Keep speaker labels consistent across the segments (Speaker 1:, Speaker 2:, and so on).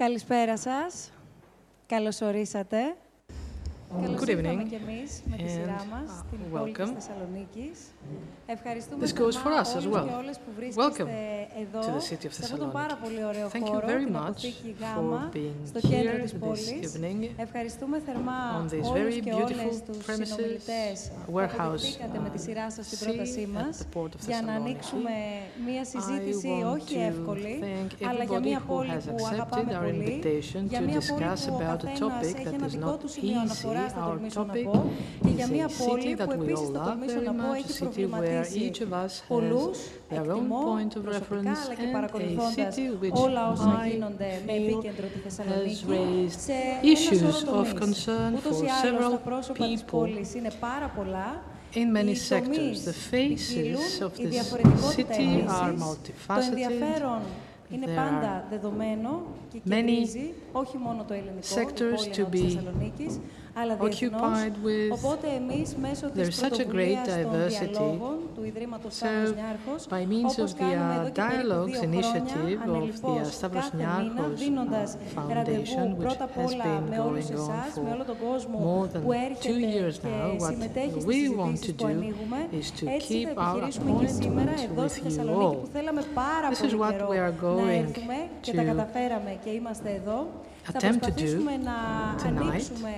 Speaker 1: Καλησπέρα σας. Καλώς ορίσατε.
Speaker 2: Good evening and uh, welcome. This goes for us as well. Welcome to the city of Thessaloniki. Thank you very much for being here this evening on
Speaker 1: this
Speaker 2: very beautiful premises, warehouse uh, at the port of Thessaloniki.
Speaker 1: I
Speaker 2: want to thank everybody who has accepted our invitation to discuss about a topic that is not easy
Speaker 1: αναφοράς, θα
Speaker 2: Our
Speaker 1: τολμήσω να
Speaker 2: topic
Speaker 1: πω, και για
Speaker 2: is
Speaker 1: μία
Speaker 2: a
Speaker 1: πόλη
Speaker 2: city that
Speaker 1: που
Speaker 2: we
Speaker 1: επίσης
Speaker 2: all
Speaker 1: θα
Speaker 2: love
Speaker 1: τολμήσω
Speaker 2: very
Speaker 1: να πω
Speaker 2: much, a
Speaker 1: έχει
Speaker 2: city where
Speaker 1: προβληματίσει
Speaker 2: each of us
Speaker 1: πολλούς,
Speaker 2: has their own
Speaker 1: εκτιμώ
Speaker 2: point of
Speaker 1: προσωπικά,
Speaker 2: reference
Speaker 1: αλλά και
Speaker 2: and a
Speaker 1: παρακολουθώντας
Speaker 2: city which
Speaker 1: όλα όσα
Speaker 2: I
Speaker 1: γίνονται με
Speaker 2: feel
Speaker 1: επίκεντρο τη
Speaker 2: has
Speaker 1: Θεσσαλονίκη
Speaker 2: raised
Speaker 1: σε ένα
Speaker 2: issues
Speaker 1: σωρό
Speaker 2: of
Speaker 1: τομείς.
Speaker 2: concern
Speaker 1: Ούτως
Speaker 2: for
Speaker 1: ή άλλως
Speaker 2: several
Speaker 1: τα πρόσωπα της
Speaker 2: people
Speaker 1: πόλης είναι πάρα πολλά
Speaker 2: in many
Speaker 1: οι
Speaker 2: sectors.
Speaker 1: τομείς
Speaker 2: The faces
Speaker 1: ποικίλουν,
Speaker 2: of
Speaker 1: η
Speaker 2: this
Speaker 1: διαφορετικότητα
Speaker 2: city are
Speaker 1: επίσης, το
Speaker 2: multifaceted.
Speaker 1: ενδιαφέρον είναι
Speaker 2: There
Speaker 1: πάντα
Speaker 2: are
Speaker 1: δεδομένο και
Speaker 2: many
Speaker 1: κεντρίζει όχι μόνο το ελληνικό, η
Speaker 2: sectors
Speaker 1: πόλη
Speaker 2: to
Speaker 1: ενώ της
Speaker 2: be
Speaker 1: Θεσσαλονίκης, αλλά διεθνώς.
Speaker 2: occupied with.
Speaker 1: Οπότε εμείς μέσω
Speaker 2: There
Speaker 1: της
Speaker 2: is such a great
Speaker 1: πρωτοβουλίας των
Speaker 2: diversity.
Speaker 1: διαλόγων του Ιδρύματος
Speaker 2: So,
Speaker 1: Σταύρος Νιάρχος,
Speaker 2: by means
Speaker 1: όπως
Speaker 2: of the
Speaker 1: κάνουμε
Speaker 2: uh,
Speaker 1: εδώ και περίπου
Speaker 2: dialogues
Speaker 1: δύο
Speaker 2: initiative
Speaker 1: χρόνια,
Speaker 2: of the uh,
Speaker 1: ανελιπώς
Speaker 2: Stavros
Speaker 1: κάθε μήνα,
Speaker 2: Niarchos
Speaker 1: δίνοντας
Speaker 2: uh,
Speaker 1: ραντεβού
Speaker 2: Foundation, which
Speaker 1: πρώτα απ'
Speaker 2: has
Speaker 1: όλα
Speaker 2: been
Speaker 1: με όλους
Speaker 2: going on
Speaker 1: εσάς,
Speaker 2: for
Speaker 1: με όλο τον κόσμο
Speaker 2: more than
Speaker 1: που
Speaker 2: two
Speaker 1: έρχεται
Speaker 2: years
Speaker 1: και
Speaker 2: now. What
Speaker 1: συμμετέχει στις
Speaker 2: we want
Speaker 1: συζητήσεις
Speaker 2: to
Speaker 1: που
Speaker 2: do
Speaker 1: ανοίγουμε.
Speaker 2: is to
Speaker 1: Έτσι
Speaker 2: keep
Speaker 1: θα
Speaker 2: our
Speaker 1: επιχειρήσουμε και σήμερα
Speaker 2: appointment
Speaker 1: εδώ
Speaker 2: with
Speaker 1: στη
Speaker 2: you
Speaker 1: Θεσσαλονίκη
Speaker 2: all.
Speaker 1: που θέλαμε πάρα
Speaker 2: This is
Speaker 1: πολύ
Speaker 2: what
Speaker 1: καιρό
Speaker 2: we are
Speaker 1: να
Speaker 2: going
Speaker 1: έρθουμε και τα
Speaker 2: to
Speaker 1: καταφέραμε και είμαστε εδώ. Θα
Speaker 2: attempt to do
Speaker 1: προσπαθήσουμε να
Speaker 2: tonight
Speaker 1: ανοίξουμε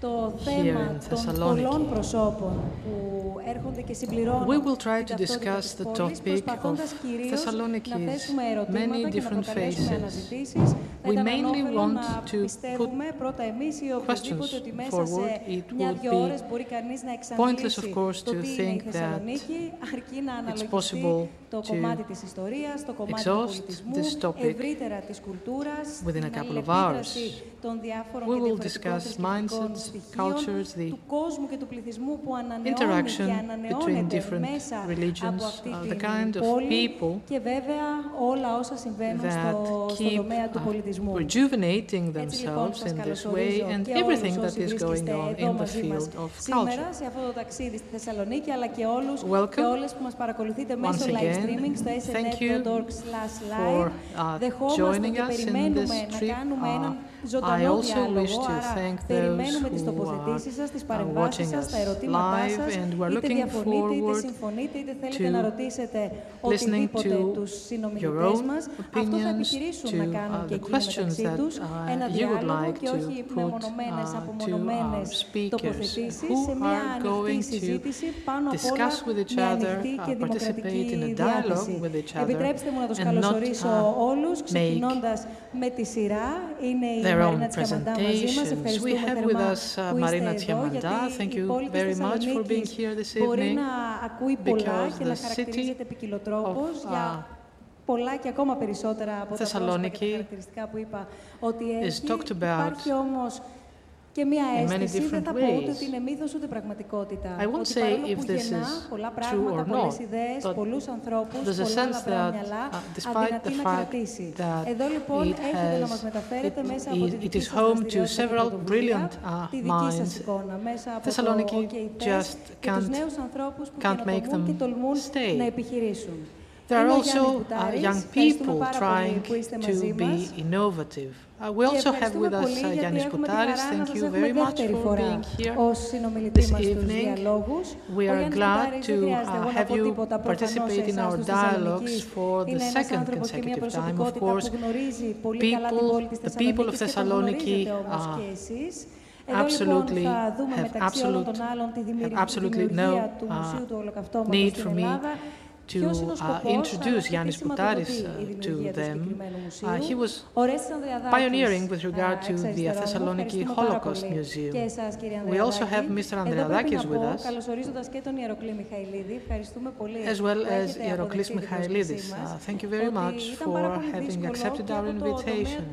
Speaker 1: το
Speaker 2: here
Speaker 1: θέμα
Speaker 2: in
Speaker 1: των
Speaker 2: Thessaloniki.
Speaker 1: πολλών προσώπων που έρχονται και συμπληρώνουν
Speaker 2: We will try
Speaker 1: την
Speaker 2: to
Speaker 1: ταυτότητα
Speaker 2: discuss
Speaker 1: της
Speaker 2: the
Speaker 1: πόλης,
Speaker 2: topic
Speaker 1: προσπαθώντας
Speaker 2: of
Speaker 1: κυρίως
Speaker 2: Thessaloniki's
Speaker 1: να θέσουμε ερωτήματα
Speaker 2: many
Speaker 1: και να
Speaker 2: different
Speaker 1: προκαλέσουμε
Speaker 2: faces.
Speaker 1: αναζητήσεις. Θα
Speaker 2: We
Speaker 1: ήταν
Speaker 2: mainly
Speaker 1: ανώφελο
Speaker 2: want
Speaker 1: να
Speaker 2: to
Speaker 1: πιστεύουμε πρώτα εμείς ή οποιοδήποτε
Speaker 2: questions
Speaker 1: ότι μέσα
Speaker 2: forward.
Speaker 1: σε
Speaker 2: It would
Speaker 1: μια-δυο
Speaker 2: be
Speaker 1: ώρες μπορεί κανείς να
Speaker 2: pointless, of
Speaker 1: εξαντλήσει
Speaker 2: course,
Speaker 1: το
Speaker 2: to
Speaker 1: τι είναι η
Speaker 2: think that
Speaker 1: Θεσσαλονίκη, αρκεί να αναλογιστεί
Speaker 2: possible
Speaker 1: το
Speaker 2: to
Speaker 1: κομμάτι της ιστορίας, το κομμάτι του
Speaker 2: exhaust
Speaker 1: πολιτισμού,
Speaker 2: this topic
Speaker 1: ευρύτερα της κουλτούρας,
Speaker 2: within a
Speaker 1: την
Speaker 2: couple of
Speaker 1: αλληλεπίδραση
Speaker 2: hours.
Speaker 1: των διάφορων
Speaker 2: We
Speaker 1: και
Speaker 2: will
Speaker 1: διαφορετικών
Speaker 2: discuss
Speaker 1: θρησκευτικών
Speaker 2: mindsets,
Speaker 1: στοιχείων,
Speaker 2: cultures, the
Speaker 1: του κόσμου και του πληθυσμού που ανανεώνει
Speaker 2: interaction
Speaker 1: και
Speaker 2: between
Speaker 1: ανανεώνεται
Speaker 2: different
Speaker 1: μέσα
Speaker 2: religions,
Speaker 1: από αυτή
Speaker 2: uh,
Speaker 1: την
Speaker 2: the kind of
Speaker 1: πόλη
Speaker 2: people
Speaker 1: και βέβαια όλα όσα συμβαίνουν
Speaker 2: that
Speaker 1: στο, στον
Speaker 2: keep
Speaker 1: τομέα του
Speaker 2: uh,
Speaker 1: πολιτισμού.
Speaker 2: rejuvenating
Speaker 1: Έτσι λοιπόν
Speaker 2: themselves
Speaker 1: σας
Speaker 2: in this way
Speaker 1: καλωσορίζω
Speaker 2: and
Speaker 1: και
Speaker 2: everything
Speaker 1: όλους
Speaker 2: that
Speaker 1: όσοι
Speaker 2: is going
Speaker 1: βρίσκεστε
Speaker 2: on
Speaker 1: εδώ
Speaker 2: in the
Speaker 1: μαζί μας
Speaker 2: field of
Speaker 1: σήμερα
Speaker 2: culture.
Speaker 1: σε αυτό το ταξίδι στη Θεσσαλονίκη αλλά και όλους
Speaker 2: Welcome.
Speaker 1: και όλες που μας παρακολουθείτε μέσω
Speaker 2: Once
Speaker 1: live
Speaker 2: again,
Speaker 1: streaming στο
Speaker 2: thank you
Speaker 1: snet.org slash
Speaker 2: for
Speaker 1: live.
Speaker 2: uh,
Speaker 1: Δεχόμαστε
Speaker 2: joining
Speaker 1: και
Speaker 2: us in
Speaker 1: περιμένουμε
Speaker 2: this
Speaker 1: να
Speaker 2: trip.
Speaker 1: κάνουμε έναν
Speaker 2: Uh, I
Speaker 1: ζωντανό
Speaker 2: also wish
Speaker 1: διάλογο,
Speaker 2: to
Speaker 1: άρα
Speaker 2: thank
Speaker 1: περιμένουμε
Speaker 2: those
Speaker 1: τις
Speaker 2: who
Speaker 1: τοποθετήσεις σας, τις
Speaker 2: are
Speaker 1: παρεμβάσεις
Speaker 2: watching
Speaker 1: σας,
Speaker 2: us
Speaker 1: τα ερωτήματά
Speaker 2: live
Speaker 1: σας,
Speaker 2: and we're
Speaker 1: είτε
Speaker 2: looking
Speaker 1: διαφωνείτε, είτε
Speaker 2: forward
Speaker 1: συμφωνείτε, είτε θέλετε
Speaker 2: to
Speaker 1: να ρωτήσετε
Speaker 2: listening
Speaker 1: οτιδήποτε
Speaker 2: to
Speaker 1: τους
Speaker 2: your
Speaker 1: συνομιλητές
Speaker 2: own
Speaker 1: μας. Αυτό θα
Speaker 2: opinions,
Speaker 1: επιχειρήσουν
Speaker 2: to
Speaker 1: να κάνουν
Speaker 2: uh,
Speaker 1: και
Speaker 2: the
Speaker 1: εκείνοι
Speaker 2: questions
Speaker 1: μεταξύ
Speaker 2: that
Speaker 1: τους
Speaker 2: uh,
Speaker 1: ένα
Speaker 2: you would
Speaker 1: διάλογο
Speaker 2: like
Speaker 1: και
Speaker 2: to
Speaker 1: όχι
Speaker 2: put
Speaker 1: μεμονωμένες,
Speaker 2: uh, to
Speaker 1: απομονωμένες
Speaker 2: our speakers
Speaker 1: τοποθετήσεις
Speaker 2: who
Speaker 1: σε μια
Speaker 2: are
Speaker 1: ανοιχτή
Speaker 2: going to
Speaker 1: συζήτηση πάνω απ' όλα
Speaker 2: discuss with each
Speaker 1: με
Speaker 2: other,
Speaker 1: ανοιχτή
Speaker 2: uh,
Speaker 1: και δημοκρατική
Speaker 2: participate in a dialogue
Speaker 1: διάθεση.
Speaker 2: with each other
Speaker 1: Επιτρέψτε μου να τους
Speaker 2: and not,
Speaker 1: καλωσορίσω
Speaker 2: uh,
Speaker 1: όλους,
Speaker 2: make
Speaker 1: ξεκινώντας με τη σειρά. Είναι η
Speaker 2: their own
Speaker 1: Μαρίνα Τσιαμαντά μαζί μας.
Speaker 2: presentations. We
Speaker 1: Ευχαριστούμε
Speaker 2: have with
Speaker 1: θερμά
Speaker 2: us uh,
Speaker 1: που είστε
Speaker 2: Marina
Speaker 1: εδώ,
Speaker 2: Tiamanda.
Speaker 1: γιατί
Speaker 2: Thank
Speaker 1: η
Speaker 2: you
Speaker 1: πόλη της
Speaker 2: very much for being
Speaker 1: Θεσσαλονίκης
Speaker 2: here this
Speaker 1: μπορεί
Speaker 2: evening
Speaker 1: να ακούει πολλά
Speaker 2: because
Speaker 1: και να
Speaker 2: the
Speaker 1: χαρακτηρίζεται
Speaker 2: city
Speaker 1: ποικιλοτρόπως
Speaker 2: of,
Speaker 1: για
Speaker 2: uh,
Speaker 1: πολλά και ακόμα περισσότερα από τα πρόσωπα και τα
Speaker 2: Thessaloniki
Speaker 1: χαρακτηριστικά που είπα ότι
Speaker 2: is
Speaker 1: έχει.
Speaker 2: talked about
Speaker 1: Υπάρχει όμως και μία
Speaker 2: in many
Speaker 1: αίσθηση, δεν
Speaker 2: different
Speaker 1: θα πω ούτε
Speaker 2: ways.
Speaker 1: ότι είναι μύθος ούτε πραγματικότητα.
Speaker 2: I won't
Speaker 1: ότι
Speaker 2: say
Speaker 1: παρόλο
Speaker 2: if
Speaker 1: που
Speaker 2: this
Speaker 1: γεννά
Speaker 2: is
Speaker 1: πολλά
Speaker 2: true
Speaker 1: πράγματα,
Speaker 2: or
Speaker 1: πολλές
Speaker 2: not,
Speaker 1: ιδέες,
Speaker 2: but
Speaker 1: πολλούς ανθρώπους,
Speaker 2: there's a
Speaker 1: πολλά
Speaker 2: sense
Speaker 1: λαμπρά
Speaker 2: that,
Speaker 1: μυαλά,
Speaker 2: uh, despite
Speaker 1: αδυνατεί
Speaker 2: the
Speaker 1: να
Speaker 2: fact
Speaker 1: κρατήσει.
Speaker 2: that
Speaker 1: Εδώ λοιπόν
Speaker 2: it
Speaker 1: έχετε να
Speaker 2: has-
Speaker 1: μας μεταφέρετε
Speaker 2: it-
Speaker 1: μέσα από τη
Speaker 2: it
Speaker 1: δική
Speaker 2: is
Speaker 1: σας
Speaker 2: home to
Speaker 1: δραστηριότητα
Speaker 2: several
Speaker 1: πρωτοβουλία,
Speaker 2: brilliant, uh,
Speaker 1: τη δική σας
Speaker 2: minds.
Speaker 1: εικόνα, μέσα από το
Speaker 2: Thessaloniki
Speaker 1: OK
Speaker 2: just
Speaker 1: και τους
Speaker 2: can't-
Speaker 1: νέους ανθρώπους που
Speaker 2: can't make
Speaker 1: καινοτομούν και
Speaker 2: them
Speaker 1: τολμούν
Speaker 2: stay.
Speaker 1: να επιχειρήσουν.
Speaker 2: There are also uh, young people trying to be innovative. Uh, we also have with us uh,
Speaker 1: Yiannis
Speaker 2: Boutaris. Thank you very much for being here this evening. We are glad to uh, have you participate in our dialogues for the second consecutive time, of course. People, the people of Thessaloniki
Speaker 1: uh,
Speaker 2: absolutely have absolute, have absolutely no uh, need for me to uh, introduce Yiannis Boutaris uh, to them. Uh, he was pioneering with regard to the Thessaloniki Holocaust Museum. We also have Mr. Andreadakis with us, as well as Ieroklis
Speaker 1: Michaelidis.
Speaker 2: Uh, thank you very much for having accepted our invitation.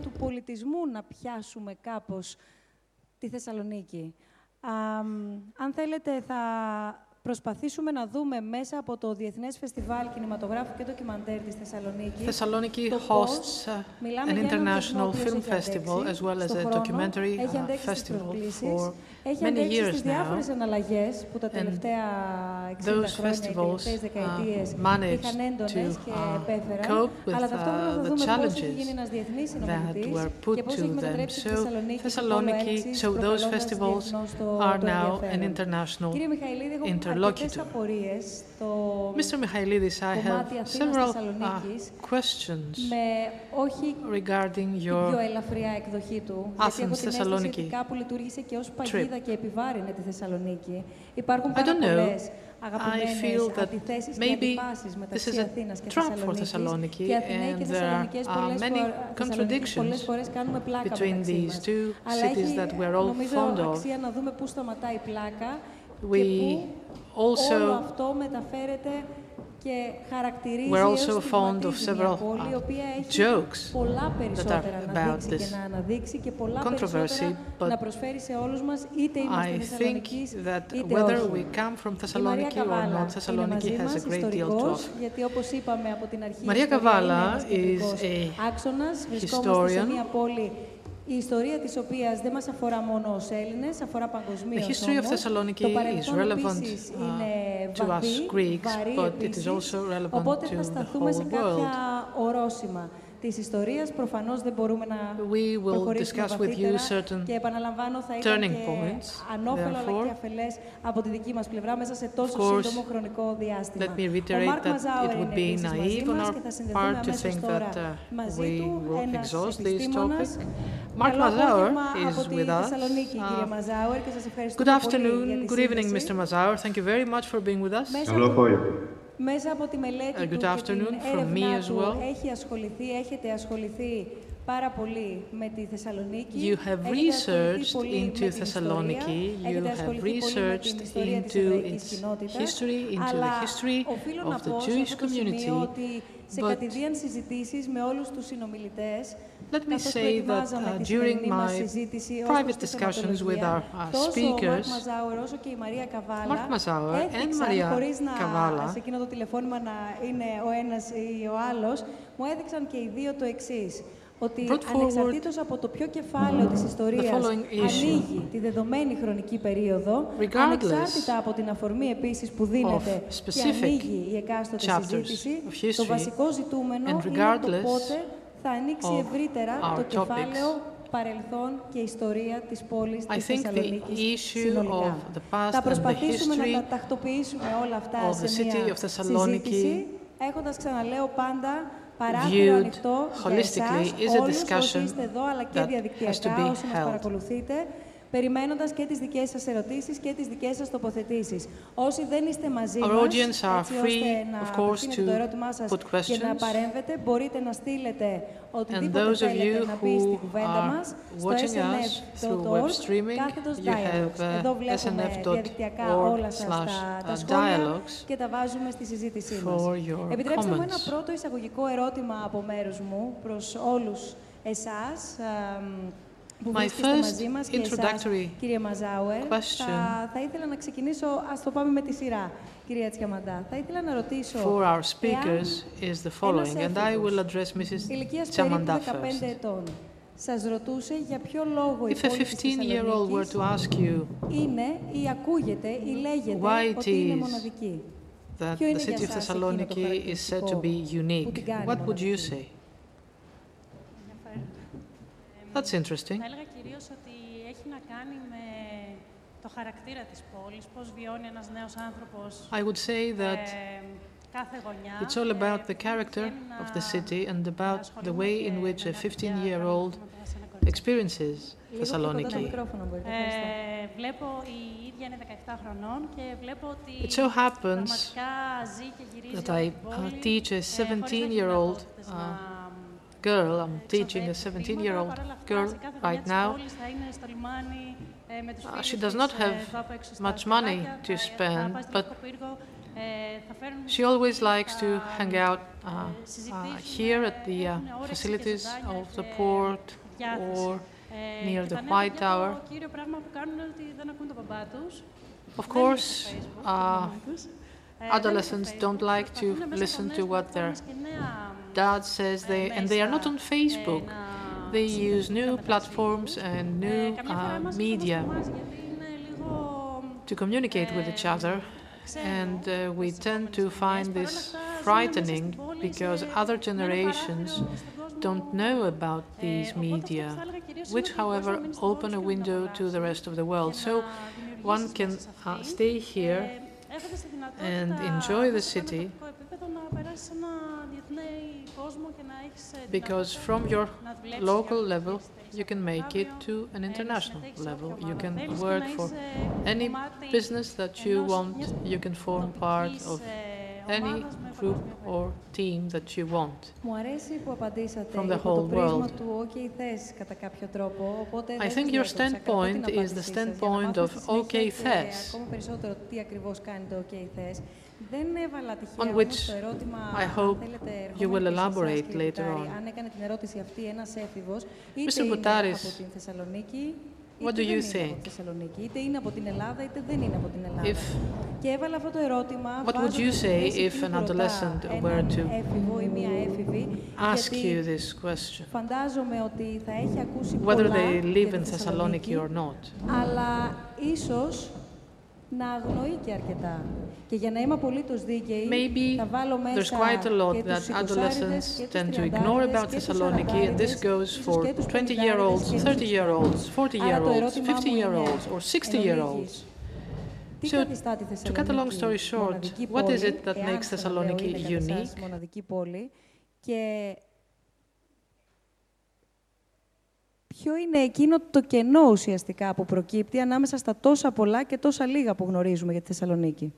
Speaker 1: τη Θεσσαλονίκη. Um, αν θέλετε, θα προσπαθήσουμε να δούμε μέσα από το Διεθνές Φεστιβάλ Κινηματογράφου και Ντοκιμαντέρ της
Speaker 2: Θεσσαλονίκη.
Speaker 1: Θεσσαλονίκη
Speaker 2: hosts an international film festival as well as a documentary uh, festival for
Speaker 1: έχει αντέξει στις διάφορες αναλλαγέ που τα τελευταία 60 χρόνια,
Speaker 2: um,
Speaker 1: δεκαετίες
Speaker 2: δεκαετίες
Speaker 1: είχαν έντονες και
Speaker 2: uh,
Speaker 1: επέφεραν, αλλά
Speaker 2: uh,
Speaker 1: ταυτόχρονα
Speaker 2: θα
Speaker 1: δούμε πώς έχει γίνει ένας διεθνής συνομιλητής και πώς έχει μετατρέψει τη Θεσσαλονίκη
Speaker 2: so those festivals are now an international interlocutor. Mr. Michailidis, I have several uh, questions regarding your Athens
Speaker 1: Thessaloniki trip. αίσθηση
Speaker 2: Θεσσαλονίκη
Speaker 1: ότι κάπου λειτουργήσε και ως παγίδα και επιβάρυνε τη Θεσσαλονίκη. Υπάρχουν
Speaker 2: I
Speaker 1: πάρα
Speaker 2: don't know.
Speaker 1: πολλές
Speaker 2: I
Speaker 1: αγαπημένες
Speaker 2: feel that
Speaker 1: αντιθέσεις και
Speaker 2: maybe
Speaker 1: αντιφάσεις
Speaker 2: this
Speaker 1: μεταξύ
Speaker 2: is a
Speaker 1: Αθήνας και
Speaker 2: trap for
Speaker 1: Θεσσαλονίκης.
Speaker 2: Thessaloniki
Speaker 1: Και Αθηναίοι και
Speaker 2: and there are
Speaker 1: Θεσσαλονικές
Speaker 2: uh,
Speaker 1: πολλές,
Speaker 2: many
Speaker 1: φορ- Θεσσαλονίκης
Speaker 2: contradictions
Speaker 1: πολλές φορές κάνουμε πλάκα
Speaker 2: between
Speaker 1: μεταξύ
Speaker 2: these
Speaker 1: μας.
Speaker 2: two
Speaker 1: Αλλά
Speaker 2: cities
Speaker 1: έχει,
Speaker 2: that we're all
Speaker 1: νομίζω,
Speaker 2: fond of.
Speaker 1: αξία να δούμε πού σταματάει η πλάκα και
Speaker 2: We
Speaker 1: πού όλο
Speaker 2: also
Speaker 1: αυτό μεταφέρεται και χαρακτηρίζει
Speaker 2: we're also fond of several uh, jokes
Speaker 1: that are
Speaker 2: about this controversy, but I think that whether we come from Thessaloniki or not, Thessaloniki has a great deal to offer.
Speaker 1: Maria Kavala
Speaker 2: is a historian.
Speaker 1: Μια πόλη η ιστορία της οποίας δεν μας αφορά μόνο ως Έλληνες, αφορά παγκοσμίως
Speaker 2: The history of
Speaker 1: όμως.
Speaker 2: Thessaloniki
Speaker 1: Το
Speaker 2: is
Speaker 1: παρελθόν
Speaker 2: relevant
Speaker 1: επίσης
Speaker 2: uh,
Speaker 1: είναι
Speaker 2: to us
Speaker 1: βαθύ,
Speaker 2: Greeks,
Speaker 1: βαρύ
Speaker 2: but it is
Speaker 1: επίσης,
Speaker 2: also relevant
Speaker 1: οπότε
Speaker 2: to
Speaker 1: θα
Speaker 2: the
Speaker 1: σταθούμε σε
Speaker 2: whole
Speaker 1: κάποια
Speaker 2: world.
Speaker 1: ορόσημα της ιστορίας, προφανώς δεν μπορούμε να
Speaker 2: We will discuss with you certain
Speaker 1: και επαναλαμβάνω θα ήταν
Speaker 2: turning points,
Speaker 1: ανώφελο αλλά και αφελές από τη δική μας πλευρά μέσα σε τόσο
Speaker 2: course,
Speaker 1: σύντομο χρονικό διάστημα.
Speaker 2: Let me reiterate Ο
Speaker 1: Μάρκ
Speaker 2: it would be naive on our part to think that uh, we will exhaust this topic. Mark
Speaker 1: Mazower
Speaker 2: is with us. Uh, good afternoon, good evening, Mr. Mazower. Thank you very much for being with us.
Speaker 3: Καλό απόγευμα.
Speaker 1: Μέσα από τη μελέτη
Speaker 2: Uh,
Speaker 1: του
Speaker 2: good
Speaker 1: και την
Speaker 2: afternoon from me
Speaker 1: έρευνά
Speaker 2: as
Speaker 1: του
Speaker 2: well.
Speaker 1: έχει ασχοληθεί, έχετε ασχοληθεί πάρα πολύ με τη Θεσσαλονίκη.
Speaker 2: You have researched into Thessaloniki, you have researched into its history, into the history of the Jewish community. But Let me say that uh, during my private discussions with our uh, speakers, Mark Mazower and Maria Kavala,
Speaker 1: σε εκείνο το τηλεφώνημα να είναι ο ένας ή ο άλλος, μου έδειξαν και οι δύο το εξής. Ότι
Speaker 2: Brought forward
Speaker 1: ανεξαρτήτως από το ποιο κεφάλαιο της ιστορίας
Speaker 2: following issue.
Speaker 1: ανοίγει τη δεδομένη χρονική περίοδο,
Speaker 2: Regardless
Speaker 1: ανεξάρτητα από την αφορμή επίσης που δίνεται και
Speaker 2: specific
Speaker 1: ανοίγει η εκάστοτε
Speaker 2: chapters
Speaker 1: συζήτηση,
Speaker 2: of history,
Speaker 1: το βασικό ζητούμενο
Speaker 2: and
Speaker 1: είναι το
Speaker 2: regardless
Speaker 1: πότε θα ανοίξει
Speaker 2: of
Speaker 1: ευρύτερα
Speaker 2: our
Speaker 1: το
Speaker 2: topics,
Speaker 1: κεφάλαιο παρελθόν και ιστορία της πόλης
Speaker 2: I
Speaker 1: της
Speaker 2: think the
Speaker 1: Θεσσαλονίκης
Speaker 2: issue
Speaker 1: συνολικά.
Speaker 2: of the past
Speaker 1: θα
Speaker 2: and the
Speaker 1: προσπαθήσουμε να
Speaker 2: history
Speaker 1: τα τακτοποιήσουμε όλα αυτά
Speaker 2: of the
Speaker 1: σε
Speaker 2: city
Speaker 1: μια
Speaker 2: of Thessaloniki
Speaker 1: συζήτηση, έχοντας ξαναλέω πάντα παράθυρο
Speaker 2: viewed holistically is a discussion that has to be held.
Speaker 1: Παρακολουθείτε, περιμένοντας και τις δικές σας ερωτήσεις και τις δικές σας τοποθετήσεις. Όσοι δεν είστε μαζί
Speaker 2: Our
Speaker 1: μας,
Speaker 2: audience are
Speaker 1: έτσι
Speaker 2: free,
Speaker 1: ώστε να
Speaker 2: of course,
Speaker 1: απευθύνετε
Speaker 2: to
Speaker 1: το ερώτημά σας
Speaker 2: put
Speaker 1: και να
Speaker 2: questions.
Speaker 1: παρέμβετε, μπορείτε να στείλετε
Speaker 2: And
Speaker 1: οτιδήποτε
Speaker 2: those of
Speaker 1: θέλετε
Speaker 2: you
Speaker 1: να μπει στη
Speaker 2: who
Speaker 1: κουβέντα
Speaker 2: are
Speaker 1: μας στο
Speaker 2: watching us through web
Speaker 1: snf.org,
Speaker 2: streaming,
Speaker 1: κάθετος
Speaker 2: you have
Speaker 1: dialogues. Εδώ
Speaker 2: uh,
Speaker 1: βλέπουμε διαδικτυακά
Speaker 2: snf.org
Speaker 1: όλα σας τα,
Speaker 2: slash
Speaker 1: τα
Speaker 2: uh,
Speaker 1: σχόλια
Speaker 2: dialogues
Speaker 1: και τα βάζουμε στη συζήτησή μας.
Speaker 2: for your
Speaker 1: Επιτρέψτε μου ένα
Speaker 2: comments.
Speaker 1: πρώτο εισαγωγικό ερώτημα από μέρους μου προς όλους εσάς αμ, που
Speaker 2: My
Speaker 1: βρίσκεστε
Speaker 2: first
Speaker 1: μαζί μας και εσάς,
Speaker 2: introductory
Speaker 1: κύριε Μαζάουερ.
Speaker 2: question
Speaker 1: Θα, θα ήθελα να ξεκινήσω, ας το πάμε με τη σειρά, κυρία Τσιαμαντά. Θα ήθελα να ρωτήσω,
Speaker 2: for our
Speaker 1: εάν
Speaker 2: speakers is the following, and I will address Mrs.
Speaker 1: ηλικίας περίπου
Speaker 2: Chamanda
Speaker 1: 15
Speaker 2: first.
Speaker 1: ετών, σας ρωτούσε για ποιο λόγο η
Speaker 2: If a
Speaker 1: πόλη της
Speaker 2: 15-year-old were to
Speaker 1: Θεσσαλονίκης
Speaker 2: ask you
Speaker 1: είναι ή ακούγεται ή λέγεται
Speaker 2: Why
Speaker 1: ότι είναι
Speaker 2: it is
Speaker 1: μοναδική.
Speaker 2: that
Speaker 1: Ποιο
Speaker 2: the
Speaker 1: είναι για
Speaker 2: city of
Speaker 1: σας εκείνο το
Speaker 2: Thessaloniki is said to be
Speaker 1: χαρακτηριστικό που την
Speaker 2: unique,
Speaker 1: κάνει
Speaker 2: what would you
Speaker 1: μοναδική?
Speaker 2: say? That's interesting.
Speaker 4: Θα έλεγα κυρίως ότι έχει να κάνει με το χαρακτήρα της πόλης, πώς βιώνει ένας νέος άνθρωπος
Speaker 2: I would say that
Speaker 4: ε, κάθε γωνιά.
Speaker 2: it's all
Speaker 4: ε,
Speaker 2: about the
Speaker 4: που
Speaker 2: character
Speaker 4: βγαίνει
Speaker 2: of
Speaker 4: να-
Speaker 2: the city and
Speaker 4: να
Speaker 2: about the
Speaker 4: ασχολούμαι
Speaker 2: way
Speaker 4: και
Speaker 2: in which
Speaker 4: με
Speaker 2: a
Speaker 4: τα παιδιά,
Speaker 2: 15-year-old
Speaker 4: πράγματα σε ένα κορίτσι.
Speaker 2: experiences
Speaker 1: Λίγο πιο κοντά το
Speaker 2: Thessaloniki.
Speaker 1: μικρόφωνο μπορείτε. ευχαριστώ.
Speaker 4: Ε, βλέπω η ίδια είναι 17 χρονών και βλέπω ότι
Speaker 2: It so happens
Speaker 4: πραγματικά ζει και γυρίζει
Speaker 2: that
Speaker 4: όλη
Speaker 2: I
Speaker 4: την
Speaker 2: uh,
Speaker 4: πόλη,
Speaker 2: teach a
Speaker 4: ε, χωρίς να έχει
Speaker 2: 17-year-old
Speaker 4: δυνατότητες
Speaker 2: uh,
Speaker 4: να,
Speaker 2: girl. I'm teaching a
Speaker 4: 17 year old
Speaker 2: girl right now. Uh, she does not have much money to spend, but she always likes to hang out uh, uh, here at the facilities of the port or near the White Tower. Of course, adolescents don't like to listen to what their dad says, they, and they are not on Facebook. They use new platforms and new uh, media to communicate with each other. And uh, we tend to find this frightening because other generations don't know about these media, which, however, open a window to the rest of the world. So one can uh, stay here and enjoy the city because from your local level, you can make it to an international level. You can work for any business that you want. You can form part of any group or team that you want from the whole world. I think your standpoint is the standpoint of OK
Speaker 1: Thess
Speaker 2: on which I hope you will elaborate later on. Mr. Boutaris, What do you think? If, what would you say if an adolescent were to ask you this question? Whether they live in Thessaloniki or not.
Speaker 1: να αγνοεί και αρκετά. Και για να είμαι απολύτως δίκαιη,
Speaker 2: Maybe
Speaker 1: θα βάλω μέσα
Speaker 2: there's quite a lot that adolescents tend to ignore about Thessaloniki, and this goes for
Speaker 1: 20-year-olds,
Speaker 2: 30-year-olds,
Speaker 1: 40-year-olds,
Speaker 2: 50-year-olds, or
Speaker 1: 60-year-olds.
Speaker 2: So, to cut a long story short, what is it that makes Thessaloniki unique?
Speaker 1: Ποιο είναι εκείνο το κενό ουσιαστικά που προκύπτει ανάμεσα στα τόσα πολλά και τόσα λίγα που γνωρίζουμε για τη Θεσσαλονίκη;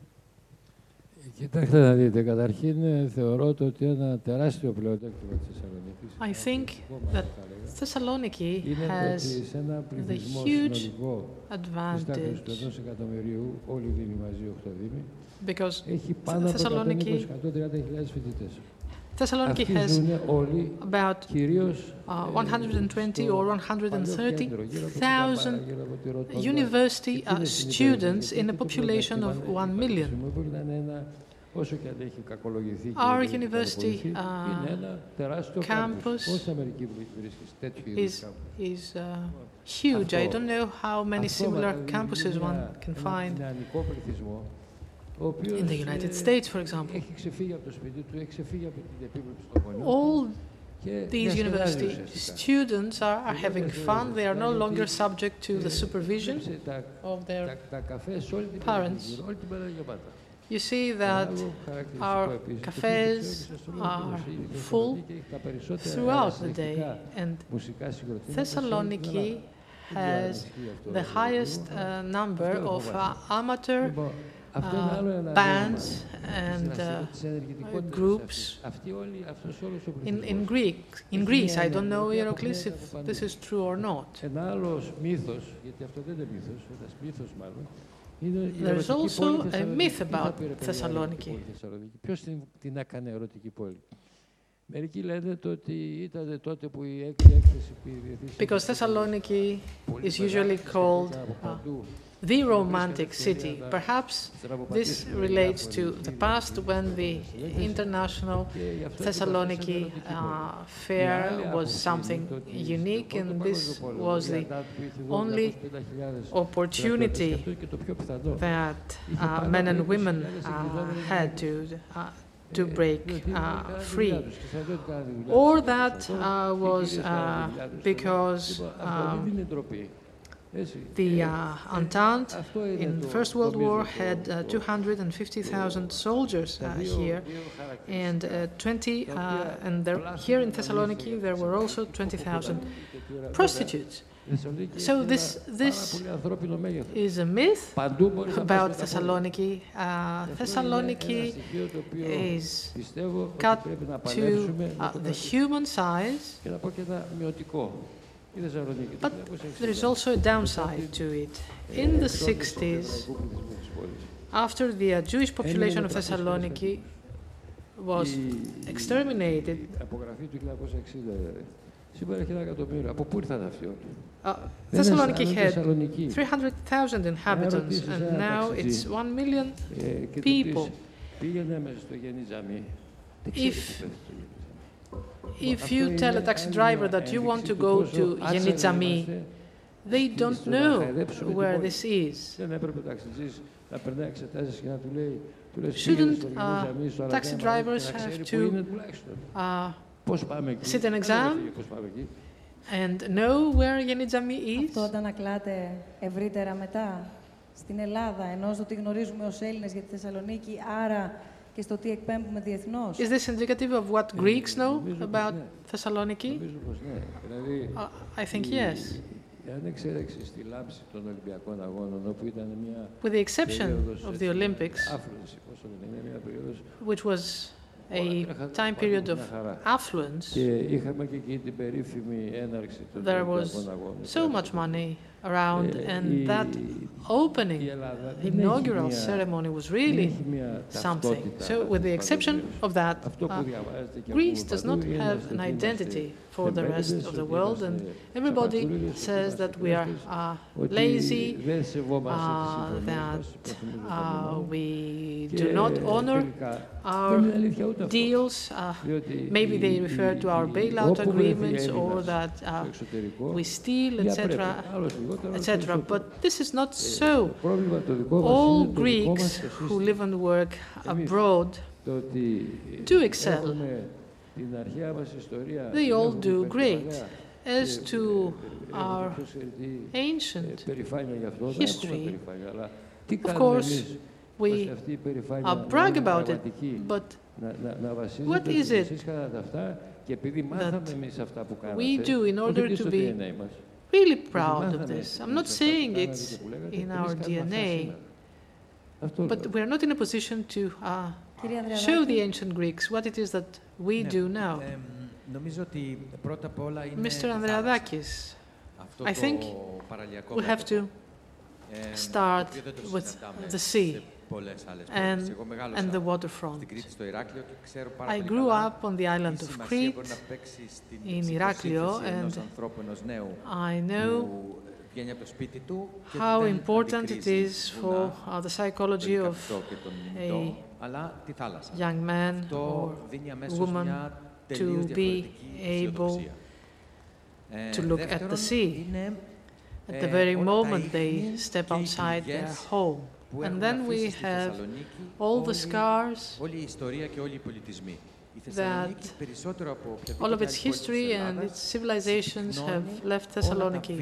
Speaker 3: Κοιτάξτε να δείτε, καταρχήν ε, θεωρώ το ότι ένα τεράστιο πλεονέκτημα της Θεσσαλονίκης
Speaker 2: I think
Speaker 3: θα
Speaker 2: that
Speaker 3: έλεγα,
Speaker 2: Thessaloniki
Speaker 3: είναι το ότι
Speaker 2: has
Speaker 3: σε ένα πληθυσμό
Speaker 2: huge
Speaker 3: συνολικό της τάξης του
Speaker 2: advantage
Speaker 3: ενός εκατομμυρίου, όλοι δίνει μαζί 8 δήμοι,
Speaker 2: because
Speaker 3: έχει
Speaker 2: Thessaloniki has about uh, 120 or 130,000
Speaker 3: university
Speaker 2: uh, students in a population of 1 million. Our university uh, campus is, is uh, huge. I don't know how many similar campuses one can find in the United States, for example. All these university students are, are, having fun. They are no longer subject to the supervision of their parents. You see that our
Speaker 3: cafes
Speaker 2: are full throughout the day, and Thessaloniki has the highest uh, number of uh, amateur uh, bands and uh,
Speaker 3: uh
Speaker 2: groups. In, in Greek. In Greece, I don't know
Speaker 3: Ieroklis
Speaker 2: if this is true or not. There is also a myth about
Speaker 3: Thessaloniki.
Speaker 2: Because Thessaloniki is usually called uh, the romantic city. Perhaps this relates to the past when the International Thessaloniki uh, Fair was something unique, and this was the only opportunity that uh, men and women uh, had to uh, to break uh, free. Or that uh, was uh, because um, the uh, Entente in the First World War had uh, 250,000 soldiers uh, here, and uh, 20, uh, and there, here in Thessaloniki there were also 20,000 prostitutes. So this this is a myth about Thessaloniki. Uh, Thessaloniki is cut to uh, the human size
Speaker 3: Και να πω και ένα μειωτικό. Η Θεσσαλονίκη. το
Speaker 2: but
Speaker 3: 1960,
Speaker 2: there is also a downside to it. In the 60s, after the uh, Jewish population of Thessaloniki was
Speaker 3: η,
Speaker 2: exterminated,
Speaker 3: η απογραφή του 1960 δηλαδή, Σήμερα έχει ένα εκατομμύριο. Από πού ήρθαν αυτοί όλοι.
Speaker 2: Uh,
Speaker 3: Δεν είναι
Speaker 2: Thessaloniki
Speaker 3: σαν
Speaker 2: had
Speaker 3: Θεσσαλονίκη.
Speaker 2: 300,000 inhabitants,
Speaker 3: ρωτήσεις
Speaker 2: and
Speaker 3: ένα
Speaker 2: now
Speaker 3: ταξιτζή.
Speaker 2: it's 1 million.
Speaker 3: Ε, και το
Speaker 2: people.
Speaker 3: πεις, πήγαινε μέσα στο Γενή Τζαμί. Δεν ξέρει
Speaker 2: If- If
Speaker 3: Αυτό
Speaker 2: you
Speaker 3: είναι
Speaker 2: tell a taxi
Speaker 3: άλλη
Speaker 2: driver
Speaker 3: μια
Speaker 2: that you want
Speaker 3: ένδειξη
Speaker 2: to
Speaker 3: του
Speaker 2: go
Speaker 3: πόσο
Speaker 2: to
Speaker 3: άτσαλοι
Speaker 2: Yenitsami,
Speaker 3: είμαστε.
Speaker 2: they
Speaker 3: Στη-
Speaker 2: don't
Speaker 3: στο να
Speaker 2: know
Speaker 3: χαϊδέψουμε την
Speaker 2: where
Speaker 3: πόλη.
Speaker 2: this is.
Speaker 3: Δεν έπρεπε ο ταξιτζής να περνάει εξετάσεις και να του λέει του λες,
Speaker 2: Shouldn't,
Speaker 3: πήγαινε στο Γενή
Speaker 2: uh,
Speaker 3: Τζαμί, στο
Speaker 2: taxi
Speaker 3: Αλακάμα,
Speaker 2: drivers
Speaker 3: και να
Speaker 2: have
Speaker 3: ξέρει
Speaker 2: to,
Speaker 3: που είναι τουλάχιστον.
Speaker 2: Uh,
Speaker 3: Πώς πάμε εκεί.
Speaker 2: sit an
Speaker 3: Δεν
Speaker 2: exam.
Speaker 3: έφυγε πώς πάμε εκεί.
Speaker 2: and know where Yenitsami
Speaker 1: Αυτό
Speaker 2: is.
Speaker 1: αντανακλάται ευρύτερα μετά στην Ελλάδα, ενώ στο τι γνωρίζουμε ως Έλληνες για τη Θεσσαλονίκη, άρα και στο τι εκπέμπουμε διεθνώς.
Speaker 2: Is this indicative of what Greeks know
Speaker 3: νομίζω πως
Speaker 2: about
Speaker 3: ναι.
Speaker 2: Thessaloniki?
Speaker 3: Νομίζω πως ναι. Δηλαδή,
Speaker 2: Uh, I think
Speaker 3: η-
Speaker 2: yes.
Speaker 3: Η ανεξέλεξη στη λάμψη των Ολυμπιακών Αγώνων, όπου ήταν μια
Speaker 2: With the exception
Speaker 3: περίοδος,
Speaker 2: of
Speaker 3: έτσι,
Speaker 2: the Olympics,
Speaker 3: άφλωση, πώς το λένε, είναι μια περίοδος
Speaker 2: which was a time period of
Speaker 3: μια χαρά.
Speaker 2: affluence,
Speaker 3: Και είχαμε και εκεί την περίφημη έναρξη των
Speaker 2: There was
Speaker 3: Ολυμπιακών Αγώνων.
Speaker 2: so much money around, and that opening inaugural ceremony was really something. So, with the exception of that, uh, Greece does not have an identity for the rest of the world, and everybody says that we are uh, lazy, uh, that uh, we do not honor our deals. Uh, maybe they refer to our bailout agreements or that uh, we steal, etc etc. But this is not so. All Greeks who live and work abroad do excel. They all do great. As to our ancient history, of course, we
Speaker 3: are
Speaker 2: brag about it, but what is it
Speaker 3: that
Speaker 2: we do in order to be really proud of this. I'm not saying it's in our DNA, but we're not in a position to uh, show the ancient Greeks what it is that we do now. Mr. Andreadakis, I think we have to start with the sea and, and the waterfront. I grew up on the island of Crete, in
Speaker 5: Iraklio,
Speaker 2: and I know how important it is for uh, the psychology of a young man or woman to be able to look at the sea at the very moment they step outside their home. And then we have all the scars
Speaker 5: that
Speaker 2: all of its history and its civilizations have left Thessaloniki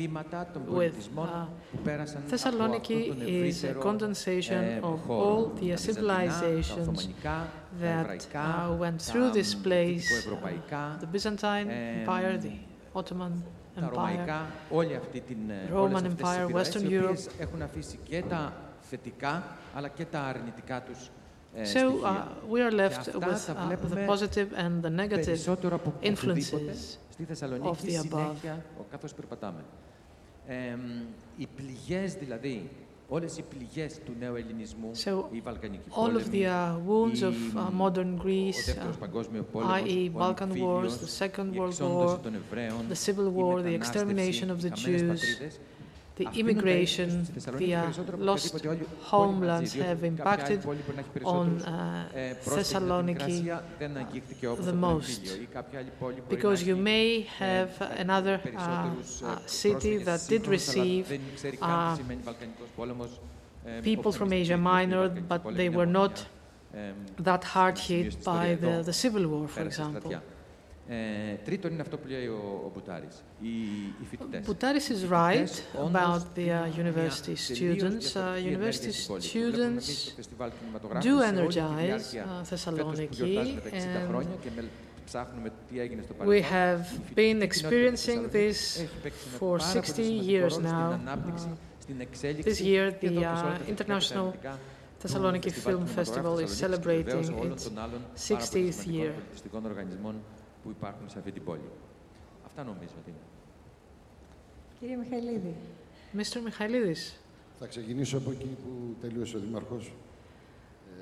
Speaker 2: with. Uh, Thessaloniki is a condensation of all the civilizations that uh, went through this place,
Speaker 5: uh,
Speaker 2: the Byzantine Empire, the Ottoman Empire, Roman Empire, Western
Speaker 5: Europe, οποίες έχουν αφήσει και τα θετικά αλλά και τα αρνητικά τους ε,
Speaker 2: So
Speaker 5: στοιχεία.
Speaker 2: uh, we are left
Speaker 5: αυτά
Speaker 2: with
Speaker 5: τα
Speaker 2: uh, the
Speaker 5: βλέπουμε
Speaker 2: positive and the negative
Speaker 5: Περισσότερο από οπουδήποτε
Speaker 2: influences
Speaker 5: στη
Speaker 2: of
Speaker 5: Θεσσαλονίκη
Speaker 2: the above.
Speaker 5: συνέχεια ο- καθώς περπατάμε. Ε, οι πληγές δηλαδή, όλες οι πληγές του νέου ελληνισμού,
Speaker 2: So
Speaker 5: η Βαλκανική
Speaker 2: all of
Speaker 5: πόλεμη,
Speaker 2: the uh, wounds of
Speaker 5: η-
Speaker 2: uh, modern
Speaker 5: ο
Speaker 2: Greece,
Speaker 5: δεύτερος
Speaker 2: uh,
Speaker 5: παγκόσμιο πόλεμος,
Speaker 2: i.e.
Speaker 5: ο
Speaker 2: Balkan Wars,
Speaker 5: εμφύλιος,
Speaker 2: the Second
Speaker 5: η
Speaker 2: World
Speaker 5: εξόντωση
Speaker 2: War,
Speaker 5: των Εβραίων,
Speaker 2: the Civil
Speaker 5: η
Speaker 2: War, the
Speaker 5: μετανάστευση,
Speaker 2: extermination of
Speaker 5: οι
Speaker 2: the
Speaker 5: χαμένες
Speaker 2: Jews,
Speaker 5: πατρίδες,
Speaker 2: the immigration
Speaker 5: via
Speaker 2: lost homelands have impacted on uh, Thessaloniki
Speaker 5: uh,
Speaker 2: the most, because you may have another uh, uh city that did receive uh, people from Asia Minor, but they were not that hard hit by the, the civil war, for example.
Speaker 5: στρατιά. Ε, τρίτον είναι αυτό που λέει ο, ο Μπουτάρης, οι, οι φοιτητές.
Speaker 2: Butaris is
Speaker 5: Οι
Speaker 2: right
Speaker 5: φοιτητές όντως
Speaker 2: about the
Speaker 5: δίνουν
Speaker 2: uh,
Speaker 5: μια
Speaker 2: university
Speaker 5: τελείως
Speaker 2: students. Uh,
Speaker 5: διαφορετική ενέργεια
Speaker 2: university
Speaker 5: στην πόλη. Το βλέπουμε εμείς στο
Speaker 2: students
Speaker 5: φεστιβάλ κινηματογράφου
Speaker 2: do
Speaker 5: σε όλη τη
Speaker 2: energize
Speaker 5: διάρκεια
Speaker 2: uh,
Speaker 5: φέτος που
Speaker 2: Thessaloniki,
Speaker 5: γιορτάζουμε τα 60
Speaker 2: and
Speaker 5: χρόνια και με, ψάχνουμε τι έγινε στο
Speaker 2: we
Speaker 5: παρελθόν.
Speaker 2: have
Speaker 5: Η φοιτητική
Speaker 2: been
Speaker 5: κοινότητα
Speaker 2: experiencing
Speaker 5: της Θεσσαλονίκης
Speaker 2: this
Speaker 5: έχει παίξει ένα
Speaker 2: for
Speaker 5: πάρα
Speaker 2: 60
Speaker 5: πολύ σημαντικό
Speaker 2: years
Speaker 5: ρόλο
Speaker 2: now.
Speaker 5: Στην ανάπτυξη,
Speaker 2: Uh,
Speaker 5: στην εξέλιξη.
Speaker 2: this year,
Speaker 5: και εδώ
Speaker 2: the,
Speaker 5: όπως όλα
Speaker 2: uh,
Speaker 5: τα φυσικά
Speaker 2: International
Speaker 5: και τα ελληνικά του
Speaker 2: Thessaloniki
Speaker 5: Φεστιβάλ
Speaker 2: Film
Speaker 5: Κινηματογράφου
Speaker 2: Festival is
Speaker 5: Θεσσαλονίκης και βεβαίως
Speaker 2: celebrating
Speaker 5: όλων
Speaker 2: its
Speaker 5: των άλλων πάρα πολύ
Speaker 2: 60th
Speaker 5: σημαντικών
Speaker 2: year.
Speaker 5: Πολιτιστικών οργανισμών που υπάρχουν σε αυτή την πόλη. Αυτά νομίζω ότι είναι.
Speaker 1: Κύριε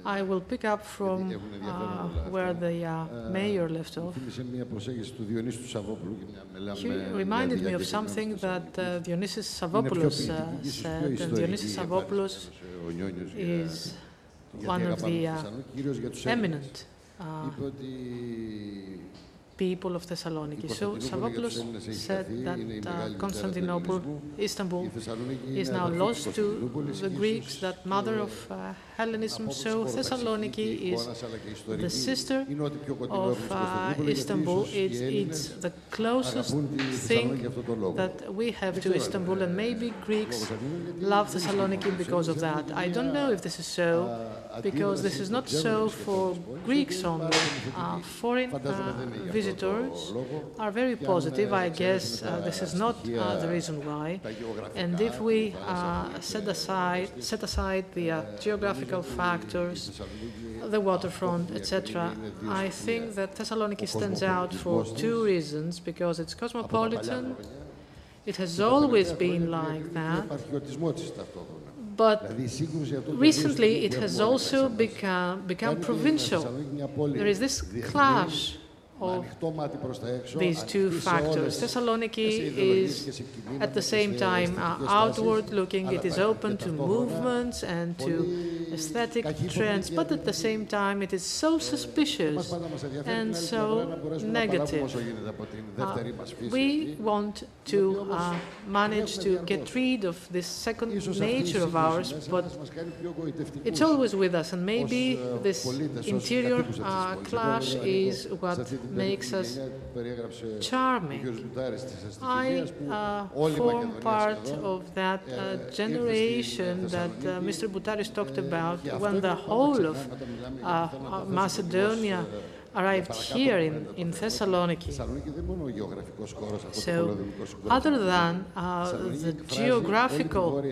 Speaker 2: I will pick up from uh, where the uh, mayor left off. He reminded me of something that uh, Dionysius Savvopoulos uh, said, and Dionysius Savvopoulos is one of the uh, eminent uh, people of Thessaloniki. So Savvopoulos said that uh, Constantinople, Istanbul, is now lost to the Greeks, that mother of uh, Hellenism. So Thessaloniki is the sister of uh, Istanbul. It's, it's the closest thing that we have to Istanbul, and maybe Greeks love Thessaloniki because of that. I don't know if this is so, because this is not so for Greeks only. Uh, foreign uh, visitors are very positive. I guess uh, this is not uh, the reason why. And if we uh, set aside set aside the uh, geographical factors, the waterfront, etc., I think that Thessaloniki stands out for two reasons: because it's cosmopolitan. It has always been like that. But recently it has also become, become provincial. There is this clash of these two factors. Thessaloniki is at the same time uh, outward looking, it is open to movements and to aesthetic trends, but at the same time it is so suspicious and so negative. Uh, we want to uh, manage to get rid of this second nature of ours, but it's always with us, and maybe this interior uh, clash is what makes us charming. I uh, form part of that uh, generation that uh, Mr. Boutaris talked about when the whole of uh, Macedonia arrived here in, in Thessaloniki. So, other than uh, the geographical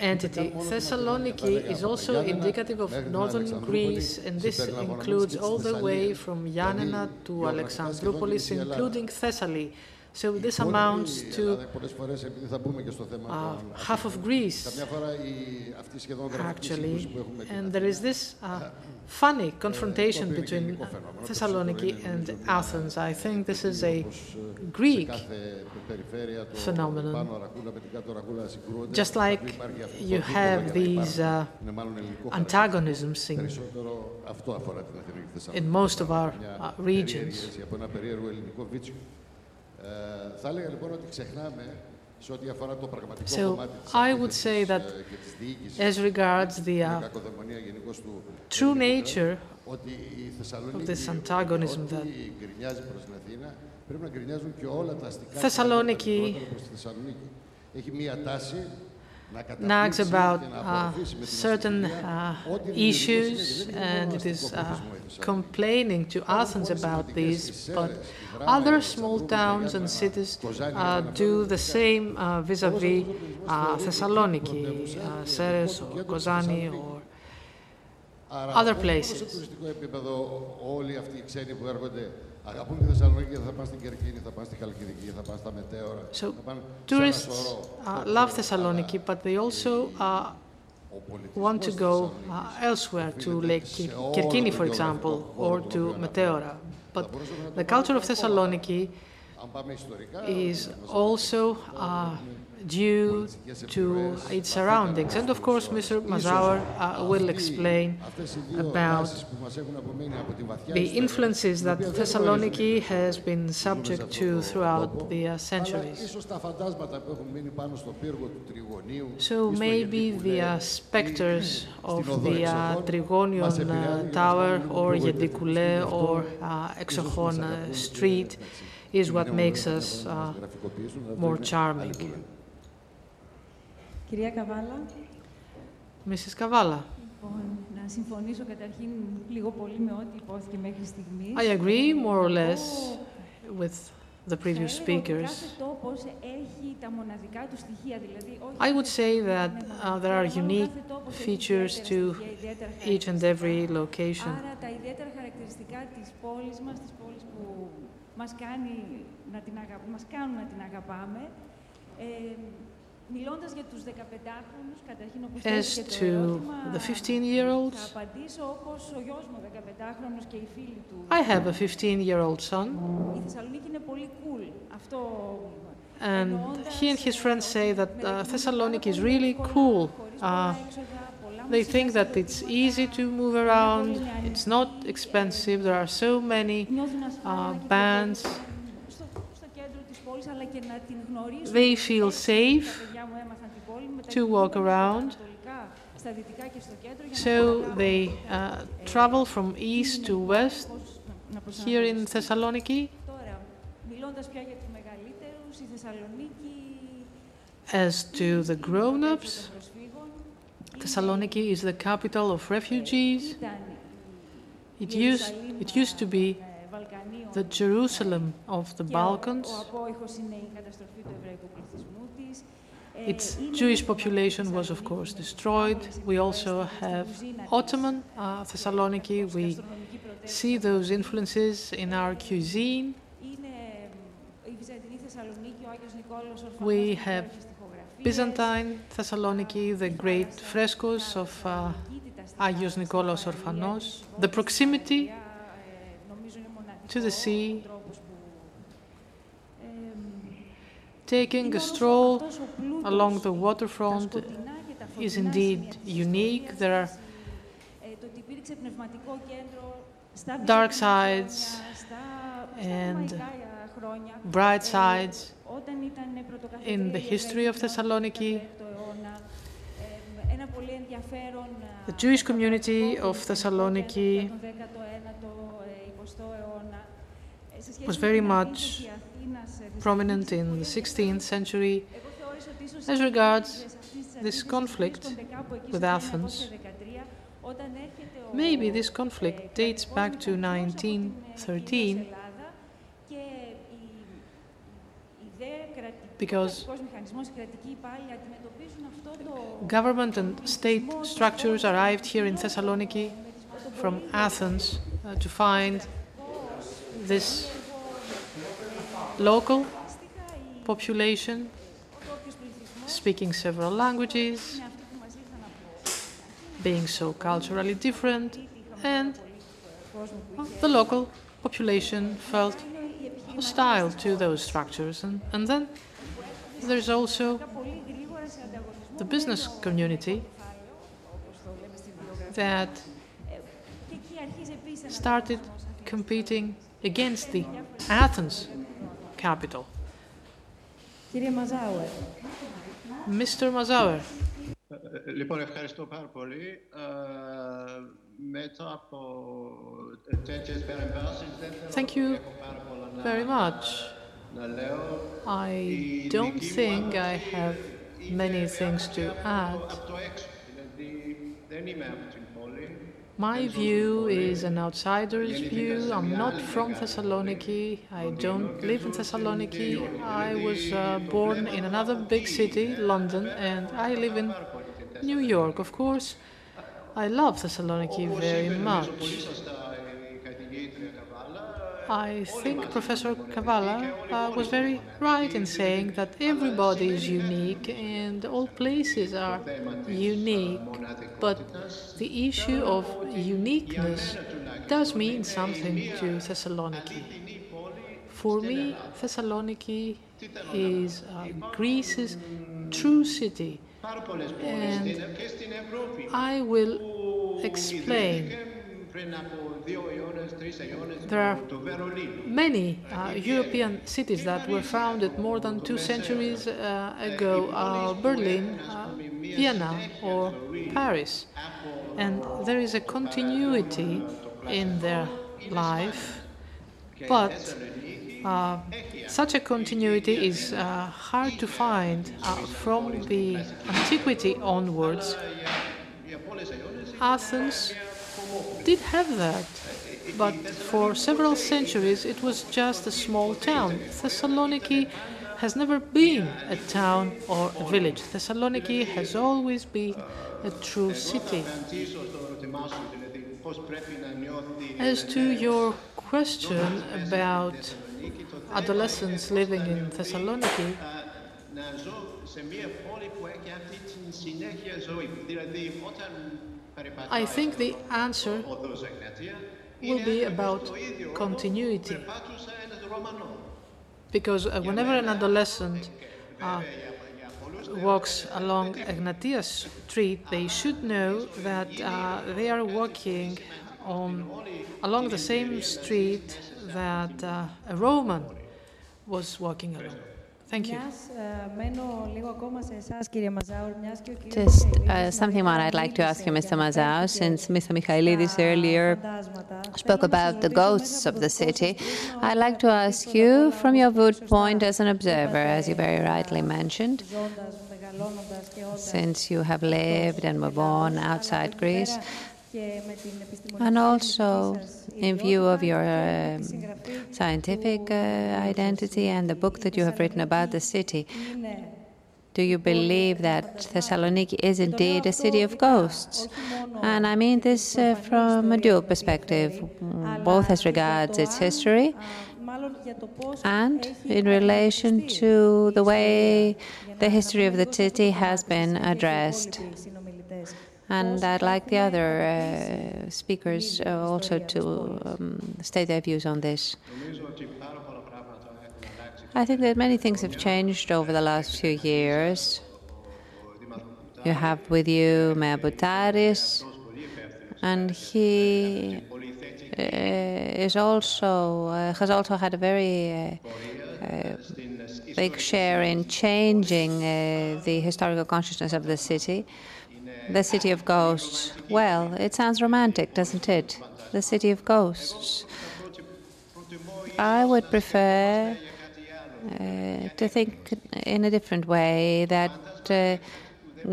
Speaker 2: entity, Thessaloniki is also indicative of northern Greece, and this includes all the way from Yanina to Alexandroupolis, including Thessaly. So this amounts to uh, half of Greece, actually. And there is this uh, funny confrontation between Thessaloniki and Athens. I think this is a Greek phenomenon. Just like you have these uh, antagonisms in, in most of our uh, regions. So I would say that as regards the uh, true nature of this antagonism that Thessaloniki nags about uh, certain uh, issues and it is uh, complaining to Athens about these, but other small towns and cities uh, do the same vis-à-vis -vis, Thessaloniki, Serres or Kozani or other places. So tourists uh, love Thessaloniki, but they also uh, want to go uh, elsewhere to Lake Kerkini, for example, or to Meteora. But the culture of Thessaloniki is also uh, due to its surroundings. And of course, Mr. Mazower uh, will explain about the influences that Thessaloniki has been subject to throughout the uh, centuries. So maybe the uh, specters of the uh, Trigonion uh, Tower or Yedikoule or uh, Exochon Street is what makes us more charming.
Speaker 1: Κυρία Καβάλα.
Speaker 2: Mrs. Kavala.
Speaker 1: Λοιπόν, να συμφωνήσω καταρχήν λίγο πολύ με ό,τι υπόθηκε μέχρι στιγμής.
Speaker 2: I agree more or less with the previous speakers. I would say that uh, there are unique features to each and every location.
Speaker 1: Άρα τα ιδιαίτερα χαρακτηριστικά της πόλης μας, της πόλης που μας, κάνει να την αγα... μας κάνουν να την αγαπάμε, ε,
Speaker 2: As to the
Speaker 1: 15 year olds,
Speaker 2: I have a
Speaker 1: 15 year old son.
Speaker 2: And he and his friends say that uh, Thessaloniki is really cool. Uh, they think that it's easy to move around, it's not expensive, there are so many uh, bands. They feel safe to walk around. So they uh, travel from east to west here in Thessaloniki. As to the grown-ups, Thessaloniki is the capital of refugees. It used, it used to be the Jerusalem of the Balkans. Its Jewish population was, of course, destroyed. We also have Ottoman uh, Thessaloniki. We see those influences in our cuisine. We have Byzantine Thessaloniki, the great frescoes of uh,
Speaker 1: Agios
Speaker 2: Nikolaos
Speaker 1: Orphanos,
Speaker 2: the proximity to the sea, taking a stroll along the waterfront is indeed unique. There are dark sides and bright sides in the history of Thessaloniki. The Jewish community of Thessaloniki was very much prominent in the 16th century as regards this conflict with Athens. Maybe this conflict dates back to 1913 because government and state structures arrived here in Thessaloniki from Athens uh, to find this local population speaking several languages, being so culturally different, and the local population felt hostile to those structures. And, and then there's also the business community that started competing against the Athens capital. Mr.
Speaker 6: Mazower. Λοιπόν, ευχαριστώ πάρα πολύ. Μετά από τέτοιες παρεμβάσεις δεν
Speaker 2: Thank you very much. I don't think I have many things to add. My view is an outsider's view. I'm not from Thessaloniki. I don't live in Thessaloniki. I was uh, born in another big city, London, and I live in New York, of course. I love Thessaloniki very much. I think Professor Kavala uh, was very right in saying that everybody is unique and all places are unique. But the issue of uniqueness does mean something to Thessaloniki. For me, Thessaloniki is uh, Greece's true city. And I will explain there are many uh, European cities that were founded more than two centuries uh, ago—Berlin, uh, Vienna, or Paris. And there is a continuity in their life, but uh, such a continuity is uh, hard to find uh, from the antiquity onwards. Athens did have that, but for several centuries it was just a small town. Thessaloniki has never been a town or a village. Thessaloniki has always been a true city.
Speaker 6: Απαντήσω στο ερώτημά σου, δηλαδή πώς πρέπει να νιώθει
Speaker 2: As to your question about adolescents living in Thessaloniki,
Speaker 6: να ζω σε μια πόλη που έχει αυτή την συνέχεια ζωή. Δηλαδή, όταν
Speaker 2: I think the answer will be about continuity. Because uh, whenever an adolescent uh, walks along Egnatia Street, they should know that uh, they are walking on along the same street that uh, a Roman was walking along. Thank you.
Speaker 7: Just uh, something more I'd like to ask you, Mr. Mazower, since Mr. Michaelidis earlier spoke about the ghosts of the city. I'd like to ask you, from your viewpoint as an observer, as you very rightly mentioned, since you have lived and were born outside Greece, and also in view of your um, scientific uh, identity and the book that you have written about the city, do you believe that Thessaloniki is indeed a city of ghosts? And I mean this uh, from a dual perspective, both as regards its history and in relation to the way the history of the city has been addressed. And I'd like the other uh, speakers uh, also to um, state their views on this. I think that many things have changed over the last few years. You have with you Mayor Boutaris, and he uh, is also uh, has also had a very uh, big share in changing the historical consciousness of the city. The city of ghosts. Well, it sounds romantic, doesn't it? The city of ghosts. I would prefer uh, to think in a different way that uh,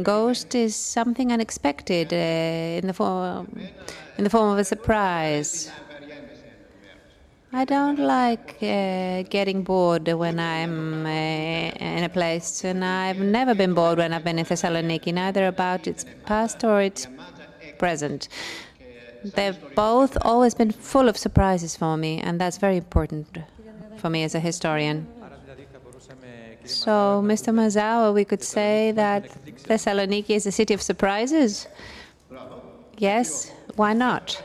Speaker 7: ghost is something unexpected uh, in the form in the form of a surprise. I don't like uh, getting bored when I'm uh, in a place, and I've never been bored when I've been in Thessaloniki, neither about its past or its present. They've both always been full of surprises for me, and that's very important for me as a historian. So, Mr. Mazower, we could say that Thessaloniki is a city of surprises? Yes, why not?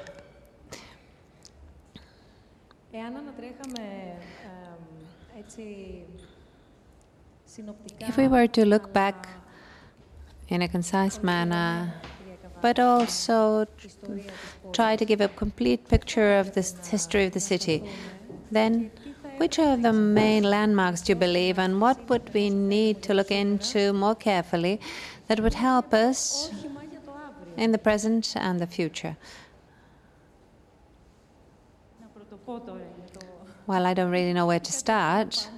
Speaker 7: If we were to look back in a concise manner, but also try to give a complete picture of the history of the city, then which are the main landmarks do you believe, and what would we need to look into more carefully that would help us in the present and the future? Well, I don't really know where to start.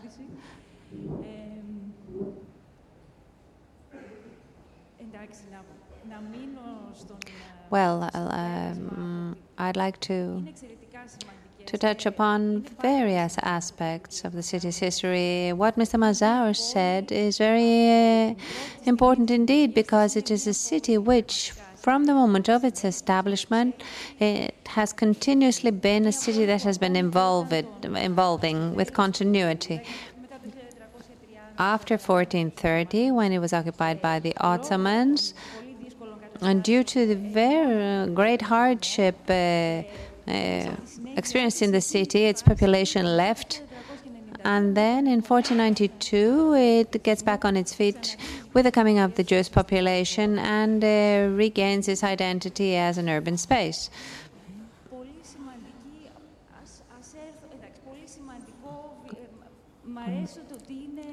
Speaker 7: Well, um, I'd like to to touch upon various aspects of the city's history. What Mr. Mazower said is very uh, important indeed because it is a city which, from the moment of its establishment, it has continuously been a city that has been involved, evolving with continuity. After 1430, when it was occupied by the Ottomans, and due to the very great hardship uh, uh, experienced in the city, its population left. And then in 1492, it gets back on its feet with the coming of the Jewish population and uh, regains its identity as an urban space.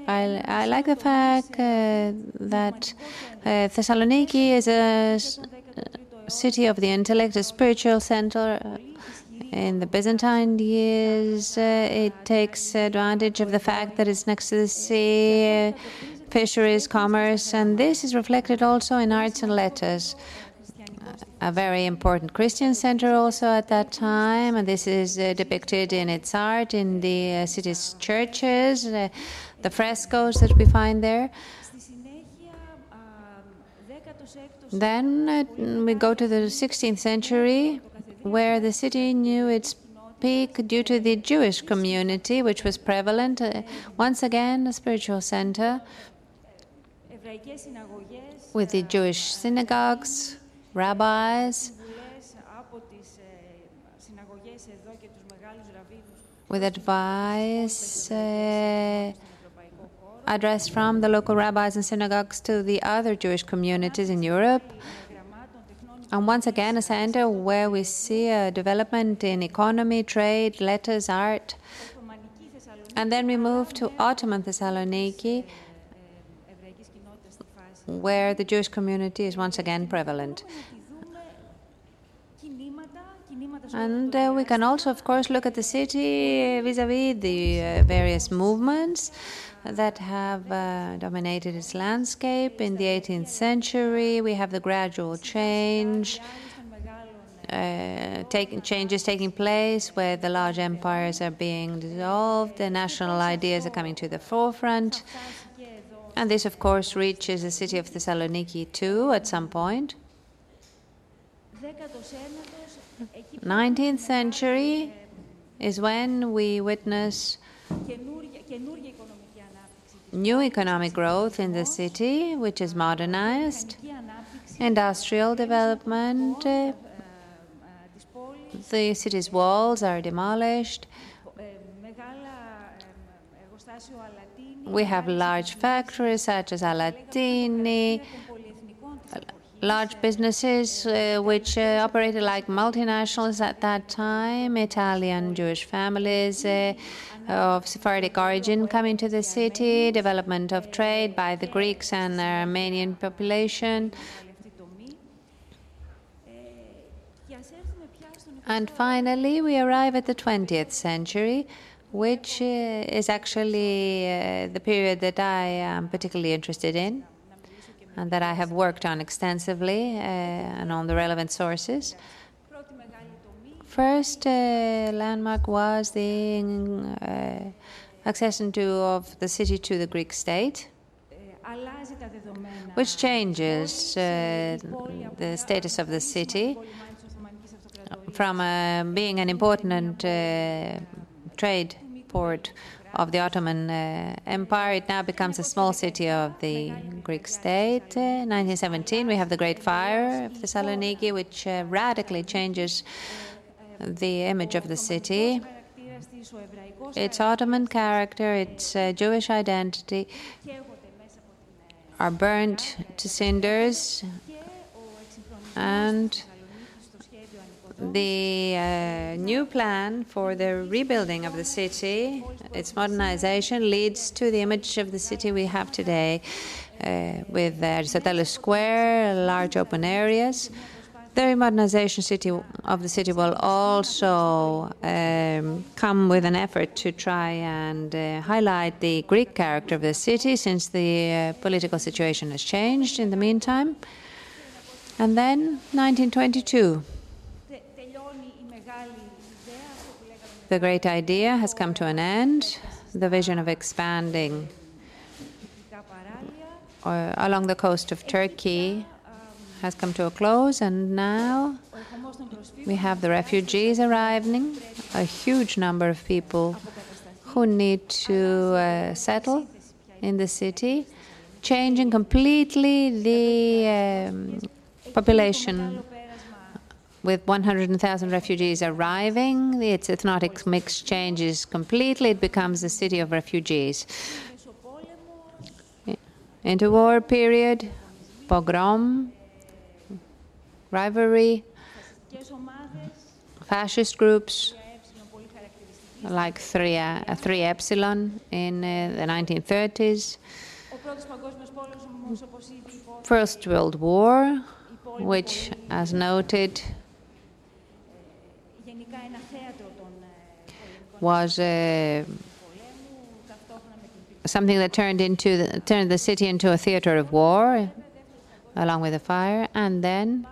Speaker 7: I, I like the fact uh, that uh, Thessaloniki is a city of the intellect, a spiritual center. In the Byzantine years, uh, it takes advantage of the fact that it's next to the sea, fisheries, commerce, and this is reflected also in arts and letters. A very important Christian center also at that time, and this is uh, depicted in its art in the uh, city's churches, uh, the frescoes that we find there. Then we go to the 16th century, where the city knew its peak due to the Jewish community, which was prevalent. Uh, once again, a spiritual center. with the Jewish synagogues, rabbis, with advice uh, addressed from the local rabbis and synagogues to the other Jewish communities in Europe. And once again, a center where we see a development in economy, trade, letters, art. And then we move to Ottoman Thessaloniki, where the Jewish community is once again prevalent. And uh, we can also, of course, look at the city vis-à-vis the uh, various movements that have uh, dominated its landscape. In the 18th century, we have the gradual change, uh, taking, changes taking place where the large empires are being dissolved, the national ideas are coming to the forefront. And this, of course, reaches the city of Thessaloniki too at some point. 19th century is when we witness new economic growth in the city, which is modernized, industrial development, uh, the city's walls are demolished. We have large factories such as Allatini, large businesses uh, which uh, operated like multinationals at that time, Italian Jewish families uh, of Sephardic origin coming to the city, development of trade by the Greeks and the Armenian population. And finally, we arrive at the 20th century, which uh, is actually uh, the period that I am particularly interested in and that I have worked on extensively uh, and on the relevant sources. First uh, landmark was the uh, accession to, of the city to the Greek state, which changes uh, the status of the city from uh, being an important uh, trade port of the Ottoman uh, Empire. It now becomes a small city of the Greek state. Uh, 1917, we have the Great Fire of Thessaloniki, which radically changes the image of the city. Its Ottoman character, its uh, Jewish identity are burnt to cinders and the uh, new plan for the rebuilding of the city, its modernization, leads to the image of the city we have today, uh, with Aristoteles Square, large open areas. The remodernization city of the city will also um, come with an effort to try and uh, highlight the Greek character of the city, since the uh, political situation has changed in the meantime. And then 1922. The great idea has come to an end. The vision of expanding uh, along the coast of Turkey has come to a close, and now we have the refugees arriving, a huge number of people who need to uh, settle in the city, changing completely the um, population with 100,000 refugees arriving, its ethnic mix changes completely. It becomes a city of refugees. Interwar period, pogrom, rivalry, fascist groups like 3, uh, 3 Epsilon in uh, the 1930s. First World War, which, as noted, was uh, something that turned into the, turned the city into a theater of war, along with the fire, and then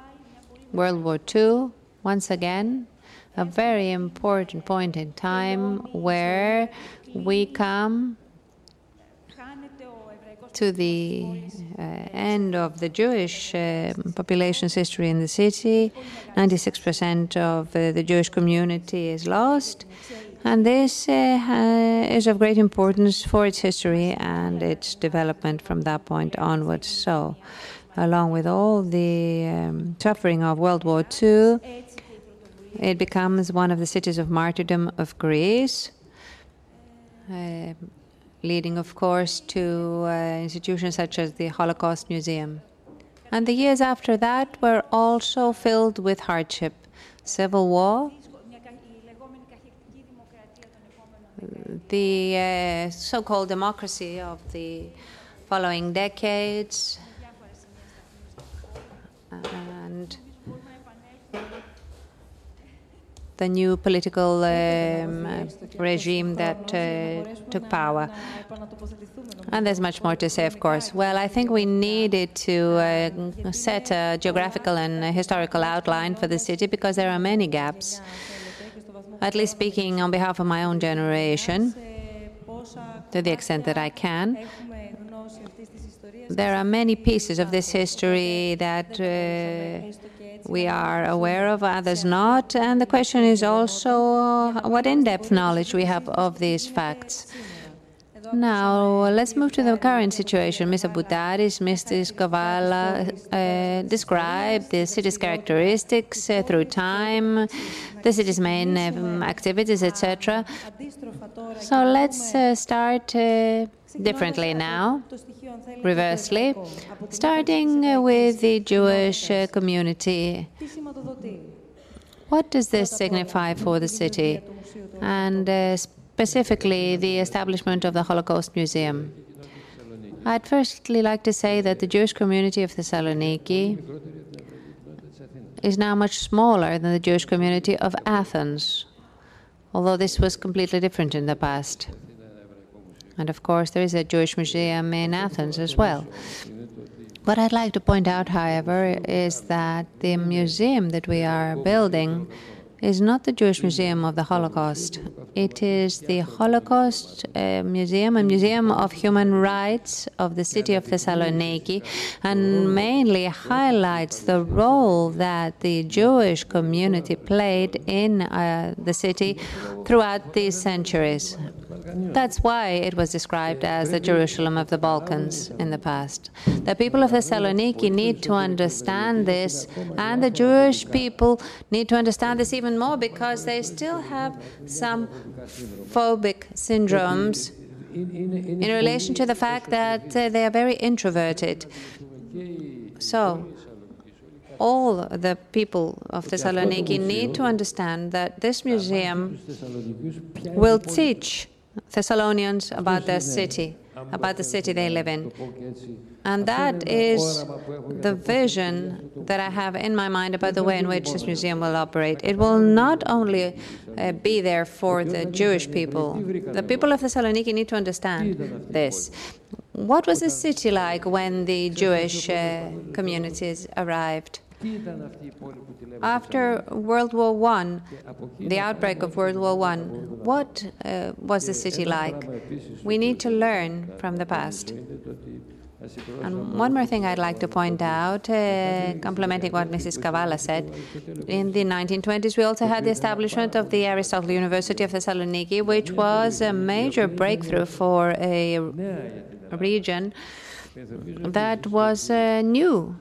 Speaker 7: World War II, once again, a very important point in time where we come to the uh, end of the Jewish uh, population's history in the city. 96% of uh, the Jewish community is lost. And this uh, is of great importance for its history and its development from that point onwards. So, along with all the um, suffering of World War II, it becomes one of the cities of martyrdom of Greece, uh, leading, of course, to uh, institutions such as the Holocaust Museum. And the years after that were also filled with hardship. Civil war, the uh, so called democracy of the following decades, and the new political um, regime that uh, took power. And there's much more to say, of course. Well, I think we needed to uh, set a geographical and historical outline for the city because there are many gaps. At least speaking on behalf of my own generation, to the extent that I can, there are many pieces of this history that uh, we are aware of, others not. And the question is also what in depth knowledge we have of these facts. Now, let's move to the current situation. Mr. Boutaris, Mr. Kavala uh, described the city's characteristics uh, through time, the city's main um, activities, etc. So let's uh, start uh, differently now, reversely, starting uh, with the Jewish uh, community. What does this signify for the city? And specifically the establishment of the Holocaust Museum. I'd firstly like to say that the Jewish community of Thessaloniki is now much smaller than the Jewish community of Athens, although this was completely different in the past. And of course, there is a Jewish museum in Athens as well. What I'd like to point out, however, is that the museum that we are building is not the Jewish Museum of the Holocaust. It is the Holocaust uh, Museum, a museum of human rights of the city of Thessaloniki, and mainly highlights the role that the Jewish community played in uh, the city throughout these centuries. That's why it was described as the Jerusalem of the Balkans in the past. The people of Thessaloniki need to understand this, and the Jewish people need to understand this even more because they still have some phobic syndromes in relation to the fact that uh, they are very introverted. So, all the people of Thessaloniki need to understand that this museum will teach Thessalonians about their city, about the city they live in. And that is the vision that I have in my mind about the way in which this museum will operate. It will not only uh, be there for the Jewish people, the people of Thessaloniki need to understand this. What was the city like when the Jewish uh, communities arrived? After World War I, the outbreak of World War I, what uh, was the city like? We need to learn from the past. And one more thing I'd like to point out, uh, complementing what Mrs. Kavala said, in the 1920s we also had the establishment of the Aristotle University of Thessaloniki, which was a major breakthrough for a region that was uh, new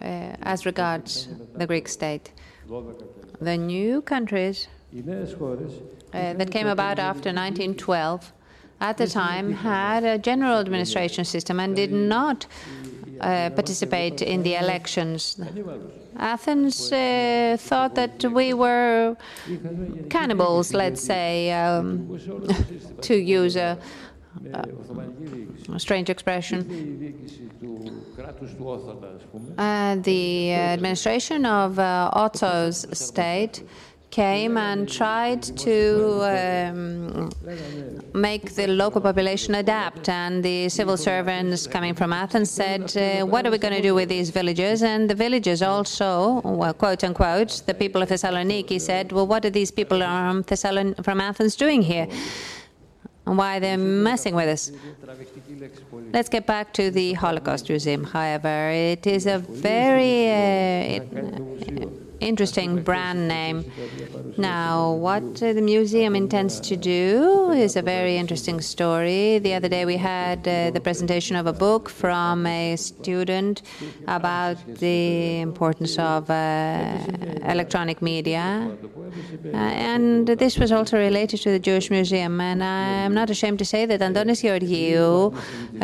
Speaker 7: as regards the Greek state. The new countries uh, that came about after 1912 at the time had a general administration system and did not uh, participate in the elections. Athens uh, thought that we were cannibals, let's say, um, to use a, a strange expression. Uh, the administration of uh, Otto's state came and tried to um, make the local population adapt. And the civil servants coming from Athens said, uh, What are we going to do with these villagers? And the villagers also, well, quote unquote, the people of Thessaloniki said, Well, what are these people from, Thessalon- from Athens doing here? And why they're messing with us. Let's get back to the Holocaust Museum, however. It is a very uh, interesting brand name. Now, what the museum intends to do is a very interesting story. The other day we had uh, the presentation of a book from a student about the importance of uh, electronic media. Uh, and this was also related to the Jewish Museum. And I'm not ashamed to say that Antonis Georgiou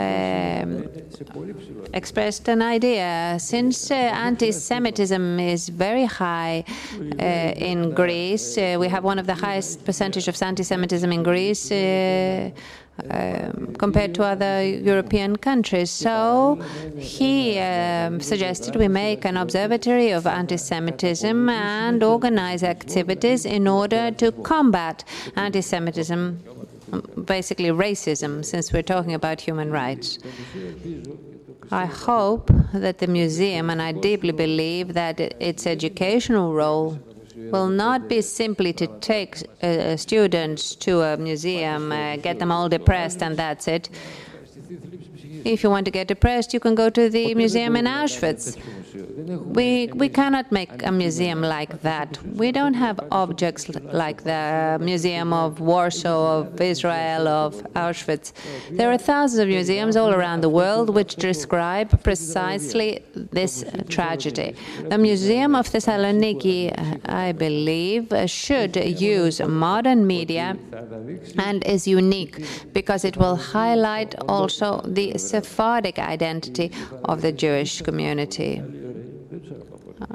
Speaker 7: um, expressed an idea. Since uh, anti Semitism is very high uh, in Greece, uh, we have one of the highest percentage of anti Semitism in Greece. Uh, um, compared to other European countries. So he um, suggested we make an observatory of anti Semitism and organize activities in order to combat anti Semitism, basically racism, since we're talking about human rights. I hope that the museum, and I deeply believe that its educational role will not be simply to take uh, students to a museum, uh, get them all depressed, and that's it. If you want to get depressed, you can go to the museum in Auschwitz. We, we cannot make a museum like that. We don't have objects like the Museum of Warsaw, of Israel, of Auschwitz. There are thousands of museums all around the world which describe precisely this tragedy. The Museum of Thessaloniki, I believe, should use modern media and is unique because it will highlight also the Sephardic identity of the Jewish community.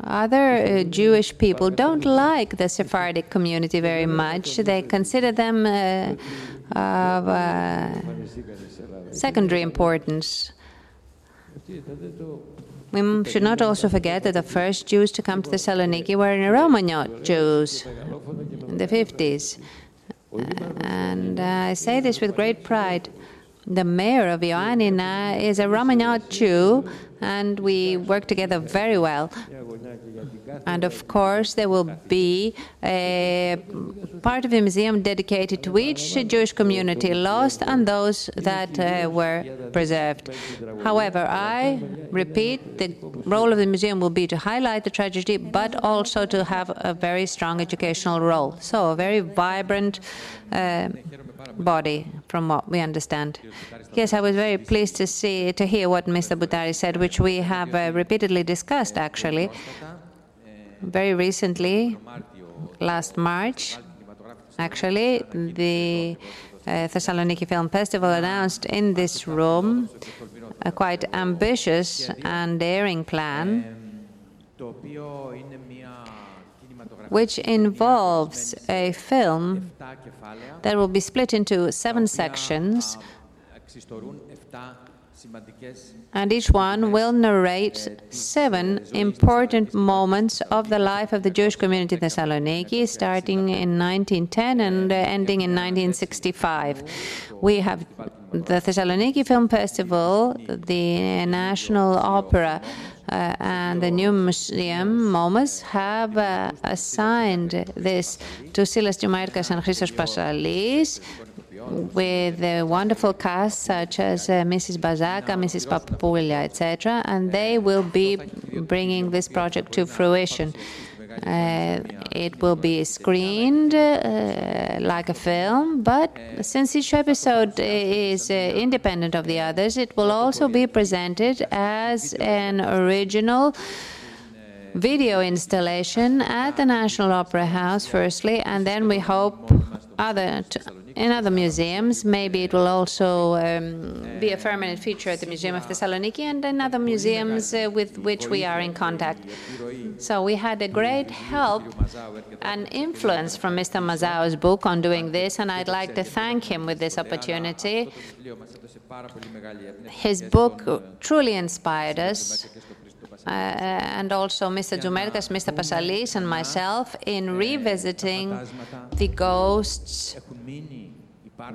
Speaker 7: Other uh, Jewish people don't like the Sephardic community very much. They consider them uh, of uh, secondary importance. We should not also forget that the first Jews to come to Thessaloniki were Romaniote Jews in the 50s. And I say this with great pride. The mayor of Ioannina is a Romaniote Jew, and we work together very well. And of course, there will be a part of the museum dedicated to each Jewish community lost and those that uh, were preserved. However, I repeat, the role of the museum will be to highlight the tragedy, but also to have a very strong educational role. So, a very vibrant. Uh, body, from what we understand. Yes, I was very pleased to see to hear what Mr. Boutari said, which we have uh, repeatedly discussed actually. Very recently, last March, actually, the uh, Thessaloniki Film Festival announced in this room a quite ambitious and daring plan which involves a film that will be split into seven sections, and each one will narrate seven important moments of the life of the Jewish community in Thessaloniki, starting in 1910 and ending in 1965. We have the Thessaloniki Film Festival, the National Opera, uh, and the new museum, MOMus, have uh, assigned this to Syllas Tzoumerkas and Christos Passalis with a wonderful cast such as uh, Mrs. Bazaka, Mrs. Papoulia, etc., and they will be bringing this project to fruition. Uh, it will be screened uh, like a film, but since each episode is uh, independent of the others, it will also be presented as an original video installation at the National Opera House, firstly, and then we hope other in other museums. Maybe it will also um, be a permanent feature at the Museum of Thessaloniki and in other museums uh, with which we are in contact. So we had a great help and influence from Mr. Mazower's book on doing this, and I'd like to thank him with this opportunity. His book truly inspired us. Uh, and also Mr. Tzoumerkas, Mr. Passalis, and myself in revisiting the ghosts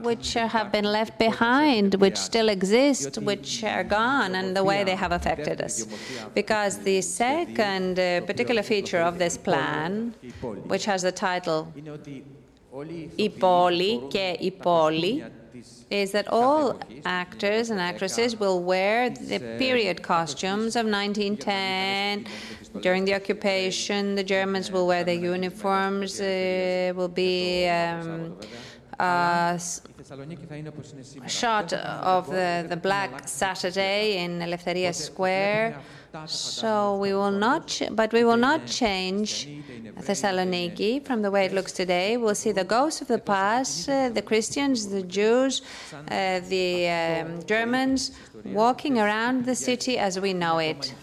Speaker 7: which have been left behind, which still exist, which are gone, and the way they have affected us. Because the second uh, particular feature of this plan, which has the title Ipoli, Ke Ipoli, is that all actors and actresses will wear the period costumes of 1910. During the occupation, the Germans will wear their uniforms, uh, will be um, a shot of the, the Black Saturday in Eleftheria Square. So we will not, but we will not change Thessaloniki from the way it looks today. We'll see the ghosts of the past, uh, the Christians, the Jews, uh, the um, Germans walking around the city as we know it.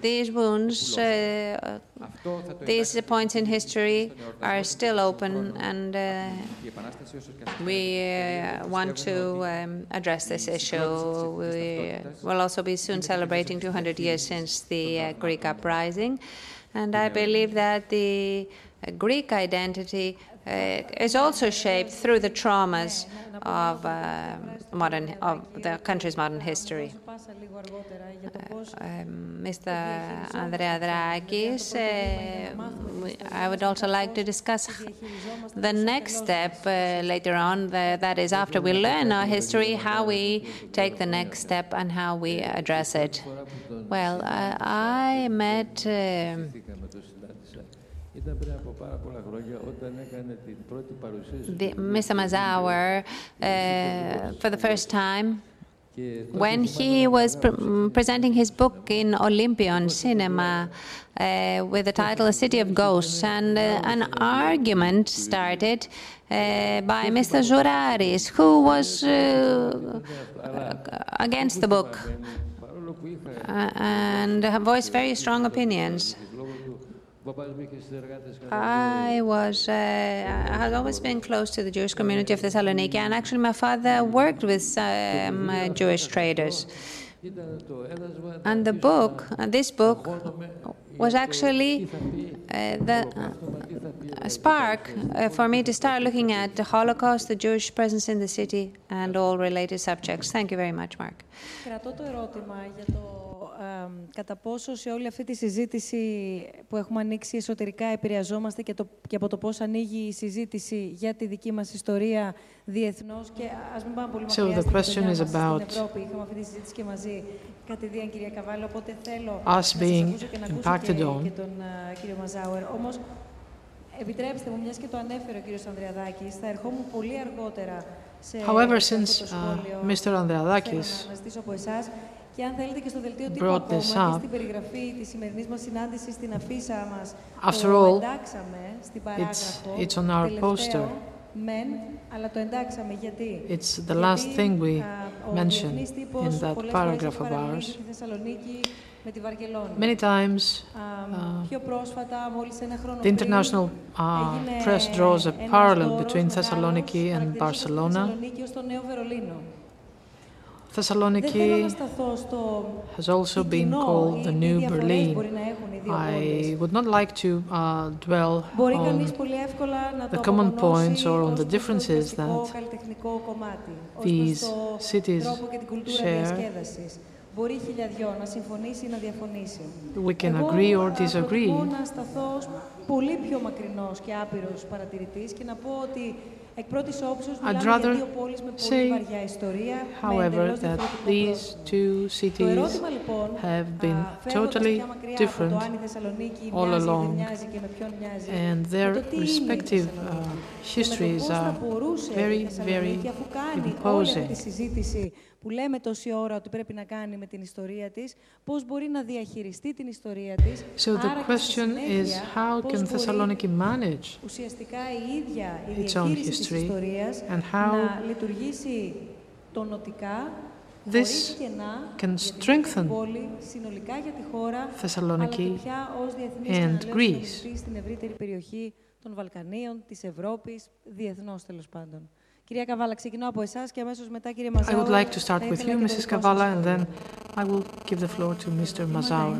Speaker 7: These wounds, uh, these points in history are still open, and uh, we uh, want to um, address this issue. We will also be soon celebrating 200 years since the uh, Greek uprising, and I believe that the Greek identity uh, is also shaped through the traumas of uh, modern of the country's modern history. Uh, um, Mr. Andreadakis, I would also like to discuss the next step uh, later on. That is, after we learn our history, how we take the next step and how we address it. Well, I met. The, Mr. Mazower, uh, for the first time, when he was pre presenting his book in Olympion Cinema uh, with the title A City of Ghosts, and uh, an argument started uh, by Mr. Zouraris, who was uh, against the book and voiced very strong opinions. I was, uh, I had always been close to the Jewish community of Thessaloniki, and actually, my father worked with some uh, Jewish traders. And the book, uh, this book, was actually uh, the uh, spark uh, for me to start looking at the Holocaust, the Jewish presence in the city, and all related subjects. Thank you very much, Mark.
Speaker 1: κατά πόσο σε όλη αυτή τη συζήτηση που έχουμε ανοίξει εσωτερικά επηρεαζόμαστε και, το, και από το πώς ανοίγει η συζήτηση για τη δική μας ιστορία so the question is about us being impacted on. However, since uh, Mr. Andreadakis brought this up, after all, it's, it's on our poster. It's the last thing we mention in that paragraph of ours. Many times, uh, the international uh, press draws a parallel between Thessaloniki and Barcelona. Thessaloniki has also been called the New Berlin. I would not like to uh, dwell on the common points or on the differences that these cities share. We can agree or disagree. I'd rather say, however, that these two cities have been totally different all along, and their respective uh, histories are very, very imposing. Που λέμε τόση ώρα ότι πρέπει να κάνει με την ιστορία της, πώς μπορεί να διαχειριστεί την ιστορία της. So the question is how can Thessaloniki manage ουσιαστικά η ίδια η διαχείριση της ιστορίας and how να λειτουργήσει τονοτικά This can strengthen Thessaloniki and Greece. στην ευρύτερη περιοχή των Βαλκανίων, της Ευρώπης, διεθνώς τέλος πάντων. Κυρία Καβάλα, από εσάς και αμέσως μετά κύριε Μαζάουερ. I would like to start with you, Mrs. Kavala, and then I will give the floor to Mr. Mazower.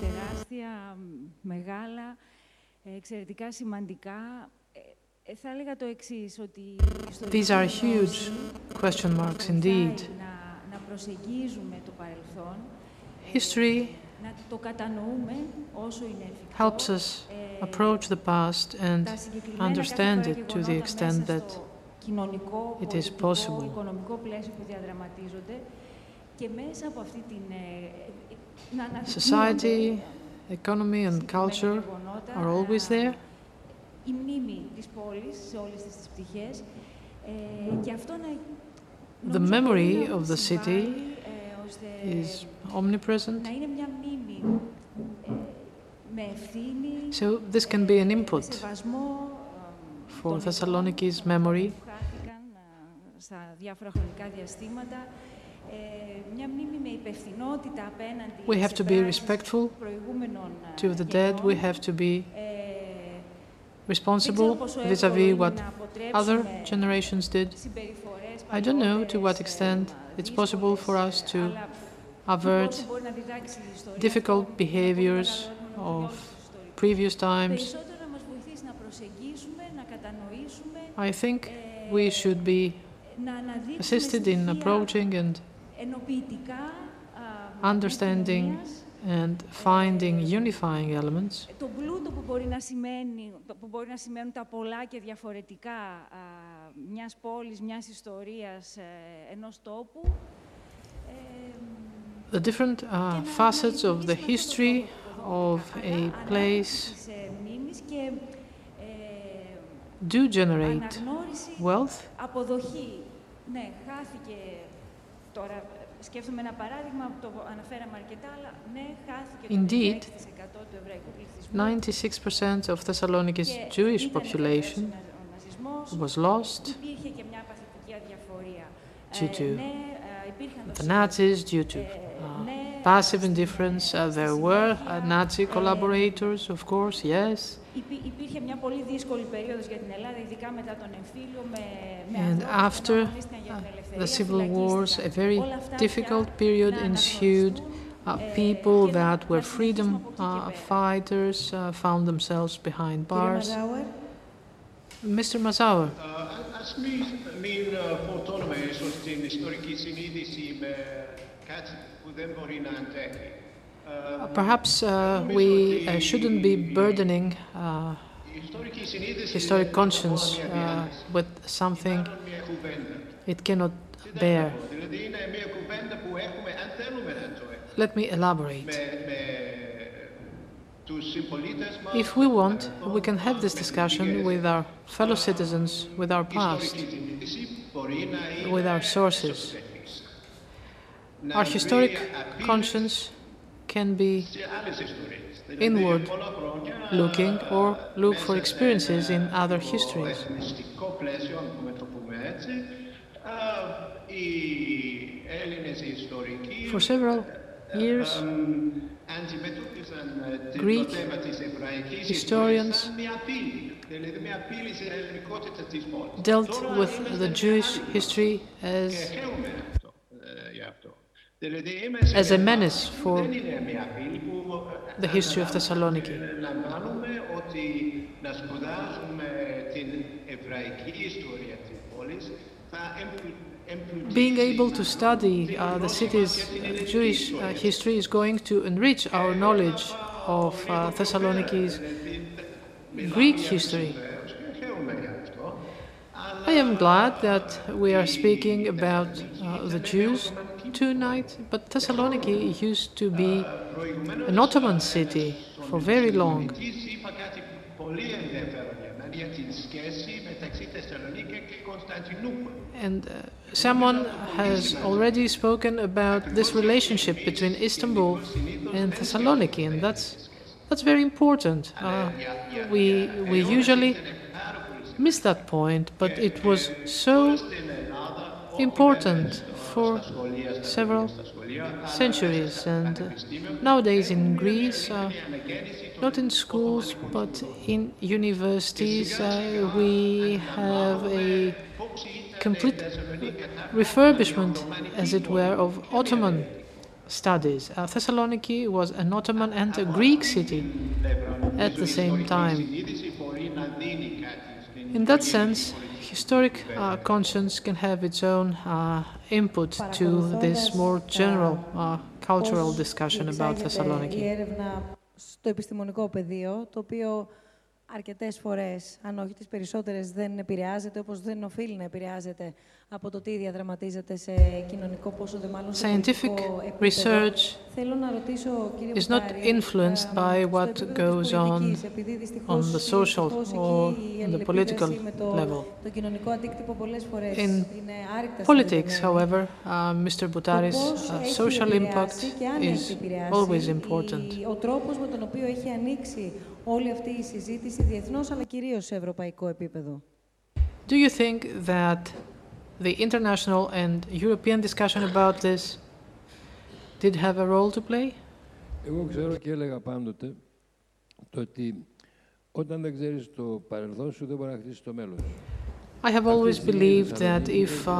Speaker 8: Τεράστια, μεγάλα, εξαιρετικά σημαντικά. Θα έλεγα το εξής, ότι...
Speaker 2: These are huge question marks indeed.
Speaker 8: Να προσεγγίζουμε το παρελθόν.
Speaker 2: History helps us approach the past and understand it to the extent that
Speaker 8: κοινωνικό,
Speaker 2: it is possible.
Speaker 8: οικονομικό πλαίσιο που διαδραματίζονται και μέσα από αυτή την... Να
Speaker 2: Society, economy and culture are always there.
Speaker 8: Η μνήμη της πόλης σε όλες τις πτυχές και αυτό να
Speaker 2: The memory of the city is omnipresent. So this can be an input for Thessaloniki's memory. We have to be respectful to the dead. We have to be responsible vis-à-vis -vis what other generations did. I don't know to what extent it's possible for us to avert difficult behaviors of previous times. I think we should be assisted in approaching and understanding and finding unifying elements.
Speaker 8: Το πλούτο που μπορεί να σημαίνει, που μπορεί να σημαίνουν τα πολλά και διαφορετικά μιας πόλης, μιας ιστορίας, ενός τόπου.
Speaker 2: The different uh, facets of the history of a place do generate wealth.
Speaker 8: Αποδοχή. Ναι, χάθηκε τώρα Σκέφτομαι ένα παράδειγμα, το αναφέραμε αρκετά, αλλά ναι, χάθηκε
Speaker 2: Indeed,
Speaker 8: το του εβραϊκού πληθυσμού.
Speaker 2: 96% of Thessaloniki's Jewish population was lost due to the Nazis, due to uh, passive indifference. Uh, there were uh, Nazi collaborators, of course, yes.
Speaker 8: Υπήρχε μια πολύ δύσκολη περίοδος για την Ελλάδα, ειδικά μετά τον εμφύλιο, με,
Speaker 2: And after uh, the civil wars, a very difficult period ensued. Uh, people that were freedom uh, fighters uh, found themselves behind bars. Mr. Mazauer.
Speaker 6: Ας μην φορτώνουμε ίσως την ιστορική συνείδηση με κάτι που δεν μπορεί να αντέχει.
Speaker 2: Perhaps uh, we uh, shouldn't be burdening uh, historic conscience with something it cannot bear. Let me elaborate. If we want, we can have this discussion with our fellow citizens, with our past, with our sources. Our historic conscience can be inward looking or look for experiences in other histories. For several years, Greek historians dealt with the Jewish history as as a menace for the history of Thessaloniki. Being able to study uh, the city's uh, Jewish uh, history is going to enrich our knowledge of uh, Thessaloniki's Greek history. I am glad that we are speaking about uh, the Jews tonight, but Thessaloniki used to be an Ottoman city for very long. And uh, someone has already spoken about this relationship between Istanbul and Thessaloniki, and that's that's very important. Uh, we we usually miss that point, but it was so important for several centuries. And nowadays in Greece, uh, not in schools, but in universities, uh, we have a complete refurbishment, as it were, of Ottoman studies. Uh, Thessaloniki was an Ottoman and a Greek city at the same time. In that sense, historic uh, conscience can have its own uh, input to this more general uh, cultural discussion about Thessaloniki.
Speaker 1: στο επιστημονικό πεδίο, το οποίο αρκετές φορές, αν όχι τις περισσότερες, δεν επηρεάζεται όπως δεν οφείλει να επηρεάζεται
Speaker 2: Scientific research is not influenced by what goes on on the social or the political level. In politics, however, uh, Mr. Boutari's uh, social impact is always important. Do you think that the international and European discussion about this did have a role to play?
Speaker 3: Εγώ ξέρω και έλεγα πάντοτε το ότι όταν δεν ξέρεις το παρελθόν σου δεν μπορεί να χτίσεις το μέλλον σου.
Speaker 2: I have always believed that if uh,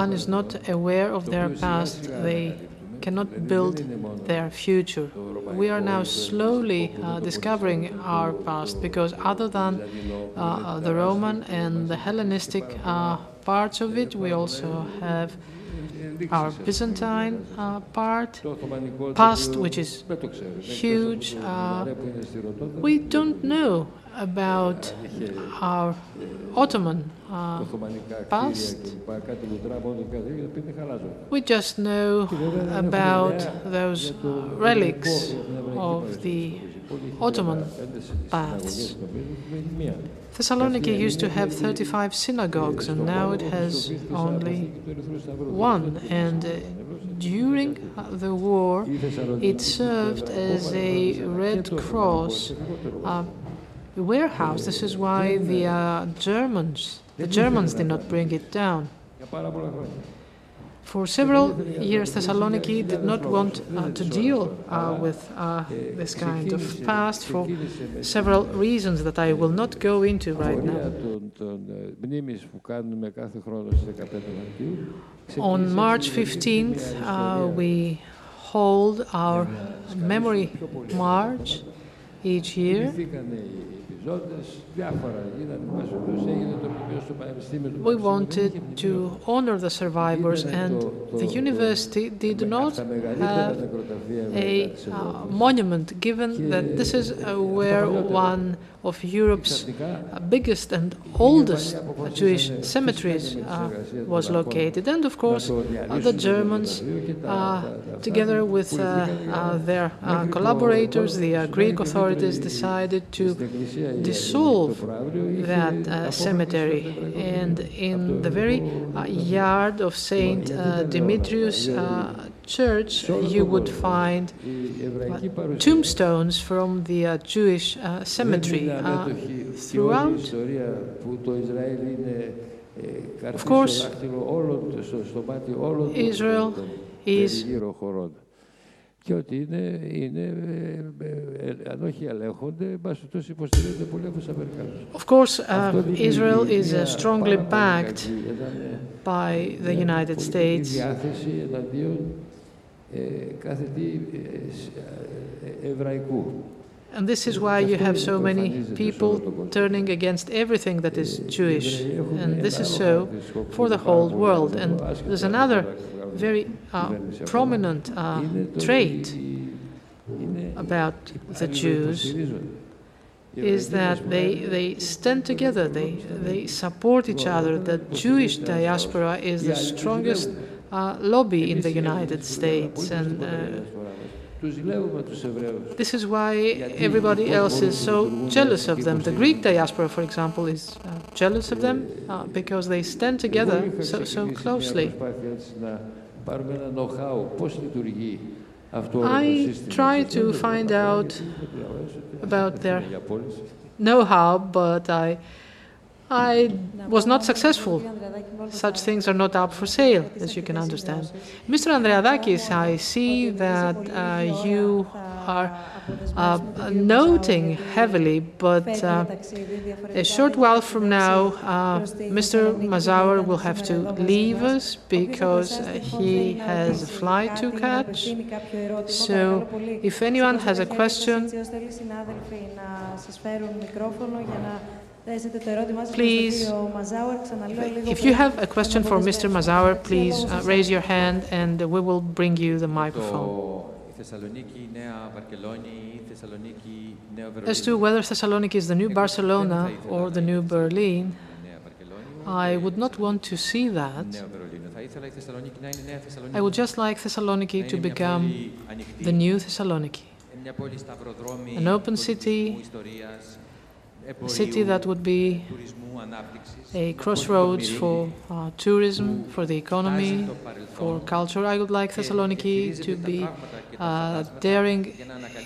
Speaker 2: one is not aware of their past, they cannot build their future. We are now slowly uh, discovering our past because other than uh, the Roman and the Hellenistic uh, parts of it, we also have our Byzantine uh, part, past, which is huge. Uh, we don't know about our Ottoman uh, past. We just know about those relics of the Ottoman paths. Thessaloniki used to have 35 synagogues, and now it has only one. And uh, during the war, it served as a Red Cross uh, warehouse. This is why the uh, Germans, the Germans, did not bring it down. For several years, Thessaloniki did not want uh, to deal uh, with uh, this kind of past for several reasons that I will not go into right now. On March 15th, we hold our memory march each year. We wanted to honor the survivors, and the university did not have a uh, monument, given that this is uh, where one of Europe's uh, biggest and oldest Jewish cemeteries uh, was located. And of course, uh, the Germans, together with their collaborators, the Greek authorities, decided to dissolve that cemetery. And in the very yard of Saint Demetrius church, you would find uh, tombstones from the uh, Jewish uh, cemetery throughout. Of course, Israel is
Speaker 3: και ότι είναι, είναι αν όχι ελέγχονται, υποστηρίζονται πολύ από τους Αμερικάνους.
Speaker 2: Of course, uh, Israel is uh, strongly backed by the United States.
Speaker 3: διάθεση εναντίον κάθε τι εβραϊκού.
Speaker 2: And this is why you have so many people turning against everything that is Jewish. And this is so for the whole world. And there's another very uh, prominent uh, trait about the Jews is that they, they stand together, they, they support each other. The Jewish diaspora is the strongest uh, lobby in the United States. And uh, this is why everybody else is so jealous of them. The Greek diaspora, for example, is uh, jealous of them uh, because they stand together so, so closely. I try to find out about their know-how, but I I was not successful. Such things are not up for sale, as you can understand. Mr. Andreadakis, I see that uh, you are uh, noting heavily, but uh, a short while from now, uh, Mr. Mazower will have to leave us because he has a flight to catch. So, if anyone has a question, Please, if you have a question for Mr. Mazower, please uh, raise your hand and we will bring you the microphone. As to whether Thessaloniki is the new Barcelona or the new Berlin, I would not want to see that. I would just like Thessaloniki to become the new Thessaloniki. An open city, a city that would be a crossroads for uh, tourism, for the economy, for culture. I would like Thessaloniki to be uh, daring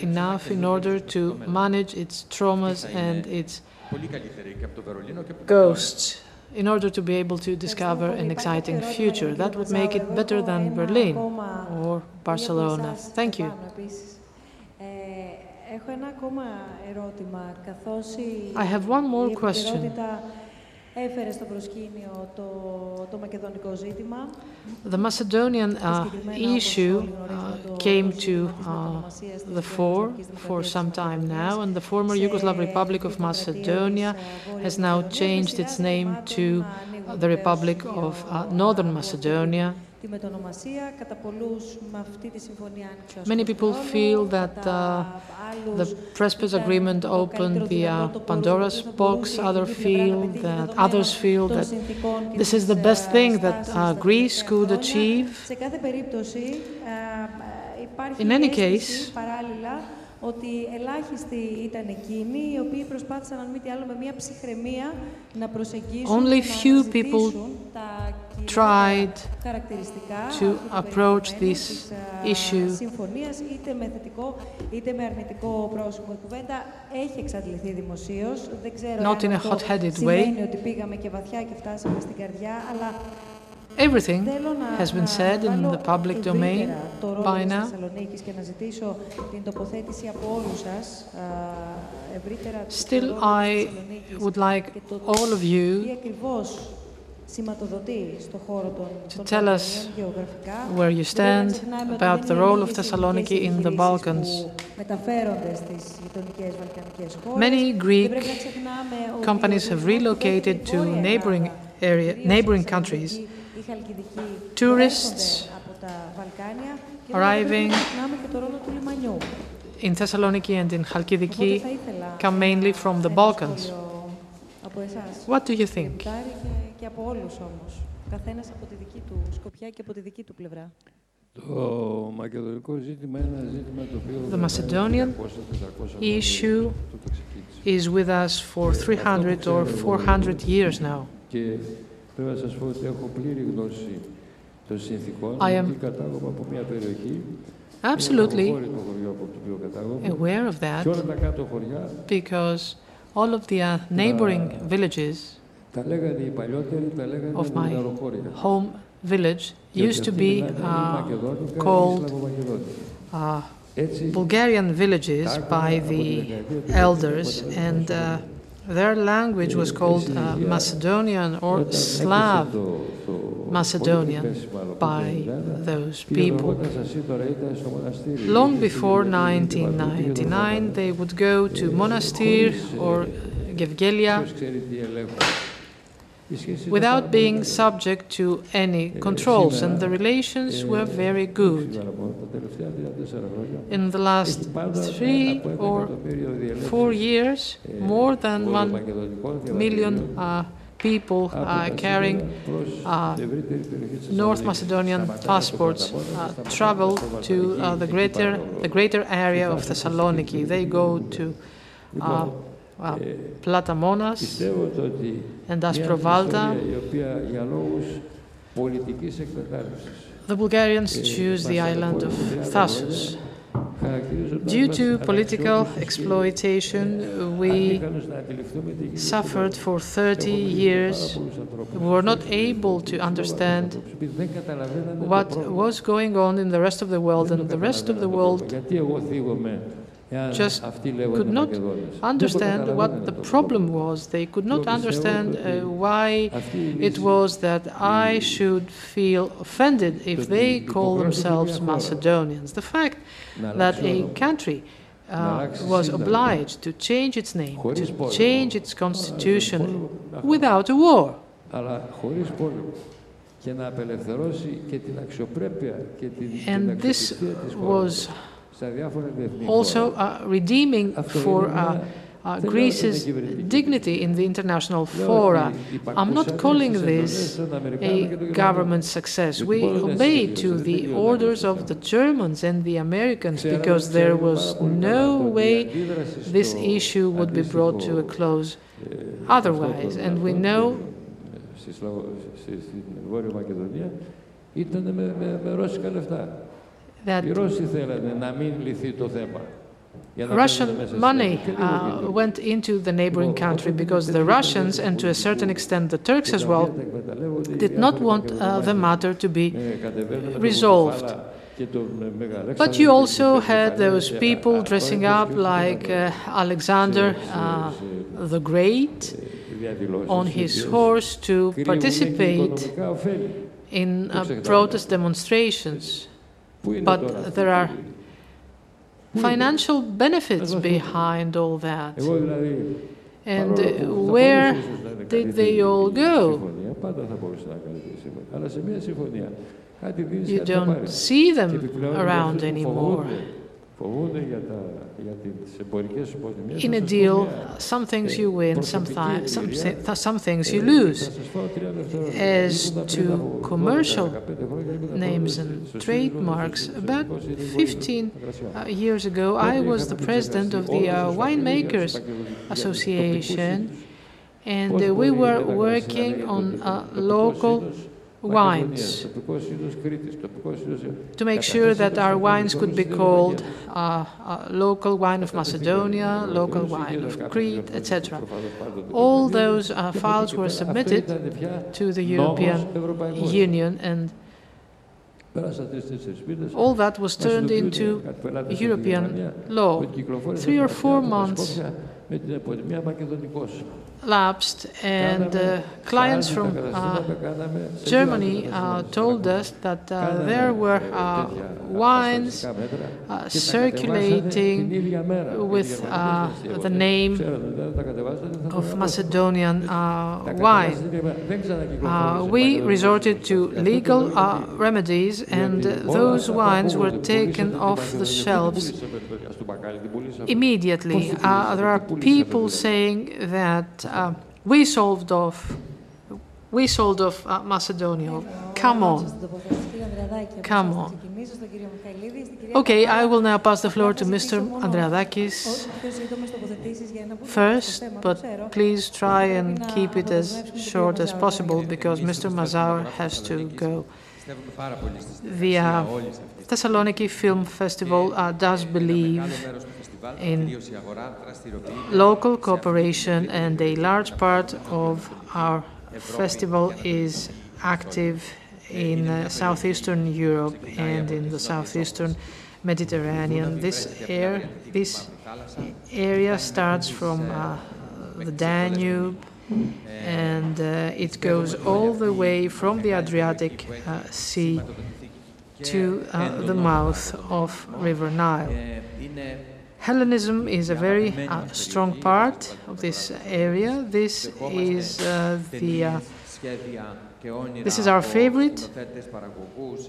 Speaker 2: enough in order to manage its traumas and its ghosts in order to be able to discover an exciting future. That would make it better than Berlin or Barcelona. Thank you. I have one more question. The Macedonian uh, issue uh, came to uh, the fore for some time now, and the former Yugoslav Republic of Macedonia has now changed its name to the Republic of uh, Northern Macedonia. Many people feel that uh, the Prespes agreement opened the uh, Pandora's box. Others feel that others feel that this is the best thing that uh, Greece could achieve. In any case, ότι ελάχιστοι ήταν εκείνοι οι οποίοι προσπάθησαν, αν μη τι άλλο, με μια ψυχραιμία να προσεγγίσουν Only few people τα tried to approach this issue συμφωνίας, είτε με θετικό είτε με αρνητικό πρόσωπο. Η κουβέντα έχει εξαντληθεί δημοσίως. Δεν ξέρω Not αν αυτό σημαίνει ότι πήγαμε και βαθιά και φτάσαμε στην καρδιά, αλλά Everything has been said in the public domain by now. Still, I would like all of you to tell us where you stand about the role of Thessaloniki in the Balkans. Many Greek companies have relocated to neighboring area, neighboring countries tourists arriving in Thessaloniki and in Chalkidiki come mainly from the Balkans. What do you think? The Macedonian issue is with us for 300 or 400 years now. Πρέπει να σας πω ότι έχω πλήρη γνώση των συνθήκων. I am absolutely aware of that because all of the uh, neighboring villages of my home village used to be uh, called uh, Bulgarian villages by the elders and uh, their language was called uh, Macedonian or Slav Macedonian by those people. Long before 1999, they would go to Monastir or Gevgelia without being subject to any controls, and the relations were very good. In the last three or four years, more than one million uh, people uh, carrying uh, North Macedonian passports uh, travel to uh, the greater the greater area of Thessaloniki. They go to uh, uh, Platamonas and Asprovalda. The Bulgarians choose the island of Thasos. Due to political exploitation, we suffered for 30 years. We were not able to understand what was going on in the rest of the world, and the rest of the world just could not understand what the problem was. They could not understand uh, why it was that I should feel offended if they call themselves Macedonians. The fact that a country uh, was obliged to change its name, to change its constitution without a war. And this was also uh, redeeming for uh, uh, Greece's dignity in the international fora. I'm not calling this a government success. We obeyed to the orders of the Germans and the Americans because there was no way this issue would be brought to a close otherwise. And we know that Russian money uh, went into the neighboring country because the Russians, and to a certain extent the Turks as well, did not want uh, the matter to be resolved. But you also had those people dressing up like uh, Alexander uh, the Great on his horse to participate in uh, protest demonstrations. But there are financial benefits behind all that. And where did they all go? You don't see them around anymore. In a deal, some things you win, some, th some, some things you lose. As to commercial names and trademarks, about 15 uh, years ago, I was the president of the uh, Winemakers Association, and uh, we were working on a local wines to make sure that our wines could be called uh, uh, local wine of Macedonia, local wine of Crete, etc. All those uh, files were submitted to the European Union and all that was turned into European law. Three or four months lapsed, and uh, clients from uh, Germany uh, told us that uh, there were uh, wines uh, circulating with the name of Macedonian wine. we resorted to legal remedies, and those wines were taken off the shelves immediately. there are people saying that uh, we sold off, we sold off uh, Macedonia. Come on. Come on. Okay, I will now pass the floor to Mr. Andreadakis first, but please try and keep it as short as possible because Mr. Mazower has to go. The uh, Thessaloniki Film Festival uh, does believe in local cooperation, and a large part of our festival is active in uh, southeastern Europe and in the southeastern Mediterranean. This, air, this area starts from uh, the Danube and uh, it goes all the way from the Adriatic Sea to the mouth of River Nile. Hellenism is a very uh, strong part of this area. This is uh, the uh, this is our favorite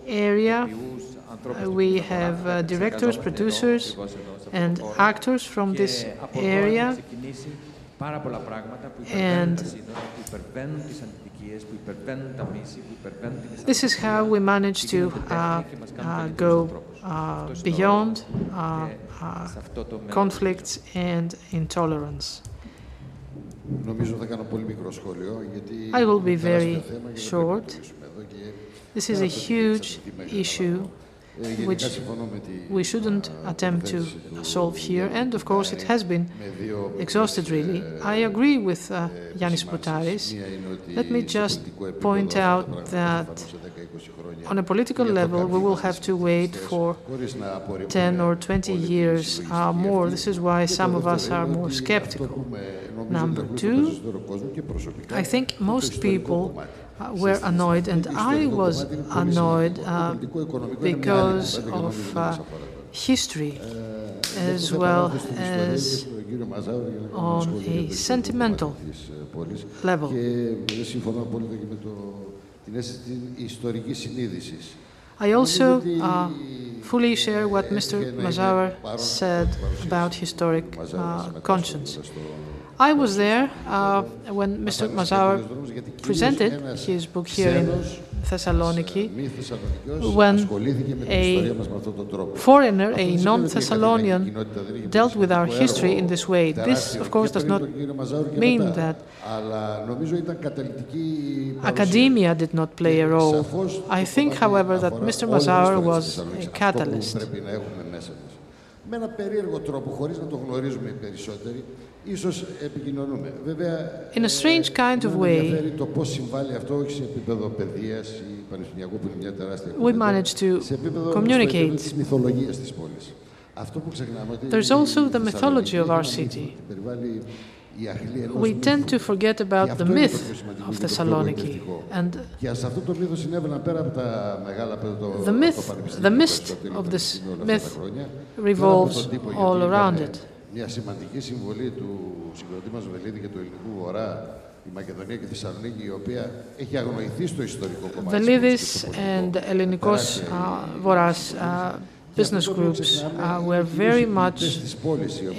Speaker 2: area. we have uh, directors, producers, and actors from this area. And this is how we manage to uh, uh, go uh, beyond uh, conflicts and intolerance. I will be very short. This is a huge issue which we shouldn't attempt to solve here. And of course, it has been exhausted, really. I agree with uh, Yiannis Boutaris. Let me just point out that on a political level, we will have to wait for 10 or 20 years uh, more. This is why some of us are more skeptical. Number two, I think most people were annoyed, and I was annoyed uh, because of uh, history as well as on a sentimental level. I also uh, fully share what Mr. Mazower said about historic uh, conscience. I was there uh, when Mr. Mazower presented his book here in Thessaloniki, when a foreigner, a non-Thessalonian, dealt with our history in this way. This, of course, does not mean that academia did not play a role. I think, however, that Mr. Mazower was a catalyst. In a strange kind of way, we managed to communicate. There's also the mythology of our city. We tend to forget about the myth of Thessaloniki. And the, myth, the mist of this myth revolves all around it.
Speaker 9: Μια σημαντική συμβολή του συγκροτή μας Βελίδη και του ελληνικού βορρά η Μακεδονία και η Θεσσαλονίκη, η οποία έχει αγνοηθεί στο ιστορικό κομμάτι.
Speaker 2: Velidis and Ellinikos uh, Voras uh, business groups uh, were very much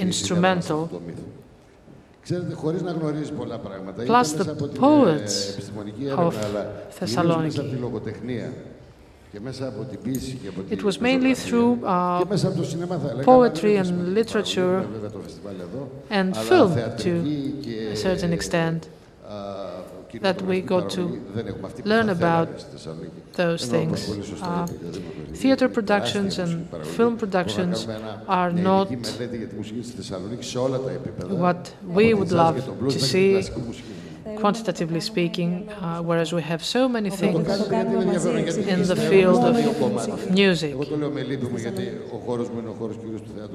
Speaker 2: instrumental. Plus the poets of Thessaloniki. It was mainly through uh, poetry and literature and film to a certain extent that we got to learn about those things. Uh, theater productions and film productions are not what we would love to see quantitatively speaking, uh, whereas we have so many things in the field of, of music.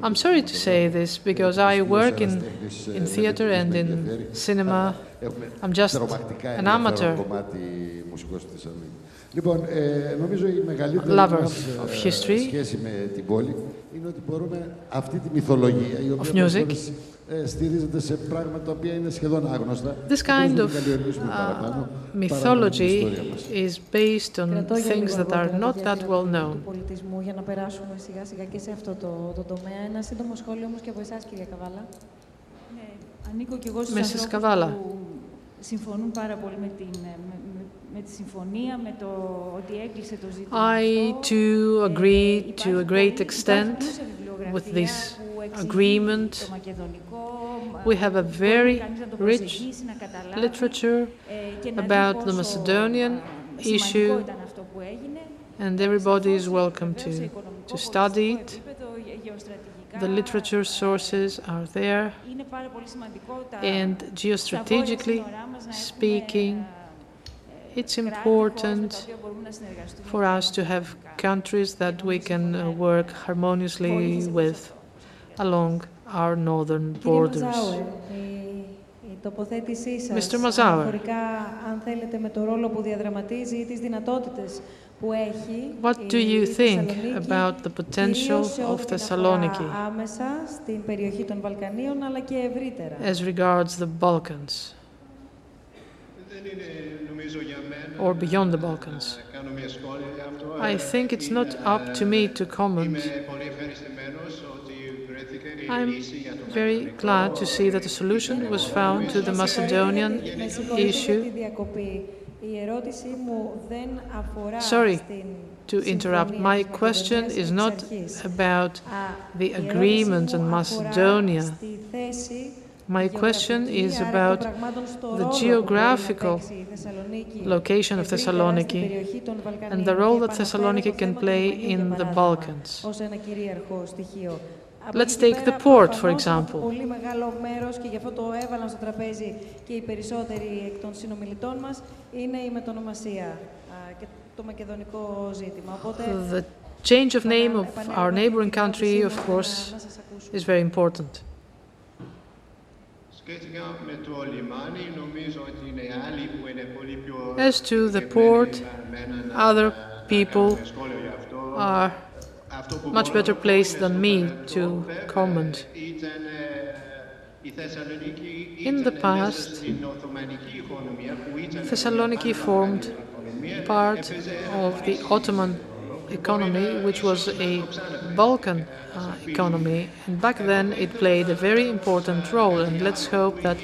Speaker 2: I'm sorry to say this because I work in, in theater and in cinema. I'm just an amateur.
Speaker 9: Λοιπόν, ε, νομίζω η μεγαλύτερη
Speaker 2: Lover
Speaker 9: μας
Speaker 2: of, of history,
Speaker 9: σχέση με την πόλη είναι ότι μπορούμε αυτή τη μυθολογία, η οποία
Speaker 2: of music,
Speaker 9: ε, στηρίζεται σε πράγματα τα οποία είναι σχεδόν άγνωστα.
Speaker 2: This kind of uh, mythology is based on things that are not that well known.
Speaker 1: Του πολιτισμού για να περάσουμε σιγά σιγά και σε αυτό το, το τομέα. Ένα σύντομο σχόλιο όμως και από εσάς, κυρία Καβάλα.
Speaker 8: Ναι, ανήκω και εγώ στους
Speaker 2: Mrs.
Speaker 8: ανθρώπους
Speaker 2: Kavala.
Speaker 8: που συμφωνούν πάρα πολύ με, την, με,
Speaker 2: I too agree to a great extent with this agreement. We have a very rich literature about the Macedonian issue, and everybody is welcome to, to study it. The literature sources are there, and geostrategically speaking, it's important for us to have countries that we can uh, work harmoniously with along our northern borders. Mr.
Speaker 1: Mazower,
Speaker 2: what do you think about the potential of Thessaloniki as regards the Balkans? or beyond the Balkans. I think it's not up to me to comment. I'm very glad to see that a solution was found to the Macedonian issue. Sorry to interrupt. My question is not about the agreement in Macedonia.
Speaker 1: στη θέση
Speaker 2: My question
Speaker 1: γεωγραφική,
Speaker 2: is
Speaker 1: άρα εκ
Speaker 2: about
Speaker 1: των πραγμάτων στο
Speaker 2: the
Speaker 1: ρόλο που μπορεί να
Speaker 2: geographical
Speaker 1: παίξει η Θεσσαλονίκη
Speaker 2: location of
Speaker 1: ευρύτερα στην
Speaker 2: Thessaloniki
Speaker 1: περιοχή των Βαλκανίων
Speaker 2: and the
Speaker 1: και
Speaker 2: role that
Speaker 1: επαναφέρω
Speaker 2: Thessaloniki
Speaker 1: το
Speaker 2: can
Speaker 1: θέμα του
Speaker 2: play
Speaker 1: λιμανιού,
Speaker 2: in
Speaker 1: για
Speaker 2: the
Speaker 1: παράδειγμα,
Speaker 2: Balkans.
Speaker 1: ως ένα κυρίαρχο στοιχείο. Από
Speaker 2: Let's
Speaker 1: εκεί
Speaker 2: take
Speaker 1: πέρα,
Speaker 2: the port, for
Speaker 1: προφανώς,
Speaker 2: example.
Speaker 1: Πολύ μεγάλο μέρος και γι' αυτό το έβαλαν στο τραπέζι και οι περισσότεροι εκ των συνομιλητών μας είναι η μετονομασία α, και το μακεδονικό ζήτημα. Οπότε,
Speaker 2: The change of name of
Speaker 1: επανέρχομαι
Speaker 2: our
Speaker 1: στην
Speaker 2: neighboring
Speaker 1: ερώτησή
Speaker 2: country,
Speaker 1: μου
Speaker 2: of
Speaker 1: για
Speaker 2: course,
Speaker 1: να- να σας ακούσουμε.
Speaker 2: is very important. As to the port, other people are much better placed than me to comment. In the past, Thessaloniki formed part of the Ottoman economy, which was a Balkan uh, economy. And back then, it played a very important role. And let's hope that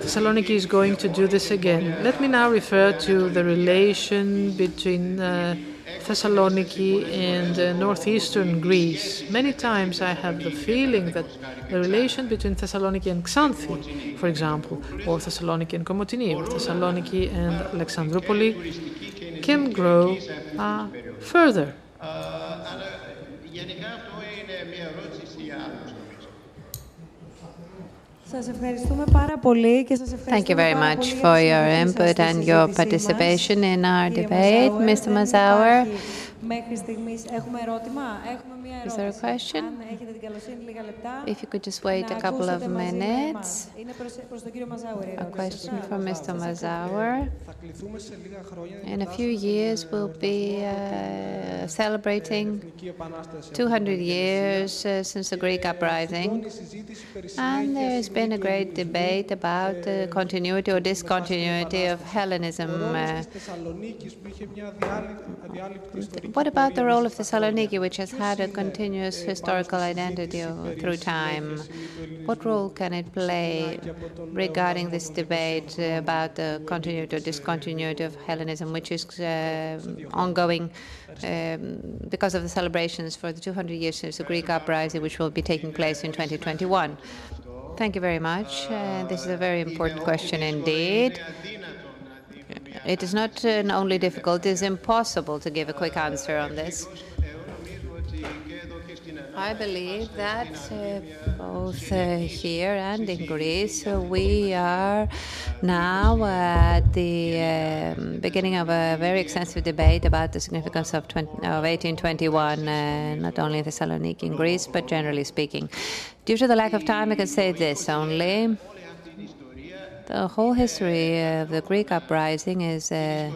Speaker 2: Thessaloniki is going to do this again. Let me now refer to the relation between uh, Thessaloniki and uh, northeastern Greece. Many times I have the feeling that the relation between Thessaloniki and Xanthi, for example, or Thessaloniki and Komotini, or Thessaloniki and Alexandroupoli, can grow uh, further.
Speaker 7: Thank you very much for your input and your participation in our debate, Mr. Mazower. Is there a question? If you could just wait a couple of minutes. A question from Mr. Mazower. In a few years, we'll be uh, celebrating 200 years uh, since the Greek uprising. And there's been a great debate about the continuity or discontinuity of Hellenism. Uh, what about the role of Thessaloniki, which has had a continuous historical identity through time? What role can it play regarding this debate about the continuity or discontinuity of Hellenism, which is uh, ongoing um, because of the celebrations for the 200 years since the Greek uprising, which will be taking place in 2021? Thank you very much. Uh, this is a very important question indeed. It is not only difficult, it is impossible to give a quick answer on this. I believe that uh, both uh, here and in Greece, uh, we are now at the um, beginning of a very extensive debate about the significance of, 20, of 1821, uh, not only in Thessaloniki in Greece, but generally speaking. Due to the lack of time, I can say this only. The whole history of the Greek uprising is uh,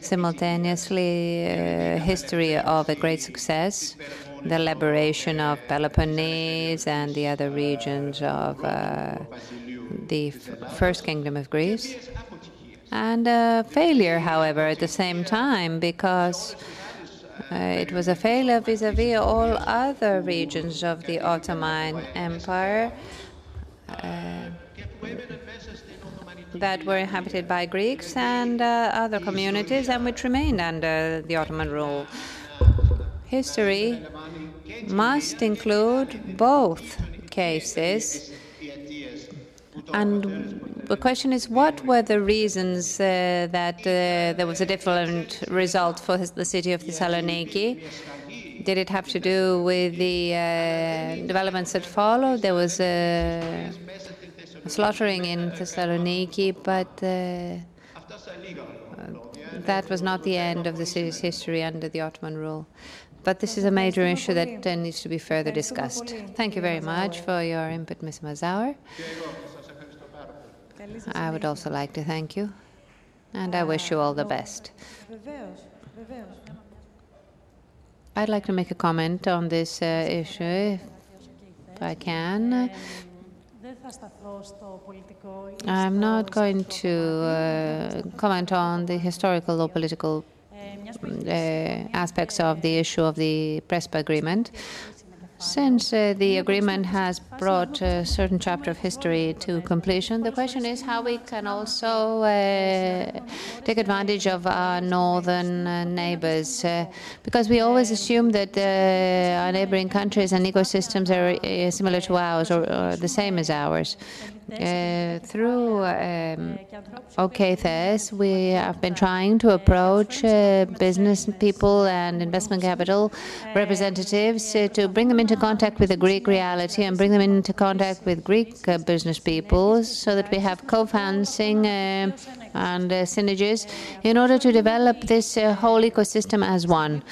Speaker 7: simultaneously a history of a great success, the liberation of Peloponnese and the other regions of uh, the First Kingdom of Greece, and a failure, however, at the same time, because uh, it was a failure vis-à-vis -vis all other regions of the Ottoman Empire. Uh, that were inhabited by Greeks and uh, other communities and which remained under the Ottoman rule. History must include both cases. And the question is, what were the reasons uh, that uh, there was a different result for the city of Thessaloniki? Did it have to do with the uh, developments that followed? There was a slaughtering in Thessaloniki, but uh, that was not the end of the city's history under the Ottoman rule. But this is a major issue that uh, needs to be further discussed. Thank you very much for your input, Ms. Mazower. I would also like to thank you, and I wish you all the best. I'd like to make a comment on this uh, issue, if I can. I'm not going to uh, comment on the historical or political uh, aspects of the issue of the Prespa agreement. Since uh, the agreement has brought a certain chapter of history to completion, the question is how we can also uh, take advantage of our northern uh, neighbors. Uh, because we always assume that uh, our neighboring countries and ecosystems are uh, similar to ours or, or the same as ours. Uh, through um, OKTHES, we have been trying to approach uh, business people and investment capital representatives uh, to bring them into contact with the Greek reality and bring them into contact with Greek uh, business people so that we have co-financing uh, and synergies in order to develop this whole ecosystem as one.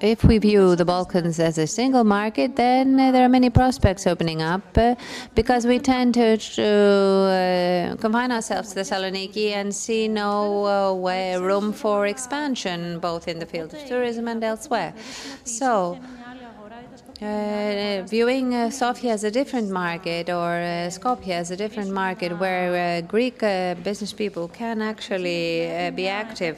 Speaker 7: If we view the Balkans as a single market, then uh, there are many prospects opening up uh, because we tend to, uh, confine ourselves to Thessaloniki and see no uh, room for expansion, both in the field of tourism and elsewhere. So, uh, viewing uh, Sofia as a different market or uh, Skopje as a different market where Greek business people can actually be active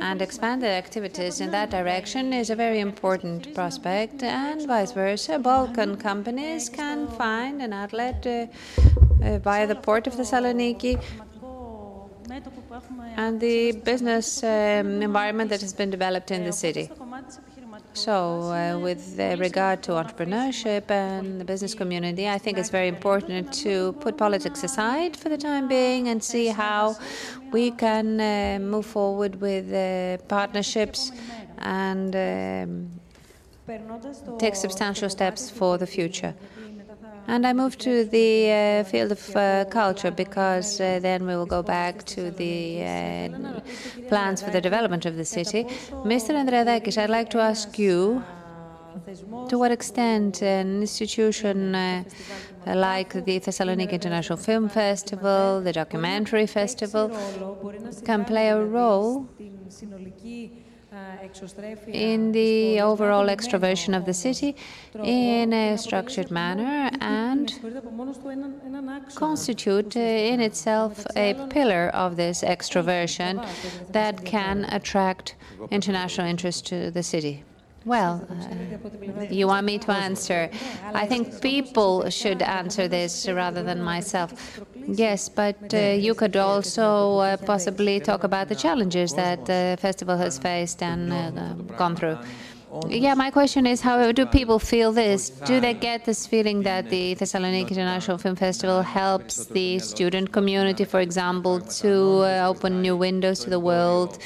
Speaker 7: and expand their activities in that direction is a very important prospect, and vice versa. Balkan companies can find an outlet via the port of Thessaloniki and the business um, environment that has been developed in the city. So, uh, with uh, regard to entrepreneurship and the business community, I think it's very important to put politics aside for the time being and see how we can uh, move forward with uh, partnerships and um, take substantial steps for the future. And I moved to the uh, field of uh, culture because uh, then we will go back to the uh, plans for the development of the city. Mr. Andreadakis, I'd like to ask you to what extent an institution uh, like the Thessaloniki International Film Festival, the Documentary Festival, can play a role in the overall extroversion of the city in a structured manner and constitute uh, in itself a pillar of this extroversion that can attract international interest to the city. Well, uh, you want me to answer? I think people should answer this rather than myself. Yes, but uh, you could also uh, possibly talk about the challenges that the festival has faced and uh, gone through. Yeah, my question is how do people feel this? Do they get this feeling that the Thessaloniki International Film Festival helps the student community, for example, to uh, open new windows to the world?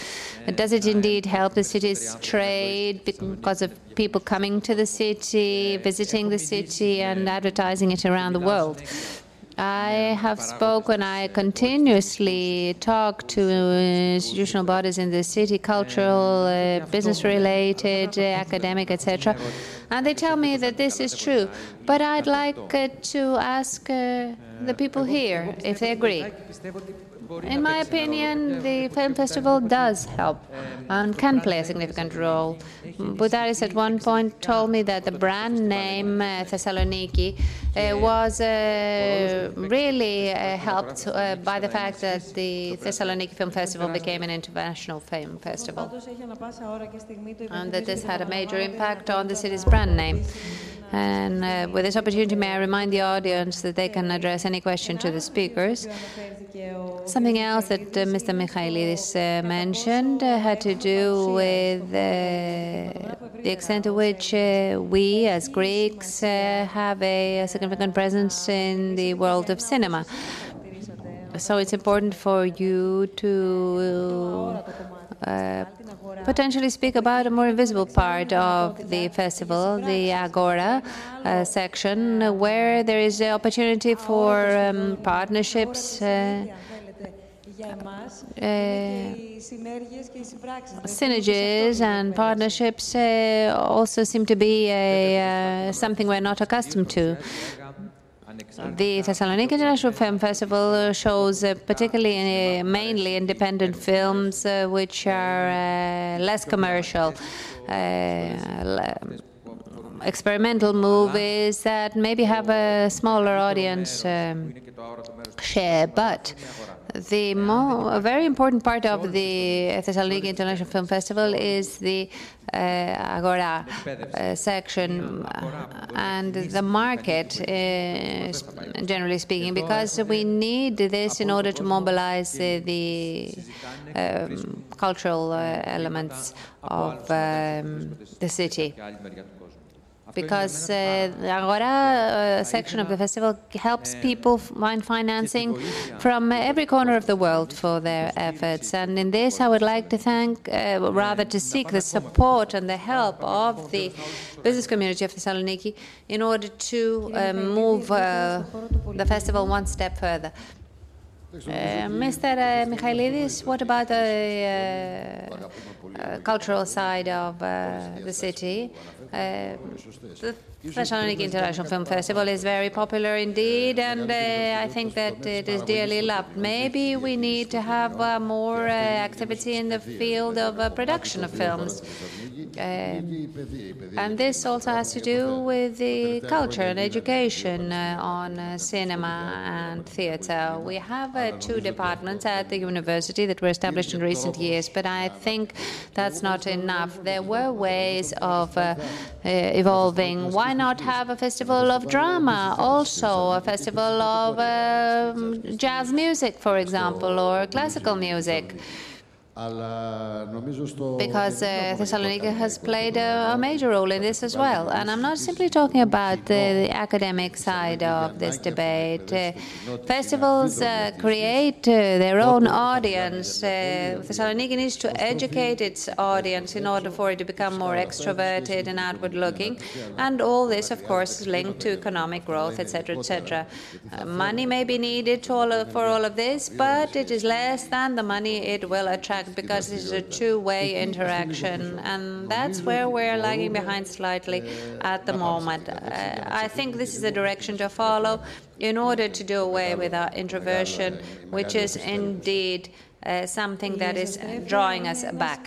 Speaker 7: Does it indeed help the city's trade because of people coming to the city, visiting the city, and advertising it around the world? I have spoken, I continuously talk to institutional bodies in the city, cultural, uh, business related, uh, academic, etc. And they tell me that this is true. But I'd like uh, to ask uh, the people here if they agree. In my opinion, the film festival does help and can play a significant role. Boutaris at one point told me that the brand name uh, Thessaloniki uh, was uh, really uh, helped uh, by the fact that the Thessaloniki Film Festival became an international film festival. And that this had a major impact on the city's brand name. And uh, with this opportunity, may I remind the audience that they can address any question to the speakers. Something else that uh, Mr. Michaelidis uh, mentioned uh, had to do with uh, the extent to which uh, we, as Greeks, have a, a significant presence in the world of cinema. So it's important for you to uh, potentially speak about a more invisible part of the festival, the Agora uh, section, where there is the opportunity for um, partnerships. Uh, uh, synergies and partnerships uh, also seem to be a, uh, something we're not accustomed to. The Thessaloniki International Film Festival shows uh, particularly uh, mainly independent films uh, which are uh, less commercial, uh, experimental movies that maybe have a smaller audience um, share, but the more, a very important part of the Thessaloniki International Film Festival is the uh, Agora uh, section and the market, uh, generally speaking, because we need this in order to mobilize the um, cultural uh, elements of um, the city because uh, the Agora uh, section of the festival helps people find financing from every corner of the world for their efforts. And in this, I would like to thank, uh, rather to seek the support and the help of the business community of Thessaloniki in order to um, move uh, the festival one step further. Uh, Mr. Uh, Michaelidis, what about the uh, cultural side of the city? the Thessaloniki International Film Festival is very popular indeed, and uh, I think that it is dearly loved. Maybe we need to have uh, more uh, activity in the field of uh, production of films. Um, and this also has to do with the culture and education uh, on uh, cinema and theatre. We have two departments at the university that were established in recent years, but I think that's not enough. There were ways of evolving. Why not have a festival of drama, also a festival of um, jazz music, for example, or classical music? Because uh, Thessaloniki has played a, a, major role in this as well. And I'm not simply talking about the, the academic side of this debate. Uh, festivals uh, create uh, their own audience. Uh, Thessaloniki needs to educate its audience in order for it to become more extroverted and outward looking. And all this, of course, is linked to economic growth, etc., etc. Uh, money may be needed all for all of this, but it is less than the money it will attract because it's a two-way interaction, and that's where we're lagging behind slightly at the moment. Uh, I think this is the direction to follow in order to do away with our introversion, which is indeed uh, something that is drawing us back.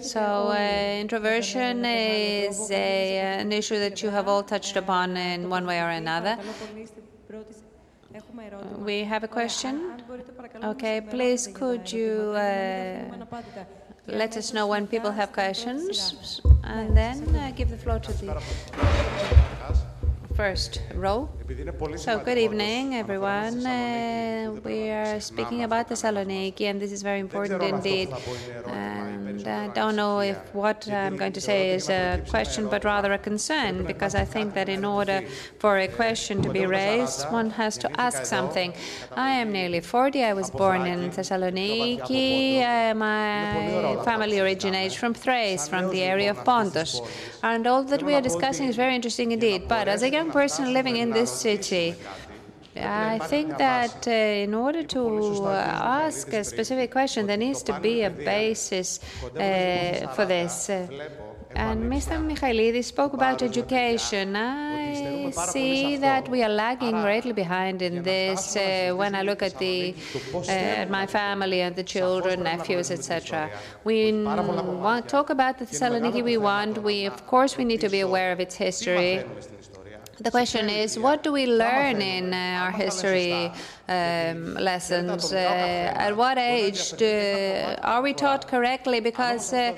Speaker 7: So, uh, introversion is a, an issue that you have all touched upon in one way or another. We have a question. Okay, please could you uh, let us know when people have questions and then uh, give the floor to the first row. So, good evening, everyone. Uh, we are speaking about Thessaloniki, and this is very important indeed. And I don't know if what I'm going to say is a question, but rather a concern, because I think that in order for a question to be raised, one has to ask something. I am nearly 40. I was born in Thessaloniki. Uh, my family originates from Thrace, from the area of Pontus. And all that we are discussing is very interesting indeed. But as a young person living in this city. I think that uh, in order to uh, ask a specific question, there needs to be a basis uh, for this. And Mr. Michaelidis spoke about education. I see that we are lagging greatly behind in this uh, when I look at the uh, my family and the children, nephews, etc. We want talk about the Thessaloniki we want. We of course we need to be aware of its history. The question is, what do we learn in uh, our history um, lessons? Uh, at what age do, are we taught correctly? Because uh,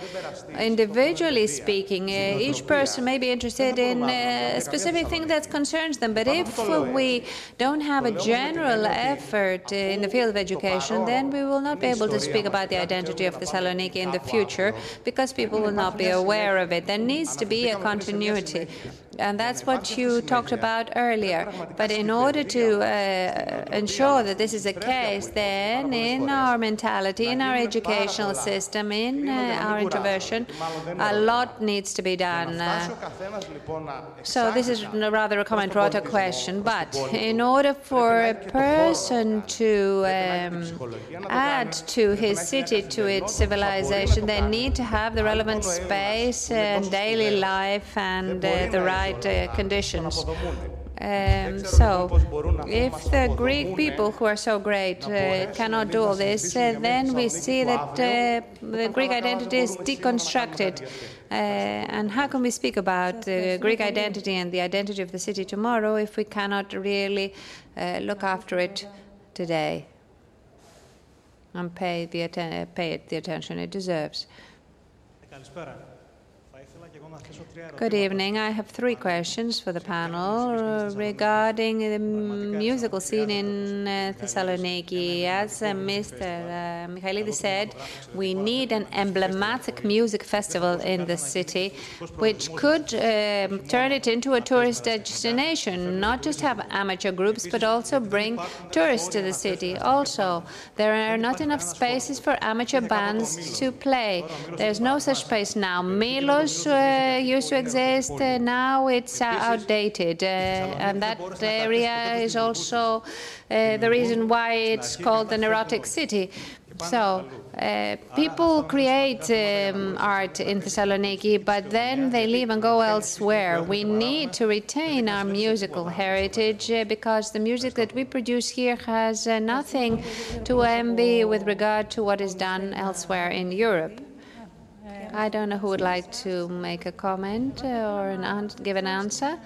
Speaker 7: individually speaking, uh, each person may be interested in uh, a specific thing that concerns them. But if we don't have a general effort in the field of education, then we will not be able to speak about the identity of the Thessaloniki in the future because people will not be aware of it. There needs to be a continuity. And that's what you talked about earlier. But in order to uh, ensure that this is the case, then in our mentality, in our educational system, in uh, our introversion, a lot needs to be done. Uh, so this is rather a comment, rather a question. But in order for a person to um, add to his city, to its civilization, they need to have the relevant space and daily life and uh, the right right uh, conditions. Um, so, if the Greek people who are so great uh, cannot do all this, uh, then we see that uh, the Greek identity is deconstructed. Uh, and how can we speak about the Greek identity and the identity of the city tomorrow if we cannot really uh, look after it today? And pay, the pay it the attention it deserves? Good evening. I have three questions for the panel regarding the musical scene in uh, Thessaloniki. As uh, Mr. Uh, Michaelidis said, we need an emblematic music festival in the city, which could um, turn it into a tourist destination, not just have amateur groups, but also bring tourists to the city. Also, there are not enough spaces for amateur bands to play. There's no such space now. Milos uh, used to exist. Uh, now it's uh, outdated. and that area is also the reason why it's called the neurotic city. So uh, people create um, art in Thessaloniki, but then they leave and go elsewhere. We need to retain our musical heritage uh, because the music that we produce here has uh, nothing to envy with regard to what is done elsewhere in Europe. I don't know who would like to make a comment or an give an answer.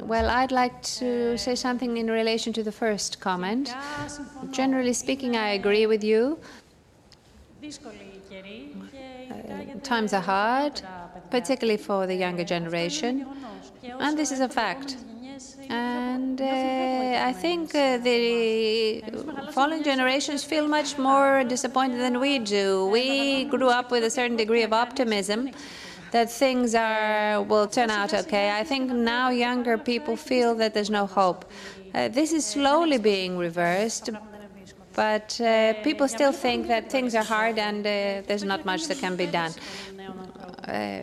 Speaker 7: Well, I'd like to say something in relation to the first comment. Generally speaking, I agree with you. Uh, times are hard, particularly for the younger generation, and this is a fact. And uh, I think uh, the following generations feel much more disappointed than we do. We grew up with a certain degree of optimism that things are will turn out okay. I think now younger people feel that there's no hope. Uh, this is slowly being reversed, but uh, people still think that things are hard and uh, there's not much that can be done. Uh,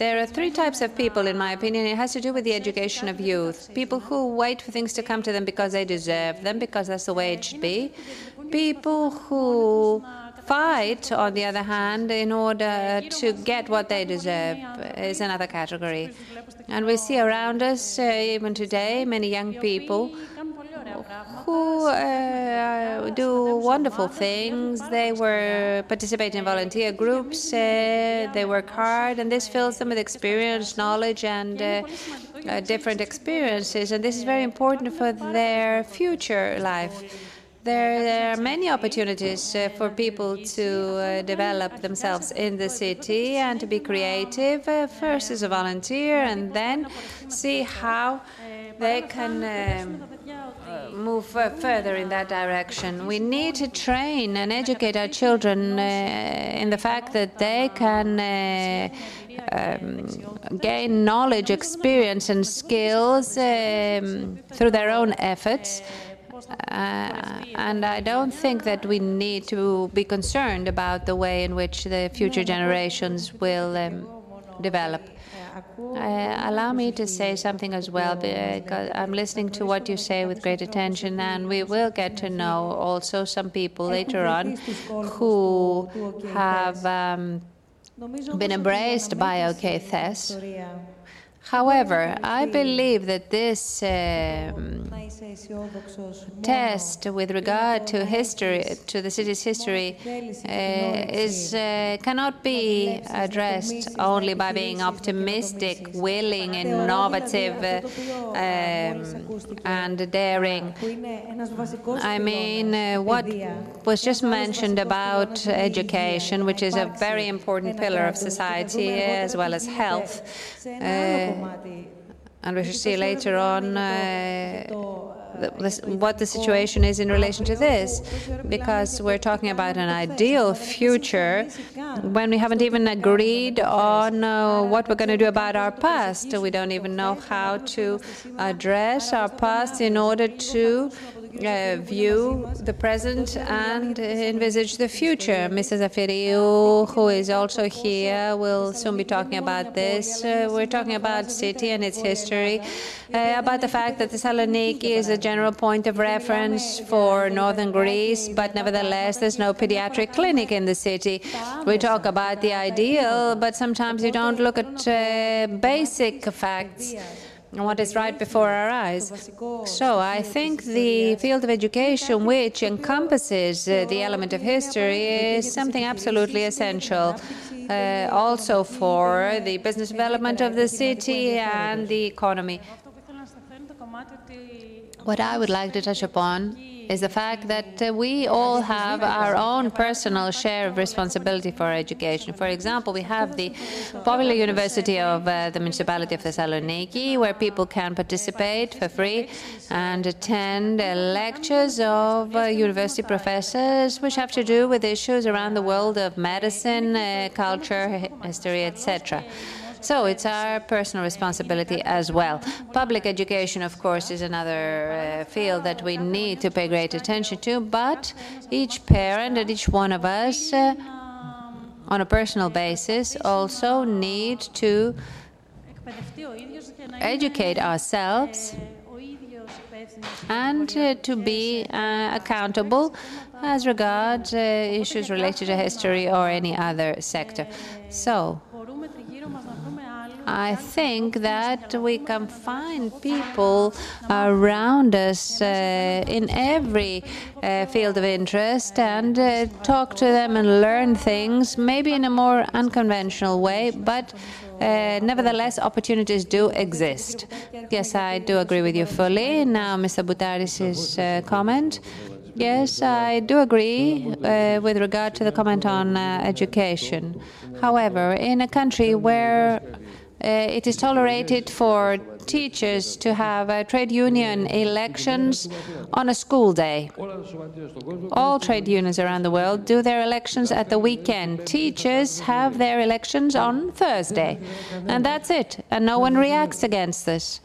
Speaker 7: there are three types of people, in my opinion. It has to do with the education of youth. People who wait for things to come to them because they deserve them, because that's the way it should be. People who fight, on the other hand, in order to get what they deserve is another category. And we see around us, uh, even today, many young people who uh, do wonderful things. They were participate in volunteer groups. Uh, they work hard, and this fills them with experience, knowledge, and uh, uh different experiences. And this is very important for their future life. There are many opportunities uh, for people to uh, develop themselves in the city and to be creative, uh, first as a volunteer, and then see how they can um, move further in that direction. We need to train and educate our children uh, in the fact that they can uh, um, gain knowledge, experience, and skills um, through their own efforts. Uh, and I don't think that we need to be concerned about the way in which the future generations will um, develop. Uh, allow me to say something as well, because I'm listening to what you say with great attention, and we will get to know also some people later on who have um, been embraced by OK Thes. However, I believe that this um, test with regard to history, to the city's history, uh, is uh, cannot be addressed only by being optimistic, willing, innovative, uh, and daring. I mean, uh, what was just mentioned about education, which is a very important pillar of society, as well as health. Uh, and we should see later on uh, the, what the situation is in relation to this, because we're talking about an ideal future when we haven't even agreed on uh, what we're going to do about our past. We don't even know how to address our past in order to uh, view the present and envisage the future. Mrs. Zafiriou, who is also here, will soon be talking about this. Uh, we're talking about city and its history, uh, about the fact that Thessaloniki is a general point of reference for northern Greece, but nevertheless, there's no pediatric clinic in the city. We talk about the ideal, but sometimes you don't look at uh, basic facts what is right before our eyes. So I think the field of education, which encompasses uh, the element of history, is something absolutely essential. Uh, also for the business development of the city and the economy. What I would like to touch upon is the fact that uh, we all have our own personal share of responsibility for education. For example, we have the Popular University of uh, the Municipality of Thessaloniki, where people can participate for free and attend uh, lectures of uh, university professors, which have to do with issues around the world of medicine, uh, culture, history, etc. So it's our personal responsibility as well. Public education, of course, is another uh, field that we need to pay great attention to, but each parent and each one of us uh, on a personal basis, also need to educate ourselves and uh, to be uh, accountable as regards uh, issues related to history or any other sector. So, I think that we can find people around us uh, in every uh, field of interest and uh, talk to them and learn things, maybe in a more unconventional way, but uh, nevertheless, opportunities do exist. Yes, I do agree with you fully. Now, Mr. Boutaris' uh, comment. Yes, I do agree uh, with regard to the comment on uh, education. However, in a country where it is tolerated for teachers to have uh, trade union elections on a school day. All trade unions around the world do their elections at the weekend. Teachers have their elections on Thursday. And that's it. And no one reacts against this.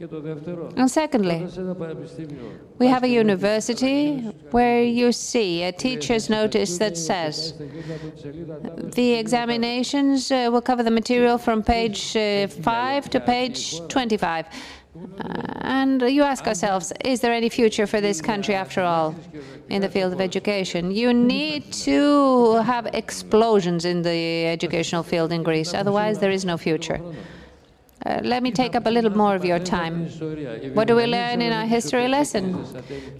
Speaker 7: And secondly, we have a university where you see a teacher's notice that says the examinations uh, will cover the material from page uh, 5 to page 25. Uh, and you ask ourselves, is there any future for this country after all in the field of education? You need to have explosions in the educational field in Greece, otherwise, there is no future. Uh, let me take up a little more of your time. What do we learn in our history lesson?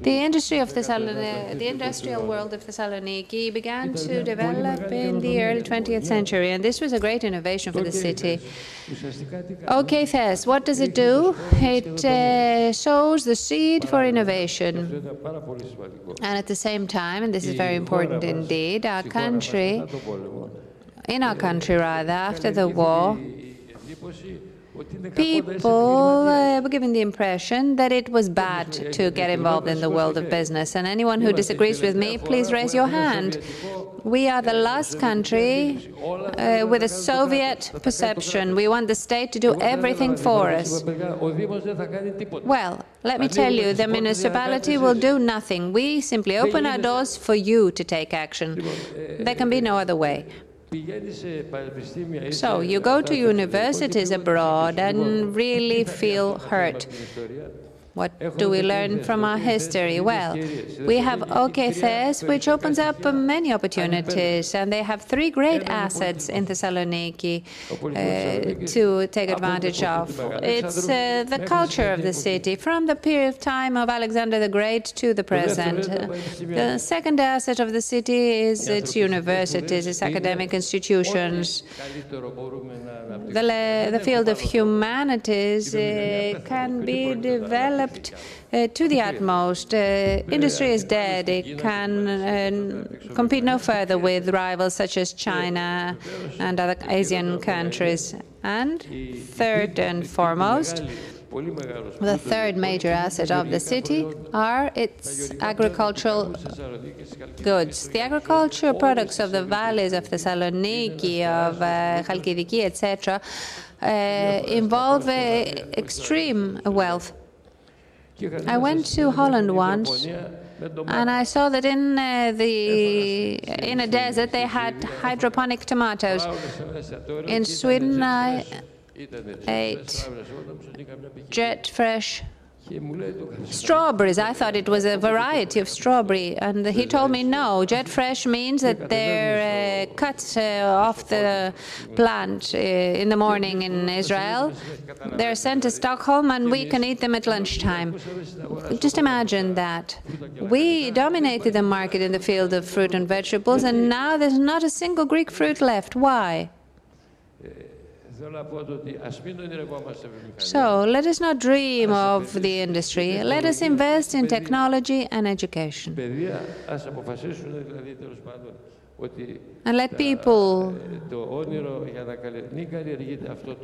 Speaker 7: The industry of Thessaloniki, the industrial world of Thessaloniki began to develop in the early 20th century, and this was a great innovation for the city. OK Thes, what does it do? It uh, sows the seed for innovation. And at the same time, and this is very important indeed, our country, in our country rather, after the war, People uh, were given the impression that it was bad to get involved in the world of business. And anyone who disagrees with me, please raise your hand. We are the last country uh, with a Soviet perception. We want the state to do everything for us. Well, let me tell you, the municipality will do nothing. We simply open our doors for you to take action. There can be no other way. So you go to universities abroad and really feel hurt. What do we learn from our history? Well, we have OK Thes, which opens up many opportunities, and they have three great assets in Thessaloniki uh, to take advantage of. It's uh, the culture of the city from the period of time of Alexander the Great to the present. The second asset of the city is its universities, its academic institutions. The, the field of humanities uh, can be developed developed uh, to the utmost. Uh, industry is dead. It can uh, compete no further with rivals such as China and other Asian countries. And third and foremost, the third major asset of the city are its agricultural goods. The agricultural products of the valleys of Thessaloniki, of uh, Chalkidiki, etc., uh, involve uh, extreme wealth. I went to Holland once, and I saw that in uh, the in a desert they had hydroponic tomatoes. In Sweden, I ate jet fresh Strawberries. I thought it was a variety of strawberry. And he told me no, jet fresh means that they're uh, cut uh, off the plant uh, in the morning in Israel. They're sent to Stockholm and we can eat them at lunchtime. Just imagine that. We dominated the market in the field of fruit and vegetables, and now there's not a single Greek fruit left. Why? So let us not dream of the industry. Let us invest in technology and education. And let people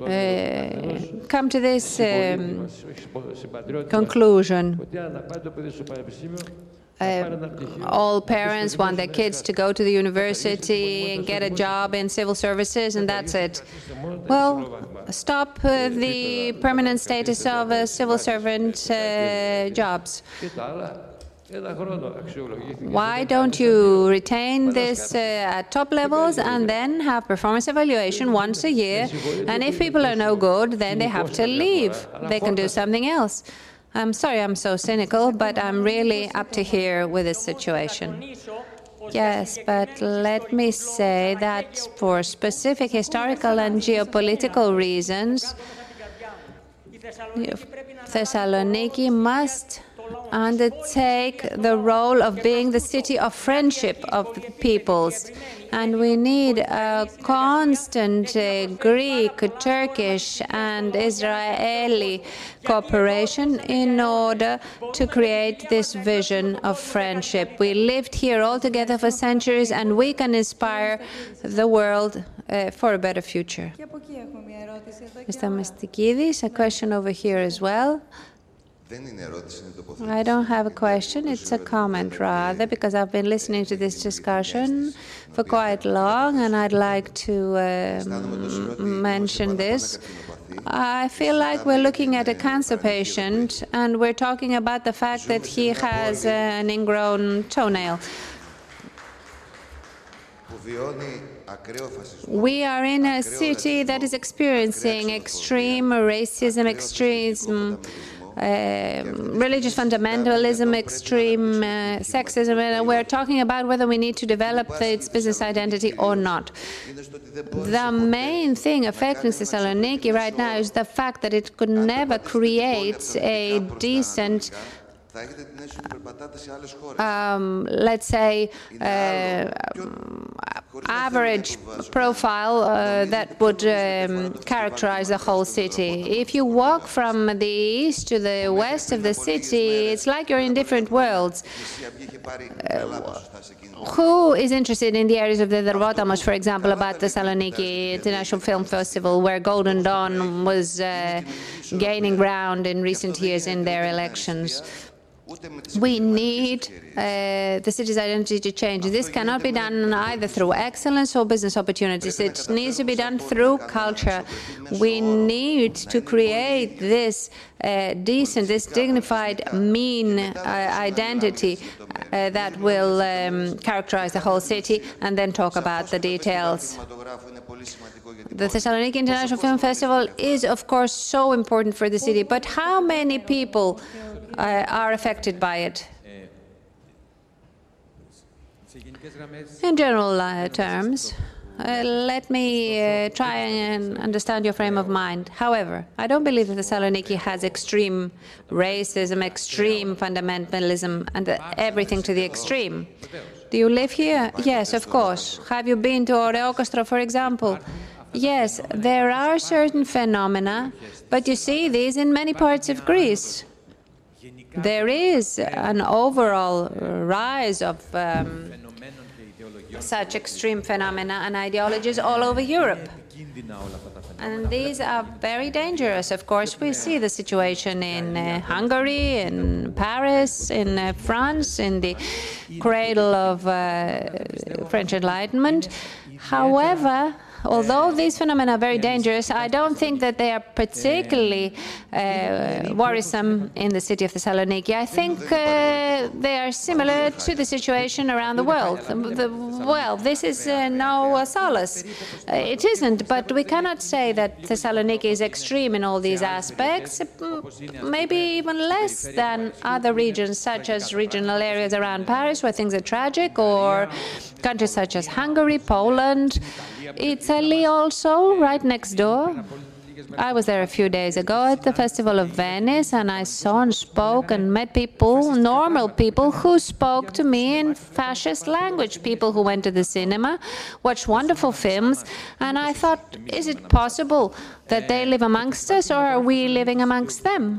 Speaker 7: uh, come to this um, conclusion. Uh, all parents want their kids to go to the university and get a job in civil services, and that's it. Well, stop uh, the permanent status of uh, civil servant uh, jobs. Why don't you retain this uh, at top levels and then have performance evaluation once a year? And if people are no good, then they have to leave. They can do something else. I'm sorry I'm so cynical, but I'm really up to here with this situation. Yes, but let me say that for specific historical and geopolitical reasons, Thessaloniki must undertake the role of being the city of friendship of the peoples. And we need a constant Greek, Turkish, and Israeli cooperation in order to create this vision of friendship. We lived here all together for centuries, and we can inspire the world uh, for a better future. Mr. Mastikidis, a question over here as well. I don't have a question, it's a comment rather, because I've been listening to this discussion for quite long and I'd like to um, mention this. I feel like we're looking at a cancer patient and we're talking about the fact that he has an ingrown toenail. We are in a city that is experiencing extreme racism, extreme uh, religious fundamentalism, extreme uh, sexism, and we're talking about whether we need to develop its business identity or not. The main thing affecting Thessaloniki right now is the fact that it could never create a decent um, let's say, uh, average profile uh, that would um, characterize the whole city. If you walk from the east to the west of the city, it's like you're in different worlds. Uh, who is interested in the areas of the Dendropotamos, for example, about the Saloniki International Film Festival, where Golden Dawn was uh, gaining ground in recent years in their elections? We need uh, the city's identity to change. This cannot be done either through excellence or business opportunities. It needs to be done through culture. We need to create this uh, decent, this dignified, mean uh, identity uh, that will um, characterize the whole city and then talk about the details. The Thessaloniki International Film Festival is, of course, so important for the city, but how many people uh, are affected by it. In general uh, terms, uh, let me uh, try and understand your frame of mind. However, I don't believe that Thessaloniki has extreme racism, extreme fundamentalism, and everything to the extreme. Do you live here? Yes, of course. Have you been to Oreokostro, for example? Yes, there are certain phenomena, but you see these in many parts of Greece there is an overall rise of um, such extreme phenomena and ideologies all over Europe. And these are very dangerous. Of course, we see the situation in uh, Hungary, in Paris, in uh, France, in the cradle of uh, French Enlightenment. However, although these phenomena are very dangerous, I don't think that they are particularly uh, worrisome in the city of Thessaloniki. I think uh, they are similar to the situation around the world. The, well, this is uh, no solace. Uh, it isn't, but we cannot say that Thessaloniki is extreme in all these aspects, maybe even less than other regions, such as regional areas around Paris, where things are tragic, or countries such as Hungary, Poland. Italy also, right next door. I was there a few days ago at the Festival of Venice, and I saw and spoke and met people, normal people, who spoke to me in fascist language. People who went to the cinema, watched wonderful films, and I thought, is it possible that they live amongst us, or are we living amongst them?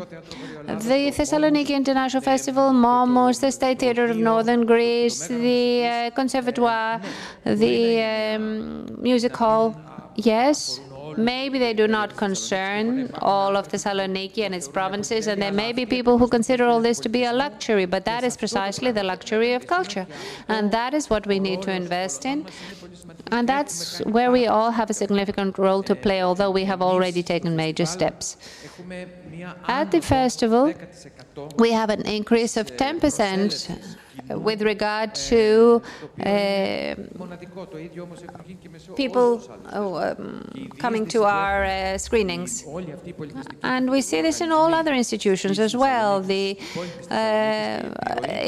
Speaker 7: The Thessaloniki International Festival, MOMus, the State Theatre of Northern Greece, the uh, Conservatoire, the um, Music Hall, yes, Maybe they do not concern all of Thessaloniki and its provinces, and there may be people who consider all this to be a luxury, but that is precisely the luxury of culture. And that is what we need to invest in. And that's where we all have a significant role to play, although we have already taken major steps. At the festival, we have an increase of 10% with regard to uh, people um, coming to our uh, screenings. And we see this in all other institutions as well. The uh,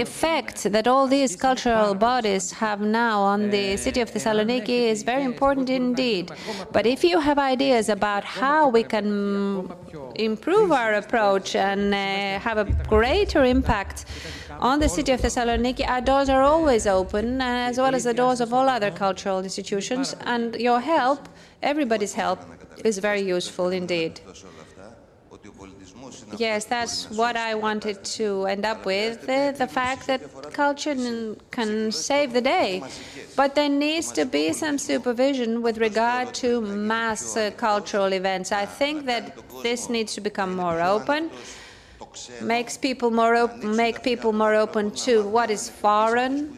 Speaker 7: effect that all these cultural bodies have now on the city of Thessaloniki is very important indeed. But if you have ideas about how we can improve our approach and uh, have a greater impact on the city of Thessaloniki, our doors are always open, as well as the doors of all other cultural institutions. And your help, everybody's help, is very useful indeed. Yes, that's what I wanted to end up with uh, the fact that culture can save the day. But there needs to be some supervision with regard to mass uh, cultural events. I think that this needs to become more open makes people more open, make people more open to what is foreign,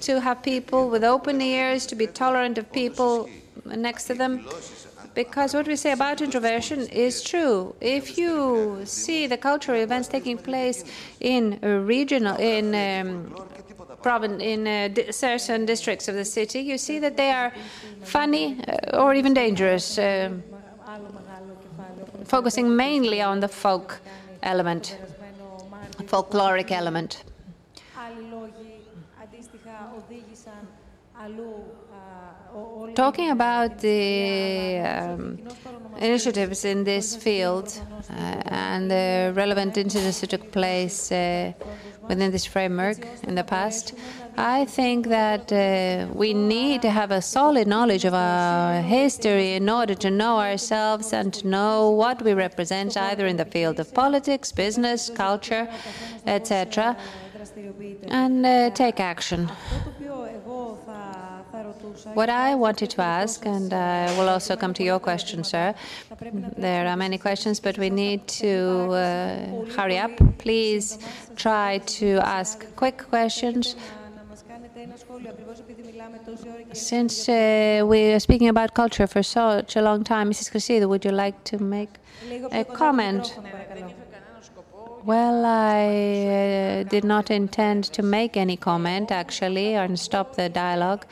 Speaker 7: to have people with open ears, to be tolerant of people next to them. Because what we say about introversion is true. If you see the cultural events taking place in regional, in um, province, in uh, certain districts of the city, you see that they are funny uh, or even dangerous, uh, focusing mainly on the folk element, folkloric element. Talking about the um, initiatives in this field uh, and the relevant incidents that took place uh, within this framework in the past, I think that uh, we need to have a solid knowledge of our history in order to know ourselves and to know what we represent either in the field of politics, business, culture, etc., and uh, take action. What I wanted to ask, and I will also come to your question, sir. There are many questions, but we need to uh, hurry up. Please try to ask quick questions. Since uh, we are speaking about culture for such a long time, Mrs. Chrisidou, would you like to make a comment? Well, I uh, did not intend to make any comment, actually, and stop the dialogue.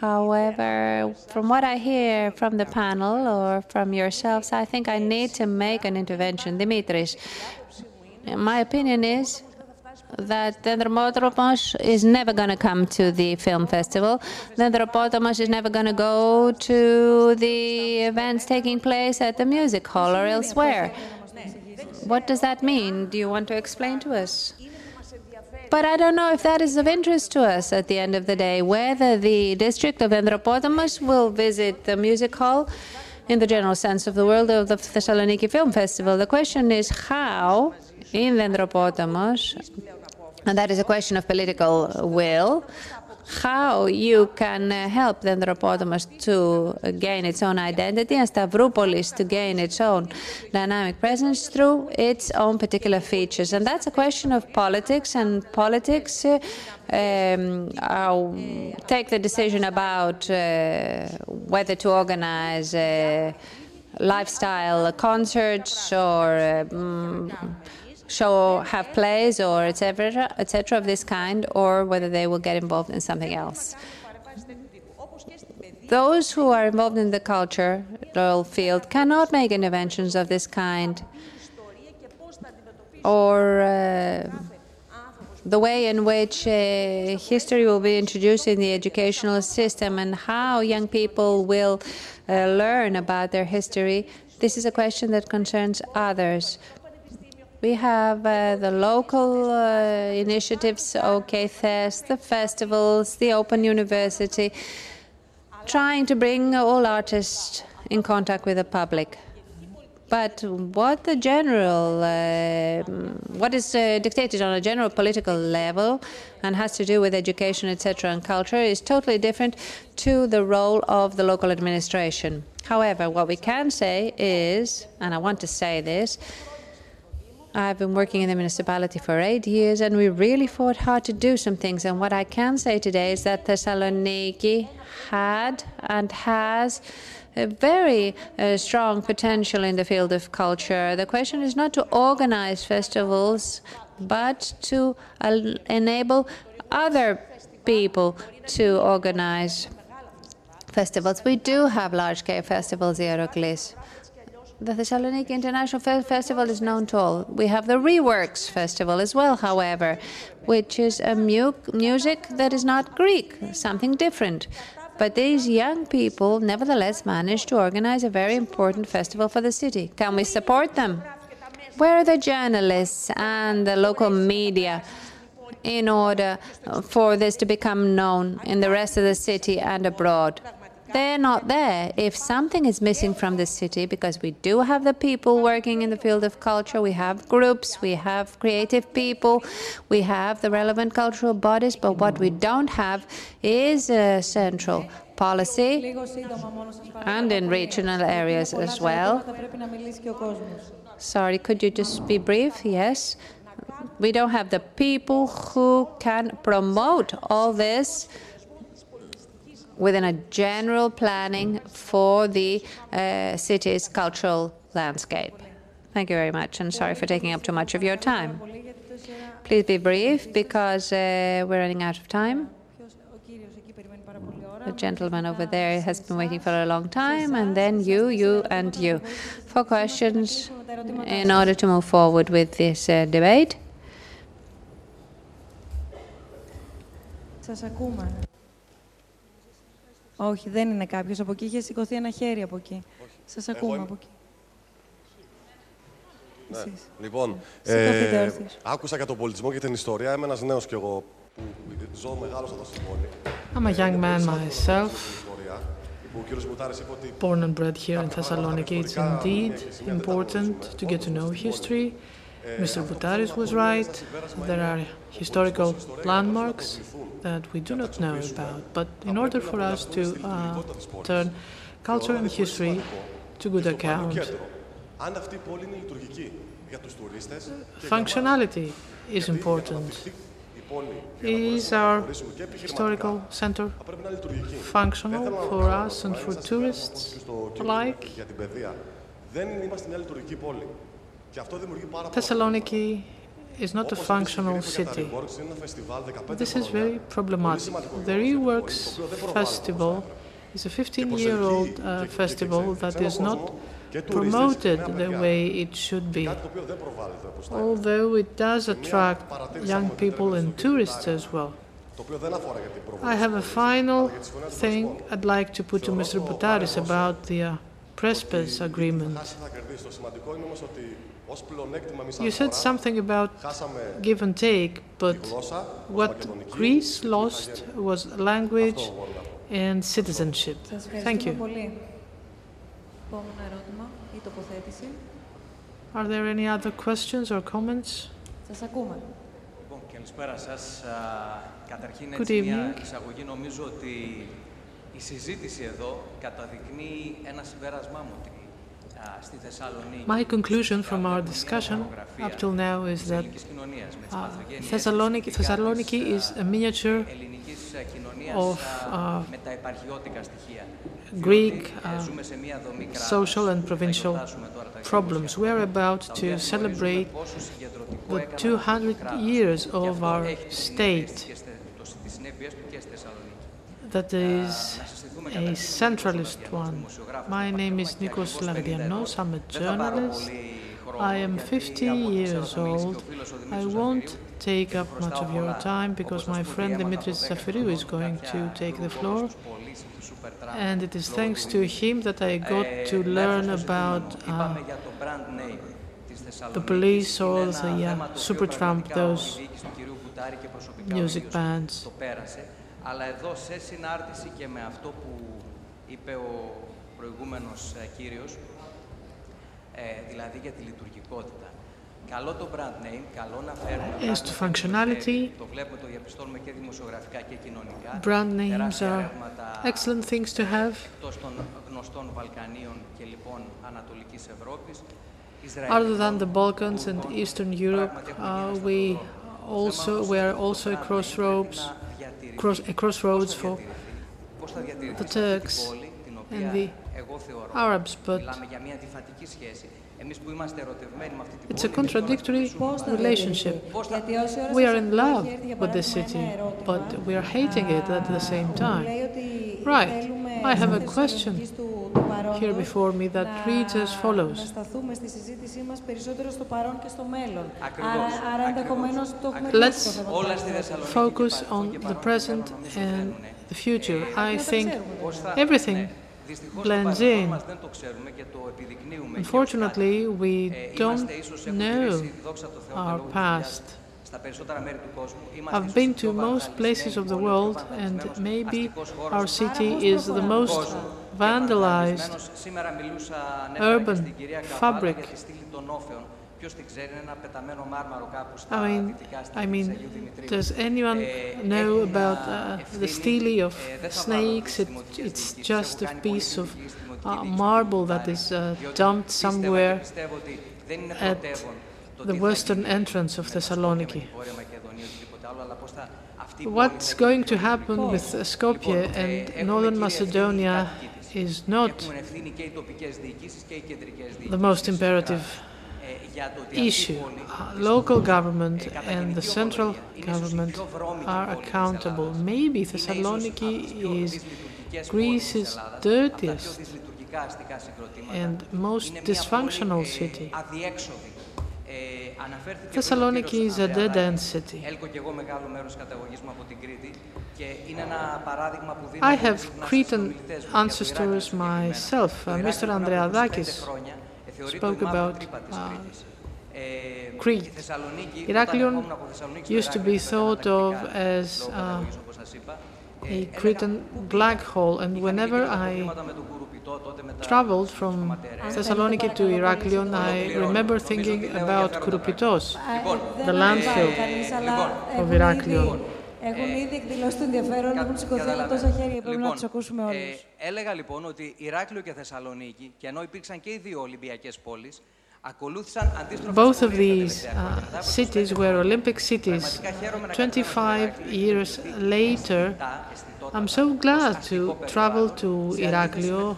Speaker 7: However, from what I hear from the panel or from yourselves, I think I need to make an intervention. Dimitris, my opinion is that Dendropotamos is never going to come to the film festival. Dendropotamos is never going to go to the events taking place at the music hall or elsewhere. What does that mean? Do you want to explain to us? But I don't know if that is of interest to us at the end of the day, whether the district of Dendropotamos will visit the music hall in the general sense of the world of the Thessaloniki Film Festival. The question is how in Dendropotamos, and that is a question of political will, how you can help the Dendropotamos to gain its own identity and Stavroupolis to gain its own dynamic presence through its own particular features. And that's a question of politics, and politics uh, um, take the decision about uh, whether to organize uh, lifestyle concerts or um, show have plays or etc etc of this kind or whether they will get involved in something else those who are involved in the cultural field cannot make interventions of this kind or uh, the way in which uh, history will be introduced in the educational system and how young people will uh, learn about their history, this is a question that concerns others. We have uh, the local uh, initiatives, OK Fest, the festivals, the Open University, trying to bring all artists in contact with the public. But what the general, uh, what is uh, dictated on a general political level and has to do with education, etc., and culture is totally different to the role of the local administration. However, what we can say is, and I want to say this, I've been working in the municipality for eight years, and we really fought hard to do some things. And what I can say today is that Thessaloniki had and has a very uh, strong potential in the field of culture. The question is not to organize festivals, but to uh, enable other people to organize festivals. We do have large-scale festivals, Ieroklis. The Thessaloniki International Festival is known to all. We have the Reworks Festival as well, however, which is a mu music that is not Greek, something different. But these young people nevertheless managed to organize a very important festival for the city. Can we support them? Where are the journalists and the local media in order for this to become known in the rest of the city and abroad? They're not there. If something is missing from the city, because we do have the people working in the field of culture, we have groups, we have creative people, we have the relevant cultural bodies, but what we don't have is a central policy and in regional areas as well. Sorry, could you just be brief? Yes. We don't have the people who can promote all this within a general planning for the uh, city's cultural landscape. Thank you very much, and sorry for taking up too much of your time. Please be brief, because uh, we're running out of time. The gentleman over there has been waiting for a long time, and then you, you, and you. For questions, in order to move forward with this uh, debate.
Speaker 1: Όχι, δεν είναι κάποιος από εκεί. Είχε σηκωθεί ένα χέρι από εκεί. Σας ακούμε από εκεί.
Speaker 10: Ναι. Λοιπόν, ε, άκουσα για τον πολιτισμό και την ιστορία. Είμαι ένας νέος κι εγώ που ζω μεγάλος εδώ στην πόλη.
Speaker 2: I'm a young man myself, born and bred here in Thessaloniki. It's indeed important to get to know history. Mr. Boutaris was right. There are historical landmarks that we do not know about. But in order for us to uh, turn culture and history to good account, functionality is important. Is our historical center functional for us and for tourists alike? Thessaloniki is not a functional city. This is very problematic. The Reworks Festival is a 15-year-old uh, festival that is not promoted the way it should be, although it does attract young people and tourists as well. I have a final thing I'd like to put to Mr. Boutaris about the uh, Prespes agreement. You said something about give and take, but what Greece lost was language and citizenship. Thank you. Are there any other questions or comments? Good evening
Speaker 11: η συζήτηση εδώ καταδεικνύει ένα συμπέρασμά μου ότι
Speaker 2: My conclusion from our discussion up till now is that uh, Thessaloniki, Thessaloniki is a miniature of uh, Greek uh, social and provincial problems. We are about to celebrate the 200 years of our state that is a centralist one. My name is Nikos Lardianos. I'm a journalist. I am 50 years old. I won't take up much of your time because my friend Dimitris Zafiriou is going to take the floor. And it is thanks to him that I got to learn about uh, the police or the uh, those music bands.
Speaker 11: Αλλά εδώ σε συνάρτηση και με αυτό που είπε ο προηγούμενος κύριος, δηλαδή για τη λειτουργικότητα. Καλό το brand name, καλό να φέρουμε.
Speaker 2: As to functionality,
Speaker 11: το βλέπουμε, το διαπιστώνουμε και δημοσιογραφικά και κοινωνικά.
Speaker 2: Brand names are excellent things to have.
Speaker 11: Εκτός των γνωστών Βαλκανίων και λοιπόν Ανατολικής Ευρώπης.
Speaker 2: Other than the Balkans and Eastern Europe, uh, we also we are also a crossroads, cross, a crossroads for the Turks and the Arabs, but it's a contradictory relationship. We are in love with the city, but we are hating it at the same time. Right. I have a question here before me that reads as follows. Let's focus on the present and the future. I think everything Unfortunately, we don't know our past. I've been to most places of the world, and maybe our city is the most vandalized urban fabric. I mean, I mean, does anyone know about uh, the stele of snakes? It, it's just a piece of uh, marble that is uh, dumped somewhere at the western entrance of Thessaloniki. What's going to happen with Skopje and northern Macedonia is not the most imperative issue. Local government and the central government are accountable. Maybe Thessaloniki is Greece's dirtiest and most dysfunctional city. Thessaloniki is a dead-end city. I have Cretan ancestors myself. Uh, Mr. Andreadakis spoke about uh, Crete. Heraklion used to be thought of as uh, a Cretan black hole, and whenever I traveled from Thessaloniki to Heraklion, I remember thinking about Kouroupitos, the landfill of Heraklion.
Speaker 1: Έχουν ήδη εκδηλώσει το ενδιαφέρον, έχουν σηκωθεί άλλα τόσα χέρια, πρέπει να τους ακούσουμε όλους.
Speaker 11: έλεγα λοιπόν ότι Ηράκλειο και Θεσσαλονίκη, και ενώ υπήρξαν και οι δύο Ολυμπιακές πόλεις,
Speaker 2: Both of these uh, cities were Olympic cities. 25 years later, I'm so glad to travel to Iraklio.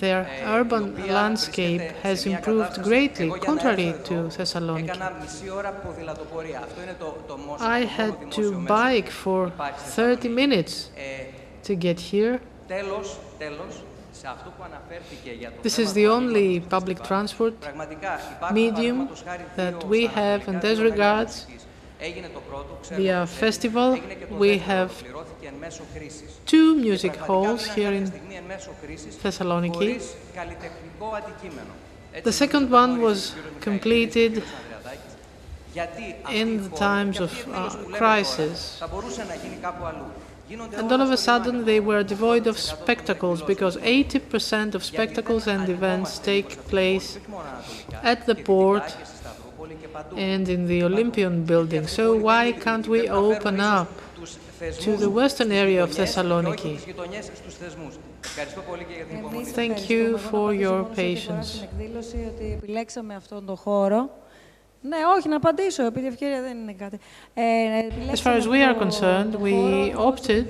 Speaker 2: Their urban landscape has improved greatly, contrary to Thessaloniki. I had to bike for 30 minutes to get here. This is the only public transport medium that we have in this regards. The festival, we have two music halls here in Thessaloniki. The second one was completed in the times of uh, crisis. And all of a sudden they were devoid of spectacles because 80% of spectacles and events take place at the port and in the Olympian building. So why can't we open up to the western area of Thessaloniki? Thank you for your patience. As far as we are concerned, we opted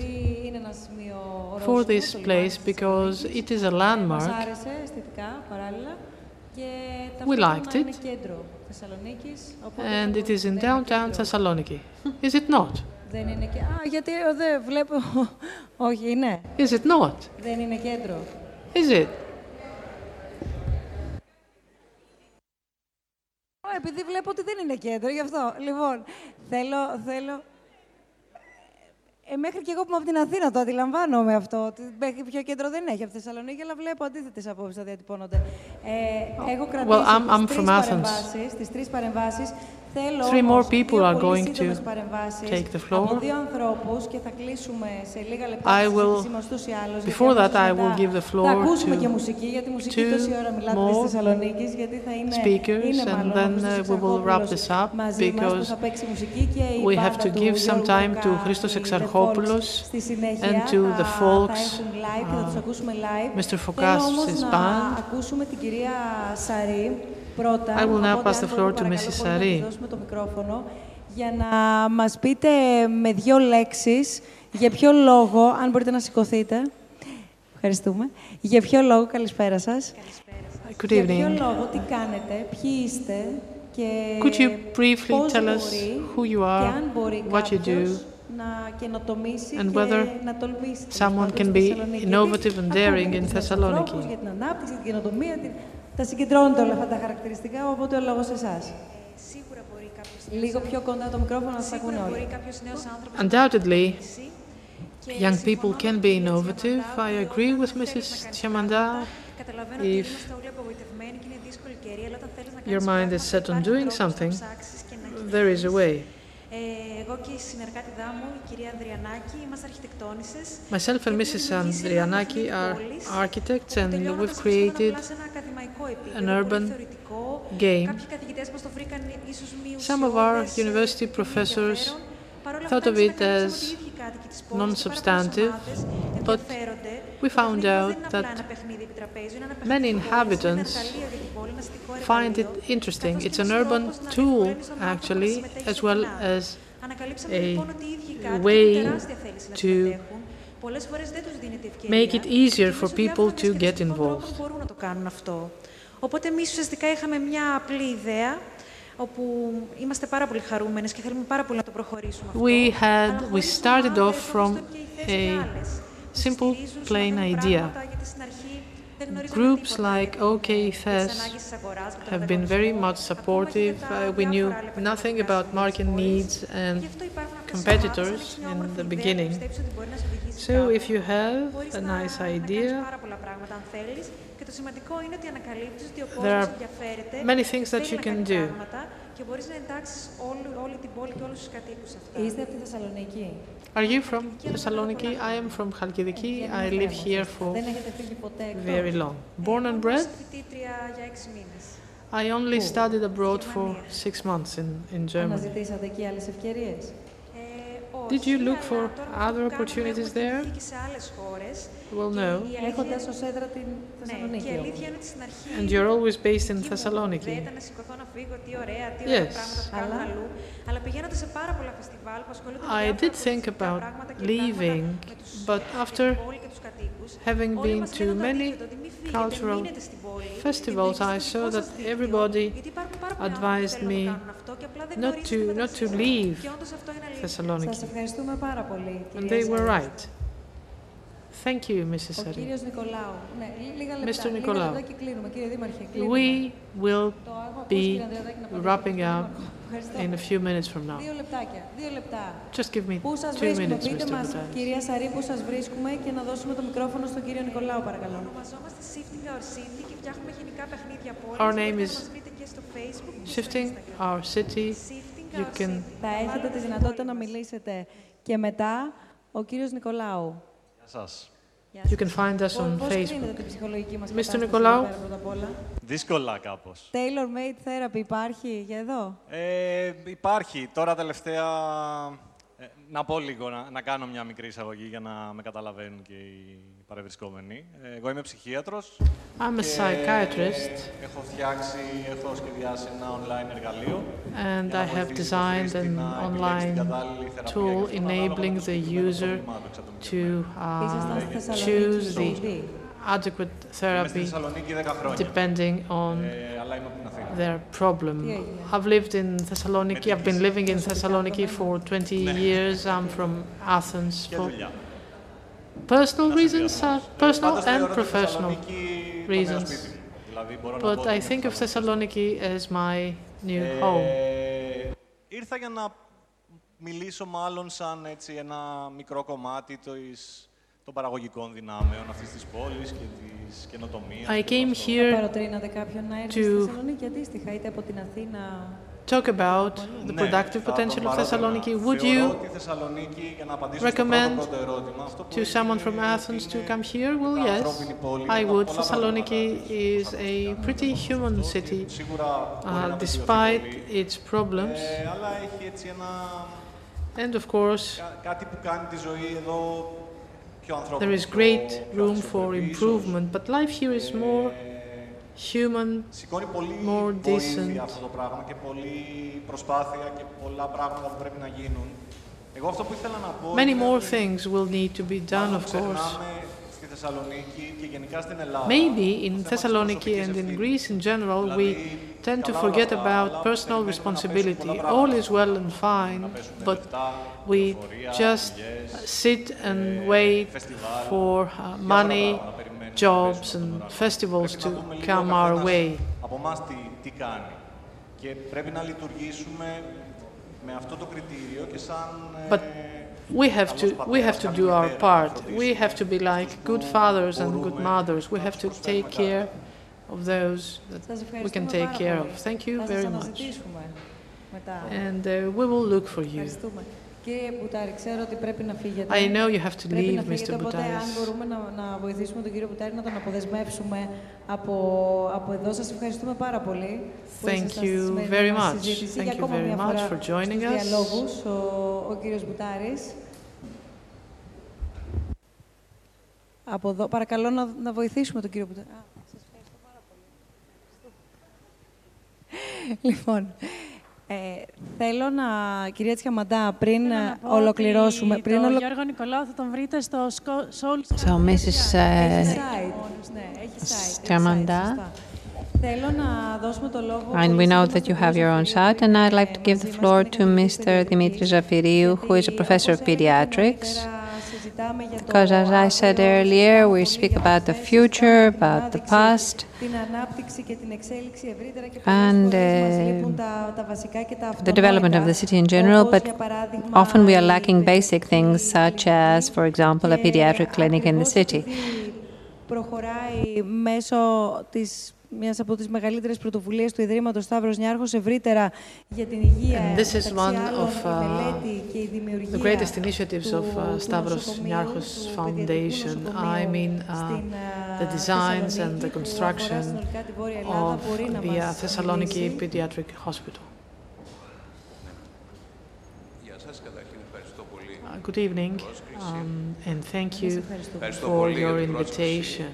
Speaker 2: for this place because it is a landmark. We liked it. And it is in downtown Thessaloniki. Is it not?
Speaker 1: Δεν είναι και... Α, γιατί δεν βλέπω... Όχι, είναι.
Speaker 2: Is it not?
Speaker 1: Δεν είναι κέντρο.
Speaker 2: Is it?
Speaker 1: επειδή βλέπω ότι δεν είναι κέντρο, γι' αυτό. Λοιπόν, θέλω... θέλω... Ε, μέχρι και εγώ που είμαι από την Αθήνα το αντιλαμβάνομαι αυτό. Ότι πιο κέντρο δεν έχει από τη Θεσσαλονίκη, αλλά βλέπω αντίθετες απόψεις να διατυπώνονται. Ε, έχω κρατήσει well, I'm, I'm τις, τρεις παρεμβάσεις, τις τρεις παρεμβάσεις.
Speaker 2: Three more people are going to take the floor. I will, before that, I will give the floor to two more speakers, and then uh, we will wrap this up because we have to give some time to Christos Exarchopoulos and to the folks, uh, Mr. Fokas' band. I will now pass the floor to Mrs. Sari.
Speaker 1: Για να μας πείτε με δύο λέξεις για ποιο λόγο, αν μπορείτε να σηκωθείτε, ευχαριστούμε, για ποιο λόγο, καλησπέρα σας,
Speaker 2: Good evening.
Speaker 1: για ποιο λόγο, τι κάνετε, ποιοι είστε και
Speaker 2: Could you briefly
Speaker 1: πώς
Speaker 2: tell us
Speaker 1: μπορεί
Speaker 2: who you
Speaker 1: και
Speaker 2: are,
Speaker 1: αν μπορεί
Speaker 2: what you do,
Speaker 1: κάποιος να καινοτομήσει
Speaker 2: and
Speaker 1: και
Speaker 2: whether
Speaker 1: να τολμήσει.
Speaker 2: someone can be innovative and daring in Thessaloniki?
Speaker 1: Για την ανάπτυξη, την καινοτομία, την θα συγκεντρώνετε όλα αυτά τα χαρακτηριστικά, οπότε ο λόγος εσάς.
Speaker 12: Σίγουρα μπορεί κάποιος.
Speaker 1: Λίγο πιο κοντά το μικρόφωνο να σα ακούνε όλοι.
Speaker 2: Undoubtedly, young people can be innovative. I agree with Mrs. Chamanda. If your mind is set on doing something, there is a way.
Speaker 12: Ε, εγώ και η συνεργάτηδά μου, η κυρία Ανδριανάκη, είμαστε αρχιτεκτόνισσες.
Speaker 2: Myself and Mrs. Andrianaki are architects, and we've created
Speaker 12: σε ένα ακαδημαϊκό επίπεδο,
Speaker 2: an
Speaker 12: πολύ
Speaker 2: urban
Speaker 12: θεωρητικό.
Speaker 2: game.
Speaker 12: Κάποιοι καθηγητές μας το βρήκαν ίσως μη
Speaker 2: Some of our
Speaker 12: ουσιώδες,
Speaker 2: university
Speaker 12: μη
Speaker 2: professors
Speaker 12: ενδιαφέρον. Παρ' όλα
Speaker 2: thought
Speaker 12: αυτά,
Speaker 2: of
Speaker 12: εμείς
Speaker 2: it
Speaker 12: ανακαλύψαμε
Speaker 2: as
Speaker 12: ότι οι ίδιοι κάτοικοι της πόλης,
Speaker 2: non-substantive,
Speaker 12: πάρα πολλές ομάδες
Speaker 2: but
Speaker 12: ενδιαφέρονται.
Speaker 2: we
Speaker 12: Το
Speaker 2: found
Speaker 12: παιχνίδι
Speaker 2: out
Speaker 12: δεν είναι απλά
Speaker 2: that
Speaker 12: ένα παιχνίδι επί τραπέζιου, είναι ένα
Speaker 2: many
Speaker 12: παιχνίδι πόλης, είναι ένα
Speaker 2: inhabitants
Speaker 12: εργαλείο για την πόλη, ένα αστικό
Speaker 2: find it
Speaker 12: εργαλείο,
Speaker 2: interesting.
Speaker 12: καθώς
Speaker 2: It's
Speaker 12: και
Speaker 2: an
Speaker 12: ένας
Speaker 2: urban
Speaker 12: τρόπος να
Speaker 2: tool,
Speaker 12: διευκολύνεις τον άνθρωπο να
Speaker 2: actually,
Speaker 12: συμμετέχει
Speaker 2: as
Speaker 12: στο
Speaker 2: well
Speaker 12: κοινά.
Speaker 2: as
Speaker 12: Ανακαλύψαμε
Speaker 2: a
Speaker 12: λοιπόν ότι οι ίδιοι κάτοικοι
Speaker 2: way
Speaker 12: έχουν τεράστια θέληση να
Speaker 2: to
Speaker 12: συμμετέχουν. Πολλές φορές δεν τους δίνεται ευκαιρία.
Speaker 2: make it easier
Speaker 12: και
Speaker 2: for
Speaker 12: μέσω
Speaker 2: people
Speaker 12: διάφορων
Speaker 2: to get
Speaker 12: διασκεδαστικών
Speaker 2: involved.
Speaker 12: τρόπων μπορούν να το κάνουν αυτό. Οπότε εμεί ουσιαστικά είχαμε μια απλή ιδέα όπου είμαστε πάρα πολύ χαρούμενες και θέλουμε πάρα πολύ να το προχωρήσουμε αυτό.
Speaker 2: We had,
Speaker 12: Αλλά
Speaker 2: we
Speaker 12: χωρίς
Speaker 2: started
Speaker 12: ομάδες,
Speaker 2: off from
Speaker 12: όπως και οι θέσεις
Speaker 2: a
Speaker 12: άλλες.
Speaker 2: simple,
Speaker 12: Στηρίζουν,
Speaker 2: plain
Speaker 12: συμμετέχουν
Speaker 2: idea. Groups like
Speaker 12: OKTHES
Speaker 2: have been very much supportive. Uh, we knew nothing about market needs and competitors in the beginning. So if you have a nice idea, there are many things that you can do. Are you from Thessaloniki? I am from Chalkidiki. I live here for very long. Born and bred? I only studied abroad for six months in, in Germany. Did you look for other opportunities there? Well, no. And you're always based in Thessaloniki. Yes. I did think about leaving, but after having been to many cultural festivals, I saw that everybody advised me not to not to leave
Speaker 1: Σας
Speaker 2: Thessaloniki,
Speaker 1: ευχαριστούμε πάρα πολύ,
Speaker 2: and
Speaker 1: κυρία
Speaker 2: they were
Speaker 1: Σαρή.
Speaker 2: right. Thank you, Mrs.
Speaker 1: Ο
Speaker 2: Sari.
Speaker 1: κύριος Νικολάου. Ναι, λίγα λεπτά.
Speaker 2: Mr.
Speaker 1: Λίγα
Speaker 2: Νικολάου.
Speaker 1: λεπτά και κλείνουμε. Κύριε Δήμαρχε, κλείνουμε.
Speaker 2: We will
Speaker 1: Το έχω ακούσει,
Speaker 2: be
Speaker 1: κύριε Ανδριαδάκη, να απαντήσετε.
Speaker 2: wrapping up
Speaker 1: Ευχαριστώ.
Speaker 2: in a few minutes from now.
Speaker 1: Δύο λεπτάκια. Δύο λεπτά.
Speaker 2: Just give me
Speaker 1: Πού σας
Speaker 2: two
Speaker 1: βρίσκουμε,
Speaker 2: minutes,
Speaker 1: πείτε
Speaker 2: Mr.
Speaker 1: μας,
Speaker 2: Bataille.
Speaker 1: κυρία Σαρή, πού σας βρίσκουμε και να δώσουμε το μικρόφωνο στον κύριο Νικολάου, παρακαλώ.
Speaker 12: Ονομαζόμαστε Shifting Our City και φτιάχνουμε γενικά παιχνίδια πόλης.
Speaker 2: Our name
Speaker 12: Μπορείτε
Speaker 2: is
Speaker 12: να μας βρείτε και στο Facebook και στο
Speaker 2: Shifting
Speaker 12: Instagram.
Speaker 2: Our City. You can
Speaker 1: Θα έχετε τη δυνατότητα να μιλήσετε. Και μετά, ο κύριος Νικολάου.
Speaker 13: Γεια σας.
Speaker 2: you can find us on
Speaker 1: Πώς κρίνετε
Speaker 2: Facebook.
Speaker 1: την ψυχολογική μας
Speaker 2: Mr.
Speaker 1: κατάσταση
Speaker 2: Νικολάου.
Speaker 1: εδώ πέρα, πρώτα απ' όλα;
Speaker 13: Δύσκολα κάπως.
Speaker 1: Tailor-made therapy υπάρχει για εδώ;
Speaker 13: Ε, υπάρχει. Τώρα τελευταία... ε, να πω λίγο, να, να κάνω μια μικρή εισαγωγή για να με καταλαβαίνουν και οι παρευρισκόμενοι. Εγώ είμαι ψυχίατρος.
Speaker 2: I'm a psychiatrist.
Speaker 13: Έχω φτιάξει, έχω σχεδιάσει ένα online εργαλείο.
Speaker 2: And I have designed an online tool enabling the user to uh, choose the adequate therapy depending on their problem. I've lived in Thessaloniki, I've been living in Thessaloniki for 20 years. I'm from Athens for personal reasons, uh, personal
Speaker 13: Πάντως
Speaker 2: and
Speaker 13: θεωρώ της
Speaker 2: professional
Speaker 13: Θεσσαλονίκη το νέο
Speaker 2: reasons.
Speaker 13: σπίτι μου. Δηλαδή μπορώ να
Speaker 2: But
Speaker 13: πω
Speaker 2: I
Speaker 13: ότι
Speaker 2: think
Speaker 13: είμαι
Speaker 2: of Thessaloniki as my new
Speaker 13: Ε,
Speaker 2: home.
Speaker 13: ήρθα για να μιλήσω μάλλον σαν έτσι ένα μικρό κομμάτι της, των παραγωγικών δυνάμεων αυτής της πόλης και της καινοτομίας.
Speaker 2: I
Speaker 13: και
Speaker 2: came
Speaker 13: αυτό.
Speaker 2: here
Speaker 1: Παροτρύνατε κάποιον να έρθει στη
Speaker 2: to
Speaker 1: Θεσσαλονίκη αντίστοιχα, είτε από την Αθήνα.
Speaker 2: Talk about the productive potential of Thessaloniki. Would you recommend to someone from Athens to come here? Well, yes, I would. Thessaloniki is a pretty human city, uh, despite its problems. And of course, there is great room for improvement, but life here is more human, more decent. Many more things will need to be done, of course. Maybe in Thessaloniki and in Greece in general, we tend to forget about personal responsibility. All is well and fine, but we just sit and wait for uh, money, jobs and festivals to come our way. But we have to we have to do our part. We have to be like good fathers and good mothers. We have to take care of those that we can take care of. Thank you very much. And uh, we will look for you.
Speaker 1: Κύριε Μπουτάρη, ξέρω ότι πρέπει να φύγετε.
Speaker 2: I know you have to
Speaker 1: πρέπει
Speaker 2: leave,
Speaker 1: να φύγετε,
Speaker 2: Mr.
Speaker 1: οπότε
Speaker 2: Boutaris.
Speaker 1: αν μπορούμε να, να βοηθήσουμε τον κύριο Μπουτάρη να τον αποδεσμεύσουμε από, από εδώ. Σας ευχαριστούμε πάρα πολύ που
Speaker 2: Thank
Speaker 1: ήσασταν στη
Speaker 2: you
Speaker 1: σημερινή
Speaker 2: very
Speaker 1: μας
Speaker 2: much.
Speaker 1: συζήτηση.
Speaker 2: Thank
Speaker 1: Για
Speaker 2: you
Speaker 1: ακόμα
Speaker 2: very
Speaker 1: μια
Speaker 2: much
Speaker 1: φορά
Speaker 2: for joining
Speaker 1: στους
Speaker 2: us.
Speaker 1: διαλόγους, ο, ο κύριος Μπουτάρης. Από εδώ, παρακαλώ να, να βοηθήσουμε τον κύριο Μπουτάρη. Α, σας ευχαριστώ πάρα πολύ. Λοιπόν, ε, θέλω να κυρία Τσιαμαντά, πριν όλο ε, κλειρώσουμε
Speaker 4: πριν
Speaker 1: όλο
Speaker 4: κλειρώσουμε ο θα τον βρείτε στο
Speaker 1: σόλισ σε
Speaker 7: ομίσσες
Speaker 1: θέλω να δώσουμε το λόγο
Speaker 7: άνω ξέρουμε ότι έχετε τον δικό και θα ήθελα να δώσω τον λόγο άνω ξέρουμε ότι έχετε τον δικό σας και θα ήθελα να δώσω τον Because as I said earlier, we speak about the future, about the past, and uh, the development of the city in general, but often we are lacking basic things such as, for example, a pediatric clinic in the city.
Speaker 1: μιας από τις μεγαλύτερες πρωτοβουλίε του ιδρύματος Σταύρος Νιάρχο ευρύτερα για την υγεία.
Speaker 2: And this is one of uh, the greatest initiatives of uh, Stavros Niarchos Foundation. I mean uh, the designs and the construction of the uh, Thessaloniki Pediatric Hospital. Good evening, um, and thank you for your invitation.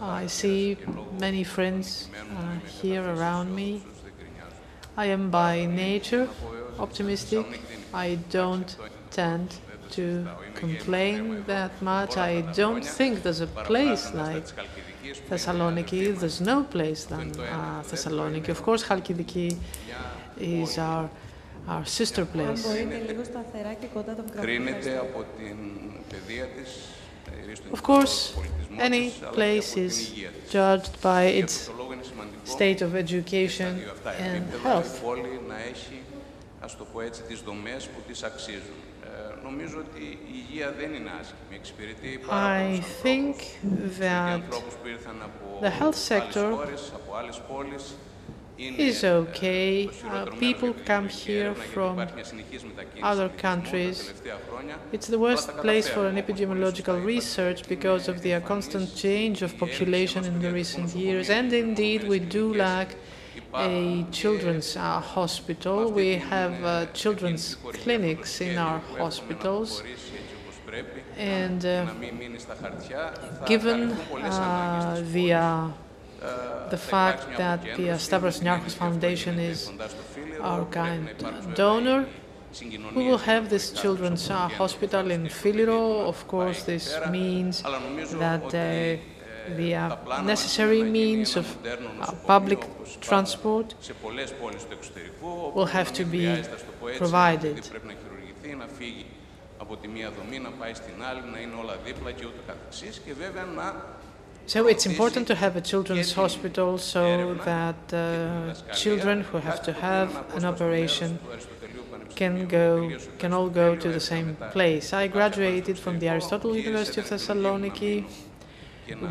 Speaker 2: I see many friends uh, here around me. I am by nature optimistic. I don't tend to complain that much. I don't think there's a place like Thessaloniki. There's no place than uh, Thessaloniki. Of course, Chalkidiki is our, our sister
Speaker 1: Αν
Speaker 2: place. Of course, any place is judged by its state of education and health. I think that the health sector is okay. Uh, people come here from other countries. It's the worst place for an epidemiological research because of the constant change of population in the recent years. And indeed, we do lack a children's uh, hospital. We have uh, children's clinics in our hospitals. And uh, given the the fact that the uh, Stavros Niarchos Foundation is our kind donor, we will have this children's uh, hospital in Filiro. Of course, this means that uh, the uh, necessary means of uh, public transport
Speaker 14: σε πολλές πόλεις του εξωτερικού, όπου
Speaker 2: will have
Speaker 14: να
Speaker 2: to
Speaker 14: μην
Speaker 2: be
Speaker 14: χρειάζεται, ας το πω έτσι,
Speaker 2: provided.
Speaker 14: επειδή πρέπει να χειρουργηθεί, να φύγει από τη μία δομή, να πάει στην άλλη, να είναι όλα δίπλα και ούτω καθεξής και βέβαια να
Speaker 2: so it's important to have a children's hospital so that uh, children who have to have an operation can go can all go to the same place. I graduated from the Aristotle University of Thessaloniki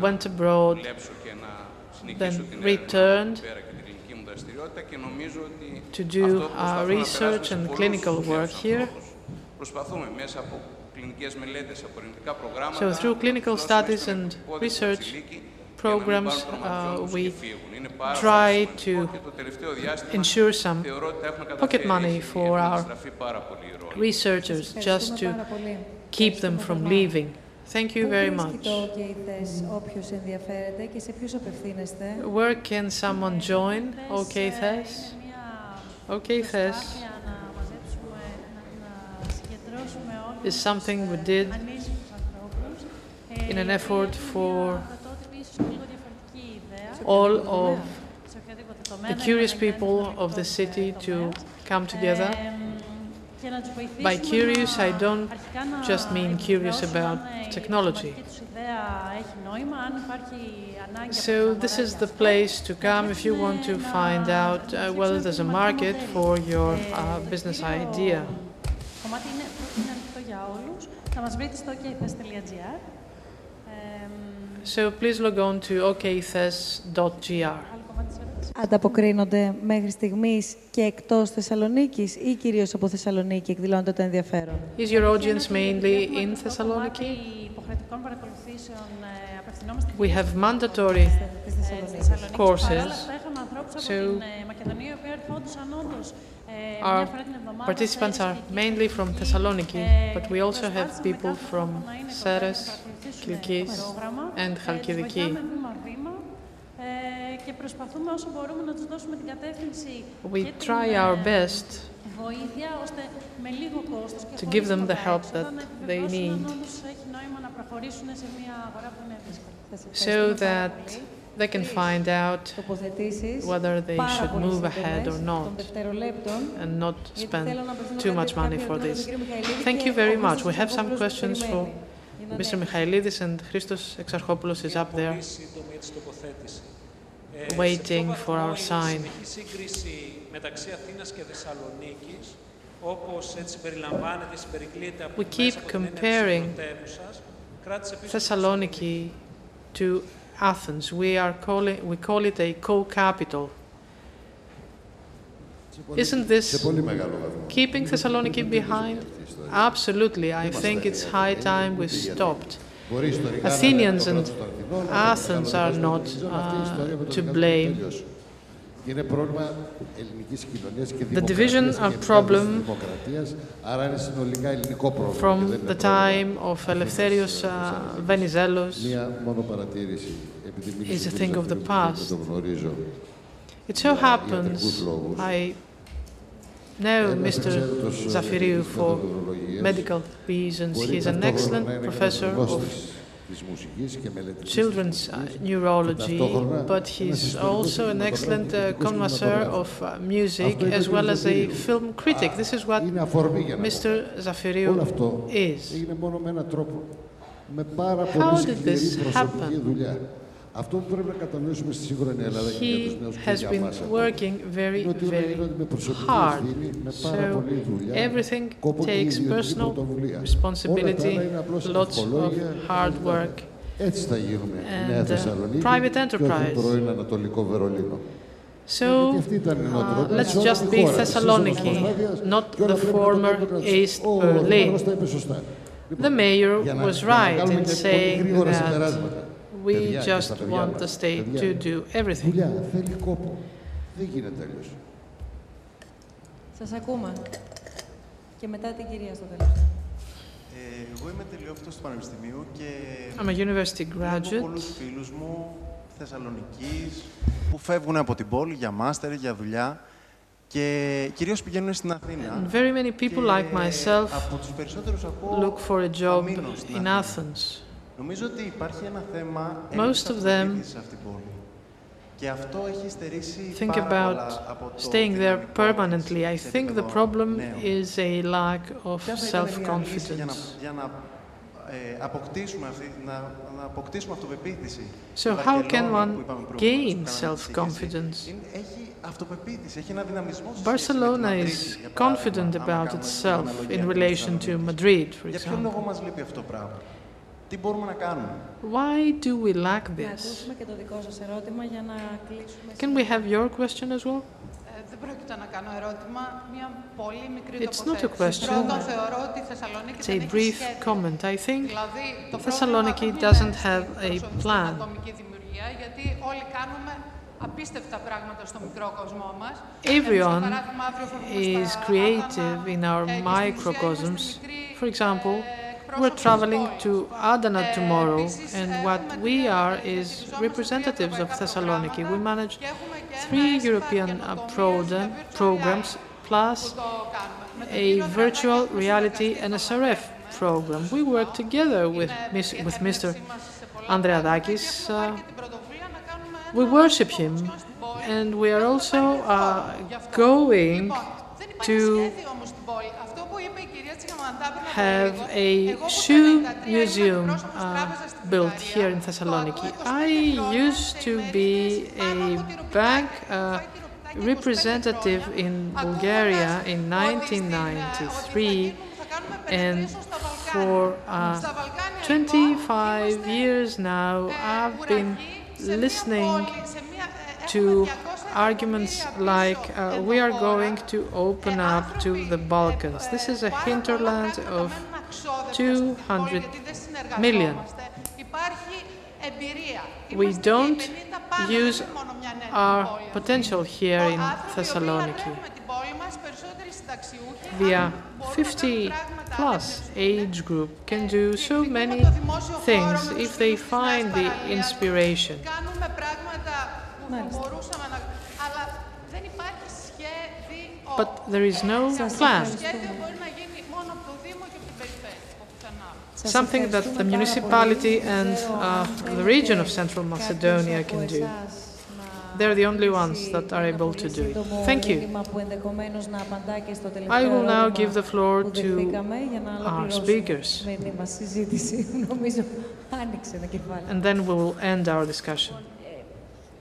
Speaker 2: went abroad, then returned to do uh, research and clinical work here. So through clinical studies and research programs, uh, we try to ensure some pocket money for our researchers just to keep them from leaving. Thank you very much. Where can someone join OKTHES? Okay, OKTHES is something we did in an effort for all of the curious people of the city to come together. By curious, I don't just mean curious about technology. So this is the place to come if you want to find out uh, whether there's a market for your uh, business idea. So please log on to okthes.gr.
Speaker 1: Ανταποκρίνονται μέχρι στιγμής και εκτός Θεσσαλονίκης ή κυρίως από Θεσσαλονίκη εκδηλώνεται το ενδιαφέρον;
Speaker 2: Is your audience mainly in Thessaloniki? We have mandatory courses, so our participants are mainly from Thessaloniki, but we also have people from Serres, Kilkis and Chalkidiki. We try our best to give them the help that they need. so that they can find out whether they should move ahead or not and not spend too much money for this. Thank you very much. We have some questions for Mr. Michaelidis and Christos Exarchopoulos is up there waiting for our sign. We keep comparing Thessaloniki to Athens. We are calling we call it a co-capital. Isn't this keeping Thessaloniki behind? Absolutely. I think it's high time we stopped. Athenians and Athens are not uh, to blame. The division of problem from the time of Eleftherios uh, Venizelos is a thing of the past. It so happens I know Mr. Zafiriou for medical reasons. He's an excellent professor of children's uh, neurology, but he's also an excellent uh, connoisseur of uh, music as well as a film critic. This is what Mr. Zafiriou is. How did this happen? He has been working very, very hard. So everything takes personal responsibility, lots of hard work, and uh, private enterprise. So uh, let's just be Thessaloniki, not the former East Berlin. The mayor was right in saying that we just want the state to do everything.
Speaker 1: Σας ακούμε. Και μετά την κυρία στο τέλος.
Speaker 15: Εγώ είμαι τελειόφυτος του Πανεπιστημίου και
Speaker 2: I'm a university graduate.
Speaker 15: πολλούς φίλους μου Θεσσαλονικής που φεύγουν από την πόλη για μάστερ, για δουλειά και κυρίως πηγαίνουν στην Αθήνα.
Speaker 2: And very many people like myself look for a job in Athens. Most of them think about staying there permanently. I think the problem is a lack of self-confidence. So how can one gain self-confidence? Barcelona is confident about itself in relation to Madrid, for example.
Speaker 15: Τι μπορούμε να κάνουμε.
Speaker 2: Why do we lack this?
Speaker 1: και το δικό σας ερώτημα για να κλείσουμε.
Speaker 2: Can we have your question as well?
Speaker 16: Δεν πρόκειται να κάνω ερώτημα, μια πολύ μικρή
Speaker 2: It's not a question.
Speaker 16: Πρώτον, θεωρώ ότι η Θεσσαλονίκη
Speaker 2: It's a brief comment. I think Thessaloniki doesn't have a plan.
Speaker 16: δημιουργία, γιατί όλοι κάνουμε απίστευτα πράγματα στο μικρό κοσμό μας.
Speaker 2: Everyone is creative in our microcosms. For example, we're traveling to Adana tomorrow, and what we are is representatives of Thessaloniki. We manage three European uh, programs plus a virtual reality NSRF program. We work together with, with Mr. Andreadakis. Uh, we worship him, and we are also uh, going to have a shoe museum uh, built here in Thessaloniki. I used to be a bank uh, representative in Bulgaria in 1993, and for uh, 25 years now, I've been listening to arguments like uh, we are going to open up to the Balkans. This is a hinterland of 200 million. We don't use our potential here in Thessaloniki. The 50 plus age group can do so many things if they find the inspiration. But there is no plan. Something that the municipality and uh, the region of Central Macedonia can do. They're the only ones that are able to do it. Thank you. I will now give the floor to our speakers. And then we will end our discussion.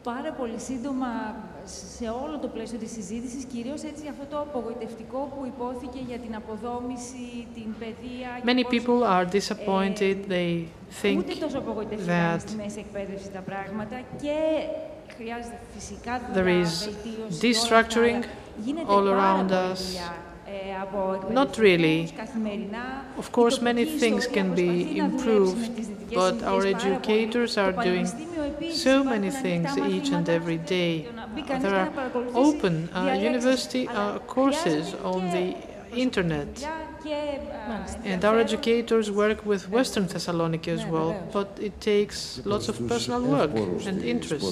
Speaker 8: Πάρα πολύ σύντομα σε όλο το πλαίσιο της συζήτησης, κυρίως έτσι αυτό το απογοητευτικό που υπόθηκε για την αποδόμηση, την παιδεία...
Speaker 2: Many people are disappointed. They think
Speaker 8: ούτε τόσο απογοητευτικά
Speaker 2: that
Speaker 8: στη μέση εκπαίδευσης τα πράγματα και χρειάζεται φυσικά
Speaker 2: there is destructuring all around us. Not really. Of course, many things can be improved, but our educators are doing so many things each and every day. There are open uh, university uh, courses on the internet. And our educators work with Western Thessaloniki as well, but it takes lots of personal work and interest.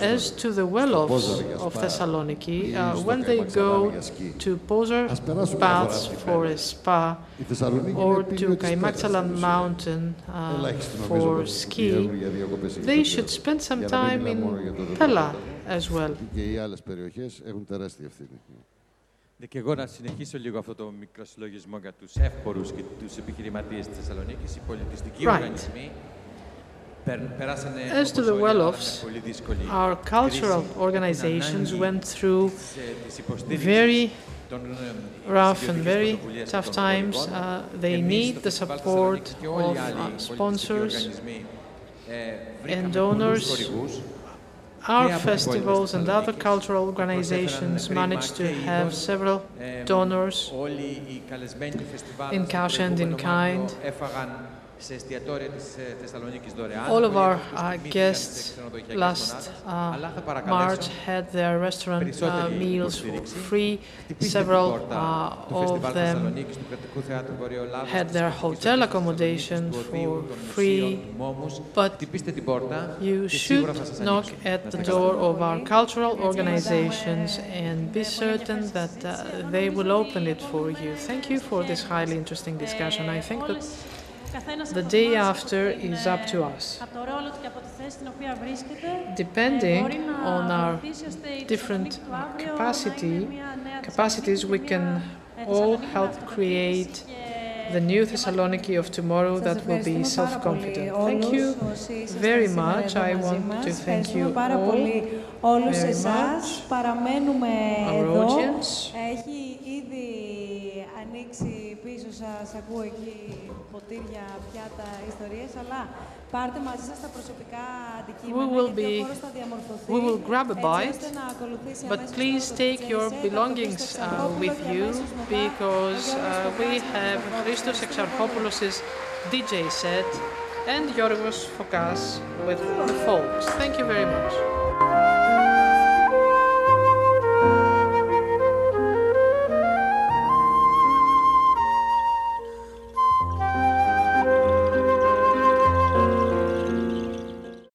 Speaker 2: As to the well-offs of Thessaloniki, uh, when they go to Pozar baths for a spa or to Kaimaksalan mountain uh, for ski, they should spend some time in Pella as well.
Speaker 5: Και εγώ να συνεχίσω λίγο αυτό το μικρό συλλογισμό για τους εύπορους και τους επιχειρηματίες της Θεσσαλονίκης. Οι πολιτιστικοί
Speaker 2: Right.
Speaker 5: οργανισμοί περάσανε,
Speaker 2: As to the well-offs, our cultural organizations went through very rough and very tough times. Uh, they need the support of uh, sponsors and donors. Our festivals and other cultural organizations managed to have several donors in cash and in kind. All of our uh, guests last uh, March had their restaurant uh, meals free. Several uh, of them had their hotel accommodation for free. But you should knock at the door of our cultural organizations and be certain that uh, they will open it for you. Thank you for this highly interesting discussion. I think that the day after is up to us. Depending on our different capacity, capacities, we can all help create the new Thessaloniki of tomorrow that will be self-confident. Thank you very much. I want to thank you all
Speaker 1: όλους
Speaker 2: very
Speaker 1: εσάς.
Speaker 2: much.
Speaker 1: Παραμένουμε
Speaker 2: Our
Speaker 1: εδώ.
Speaker 2: audience.
Speaker 1: Έχει ήδη ανοίξει ανοίξει πίσω σας, ακούω εκεί ποτήρια, πιάτα, ιστορίες, αλλά πάρτε μαζί σας τα προσωπικά αντικείμενα,
Speaker 2: we will
Speaker 1: γιατί
Speaker 2: be,
Speaker 1: ο χώρος θα διαμορφωθεί,
Speaker 2: we will grab a bite,
Speaker 1: ώστε να ακολουθήσει
Speaker 2: but please take your belongings uh, with you because uh, we have Christos Exarchopoulos' DJ set and Yorgos Fokas with the folks. Thank you very much.